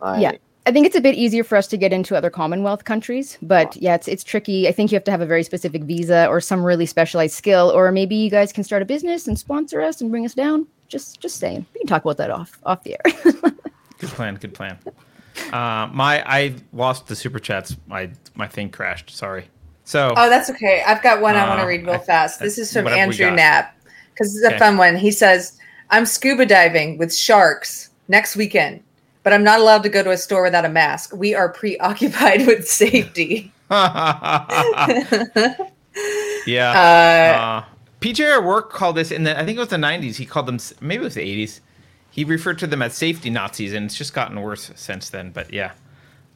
Like, Yeah. I think it's a bit easier for us to get into other Commonwealth countries, but yeah, it's it's tricky. I think you have to have a very specific visa or some really specialized skill, or maybe you guys can start a business and sponsor us and bring us down. Just just saying, we can talk about that off off the air. Good plan. Good plan. Uh, my I lost the super chats. My my thing crashed. Sorry. So Oh, that's okay. I've got one I want to Uh, read real I- fast. This is from what have we Andrew? Knapp because this is a Okay. fun one. He says, "I'm scuba diving with sharks next weekend, but I'm not allowed to go to a store without a mask. We are preoccupied with safety." yeah. uh, Uh, PJ O'Rourke called this in the I think it was the 90s. He called them maybe it was the 80s. He referred to them as safety Nazis, and it's just gotten worse since then. But yeah,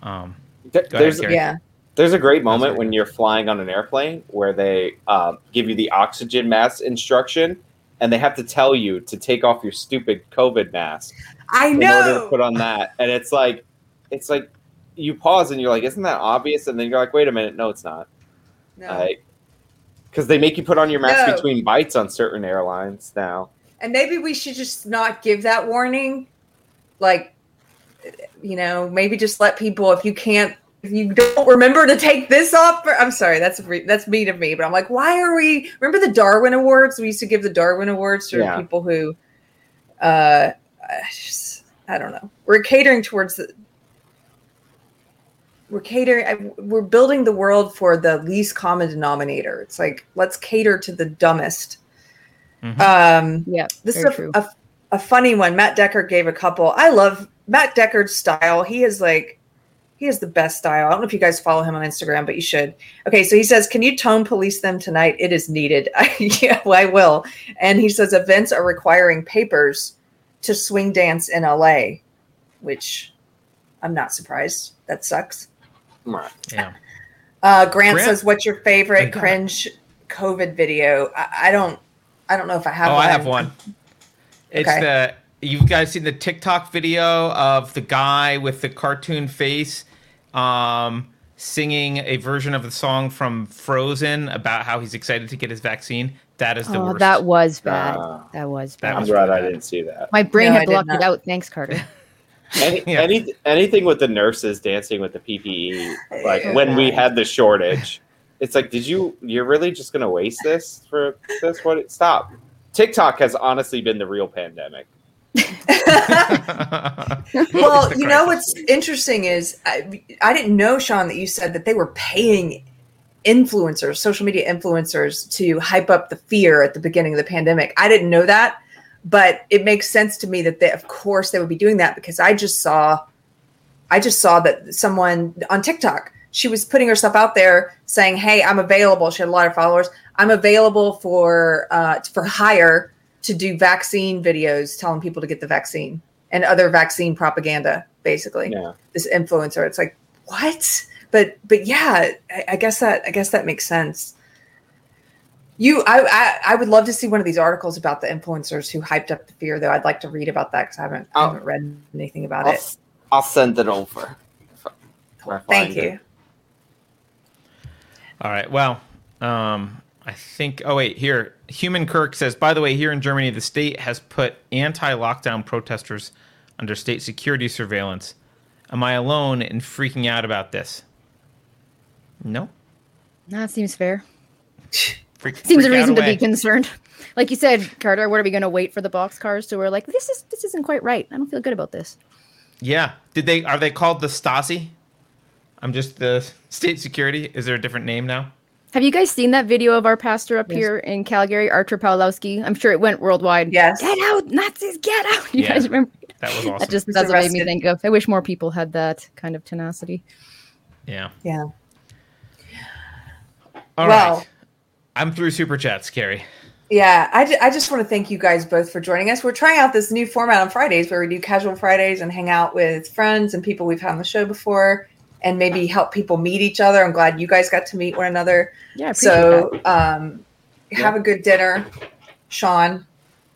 um, Th- Go ahead, there's Gary. yeah. there's a great moment when you're flying on an airplane where they um, give you the oxygen mask instruction, and they have to tell you to take off your stupid COVID mask I in order to put on that. And it's like, it's like you pause and you're like, isn't that obvious? And then you're like, wait a minute, no, it's not. No. because they make you put on your mask No. between bites on certain airlines now. And maybe we should just not give that warning. Like, you know, maybe just let people if you can't if you don't remember to take this off. For, I'm sorry, that's re, that's mean of me, but I'm like, why are we? Remember the Darwin Awards? We used to give the Darwin Awards to Yeah. people who, uh, I just I don't know. We're catering towards the. We're catering. We're building the world for the least common denominator. It's like let's cater to the dumbest. Mhm. Um, Yeah, this is a, a, a funny one. Matt Decker gave a couple. I love Matt Decker's style. He is like, he has the best style. I don't know if you guys follow him on Instagram, but you should. Okay, so he says, "Can you tone police them tonight? It is needed." yeah, well, I will. And he says events are requiring papers to swing dance in LA, which I'm not surprised. That sucks. Right. yeah. Uh, Grant, Grant? says, "What's your favorite cringe COVID video?" I, I don't, I don't know if I have. oh, one. I have one. It's Okay. the you guys seen the TikTok video of the guy with the cartoon face um, singing a version of the song from Frozen about how he's excited to get his vaccine. That is the Oh, worst. that was bad. Uh, that was bad. I'm glad really I didn't see that. My brain No, had did blocked it out. Thanks, Carter. Any, Yeah. any anything with the nurses dancing with the PPE, like when we had the shortage, it's like, did you? You're really just gonna waste this for this? What? Stop. TikTok has honestly been the real pandemic. well, you know what's interesting is I, I didn't know, Sean, that you said that they were paying influencers, social media influencers, to hype up the fear at the beginning of the pandemic. I didn't know that, but it makes sense to me that they, of course, they would be doing that because I just saw, I just saw that someone on TikTok, she was putting herself out there saying, "Hey, I'm available." She had a lot of followers. I'm available for uh, for hire to do vaccine videos, telling people to get the vaccine and other vaccine propaganda. Basically, Yeah. this influencer. It's like what? But but yeah, I, I guess that I guess that makes sense. You, I, I, I would love to see one of these articles about the influencers who hyped up the fear. Though I'd like to read about that because I haven't, I haven't read anything about I'll, it. I'll send it over. if I- if I Thank you. it. All right. Well, um, I think. Oh wait, here. Human Kirk says. By the way, here in Germany, the state has put anti-lockdown protesters under state security surveillance. Am I alone in freaking out about this? No. That seems fair. Freak, Seems a reason to be concerned. Like you said, Carter, what are we going to wait for the boxcars? So we're like, this is this isn't quite right. I don't feel good about this. Yeah. Did they? Are they called the Stasi? I'm just the state security. Is there a different name now? Have you guys seen that video of our pastor up Yes. here in Calgary, Artur Pawlowski? I'm sure it went worldwide. Yes. Get out, Nazis, get out. You Yeah. guys remember? That was awesome. That just Who's that's what made me think of. I wish more people had that kind of tenacity. yeah. Yeah. All right. Well- I'm through super chats, Keri. Yeah, I, ju- I just want to thank you guys both for joining us. We're trying out this new format on Fridays where we do casual Fridays and hang out with friends and people we've had on the show before and maybe help people meet each other. I'm glad you guys got to meet one another. Yeah, So that. um, have a good dinner, Sean.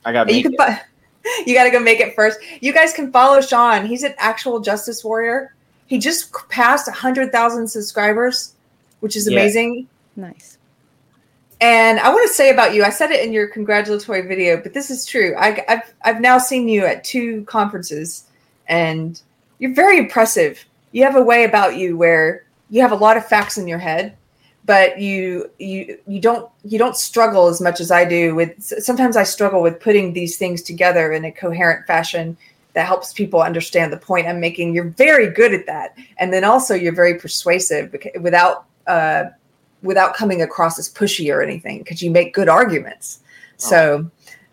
I got You can fi- you got to go make it first. You guys can follow Sean. He's an actual justice warrior. He just passed 100,000 subscribers, which is Yeah. amazing. Nice. And I want to say about you, I said it in your congratulatory video, but this is true. I, I've I've now seen you at two conferences, and you're very impressive. You have a way about you where you have a lot of facts in your head, but you you you don't you don't struggle as much as I do with. Sometimes I struggle with putting these things together in a coherent fashion that helps people understand the point I'm making. You're very good at that, and then also you're very persuasive without. Uh, without coming across as pushy or anything because you make good arguments. So,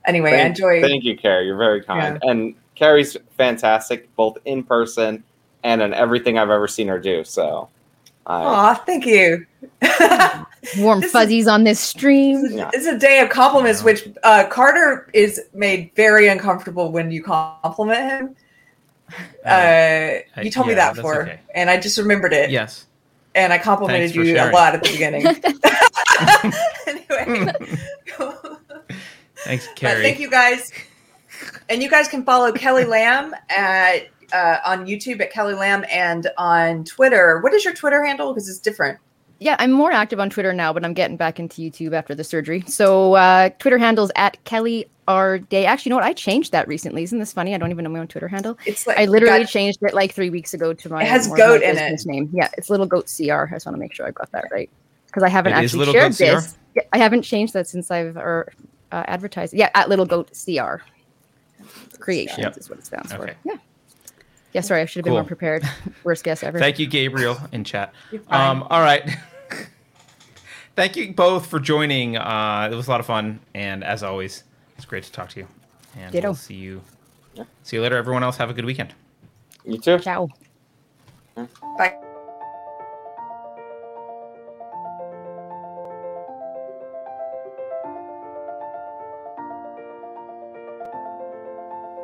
anyway, I Thank, enjoy. thank you, Keri. You're very kind. And Keri's fantastic, both in person and in everything I've ever seen her do. So I, Aw, thank you. Warm This is- fuzzies on this stream. Yeah. It's a day of compliments, which uh, Carter is made very uncomfortable when you compliment him. Uh, you told me yeah, that that's before, okay. and I just remembered it. Yes. and I complimented Thanks for you a lot at the beginning. anyway, Thanks, But Keri. thank you guys, and you guys can follow Kelly Lamb at uh, on YouTube at Kelly Lamb and on Twitter. What is your Twitter handle? Because it's different. Yeah, I'm more active on Twitter now, but I'm getting back into YouTube after the surgery. So uh, Twitter handles at Kelly R Day. Actually, you know what? I changed that recently. Isn't this funny? I don't even know my own Twitter handle. It's like I literally got- changed it like three weeks ago to my. It has more goat my in it. Name. Yeah, it's Little Goat CR. I just want to make sure I got that right because I haven't It is actually Little shared Goat this. Yeah, I haven't changed that since I've or uh, advertised. Yeah, at Little Goat CR. Creations Yep. is what it stands Okay. for. Yeah. Yeah, sorry, I should have been Cool. more prepared. Worst guess ever. Thank you, Gabriel, in chat. Um, all right. Thank you both for joining. Uh, it was a lot of fun, and as always, it's great to talk to you. And Ditto. we'll see you. See you later. Everyone else, have a good weekend. you too. Ciao. Bye.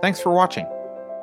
Thanks for watching.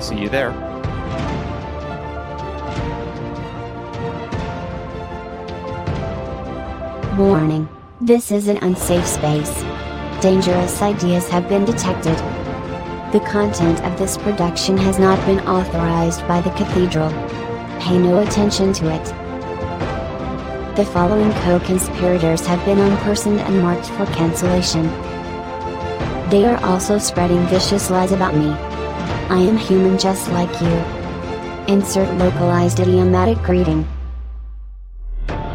See you there. Warning. This is an unsafe space. Dangerous ideas have been detected. The content of this production has not been authorized by the Cathedral. Pay no attention to it. The following co-conspirators have been unpersoned and marked for cancellation. They are also spreading vicious lies about me. I am human just like you. Insert localized idiomatic greeting.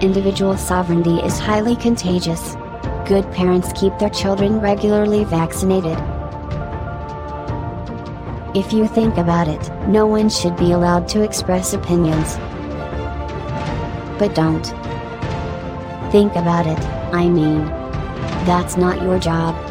Individual sovereignty is highly contagious. Good parents keep their children regularly vaccinated. If you think about it, no one should be allowed to express opinions. But don't. Think about it, I mean. That's not your job.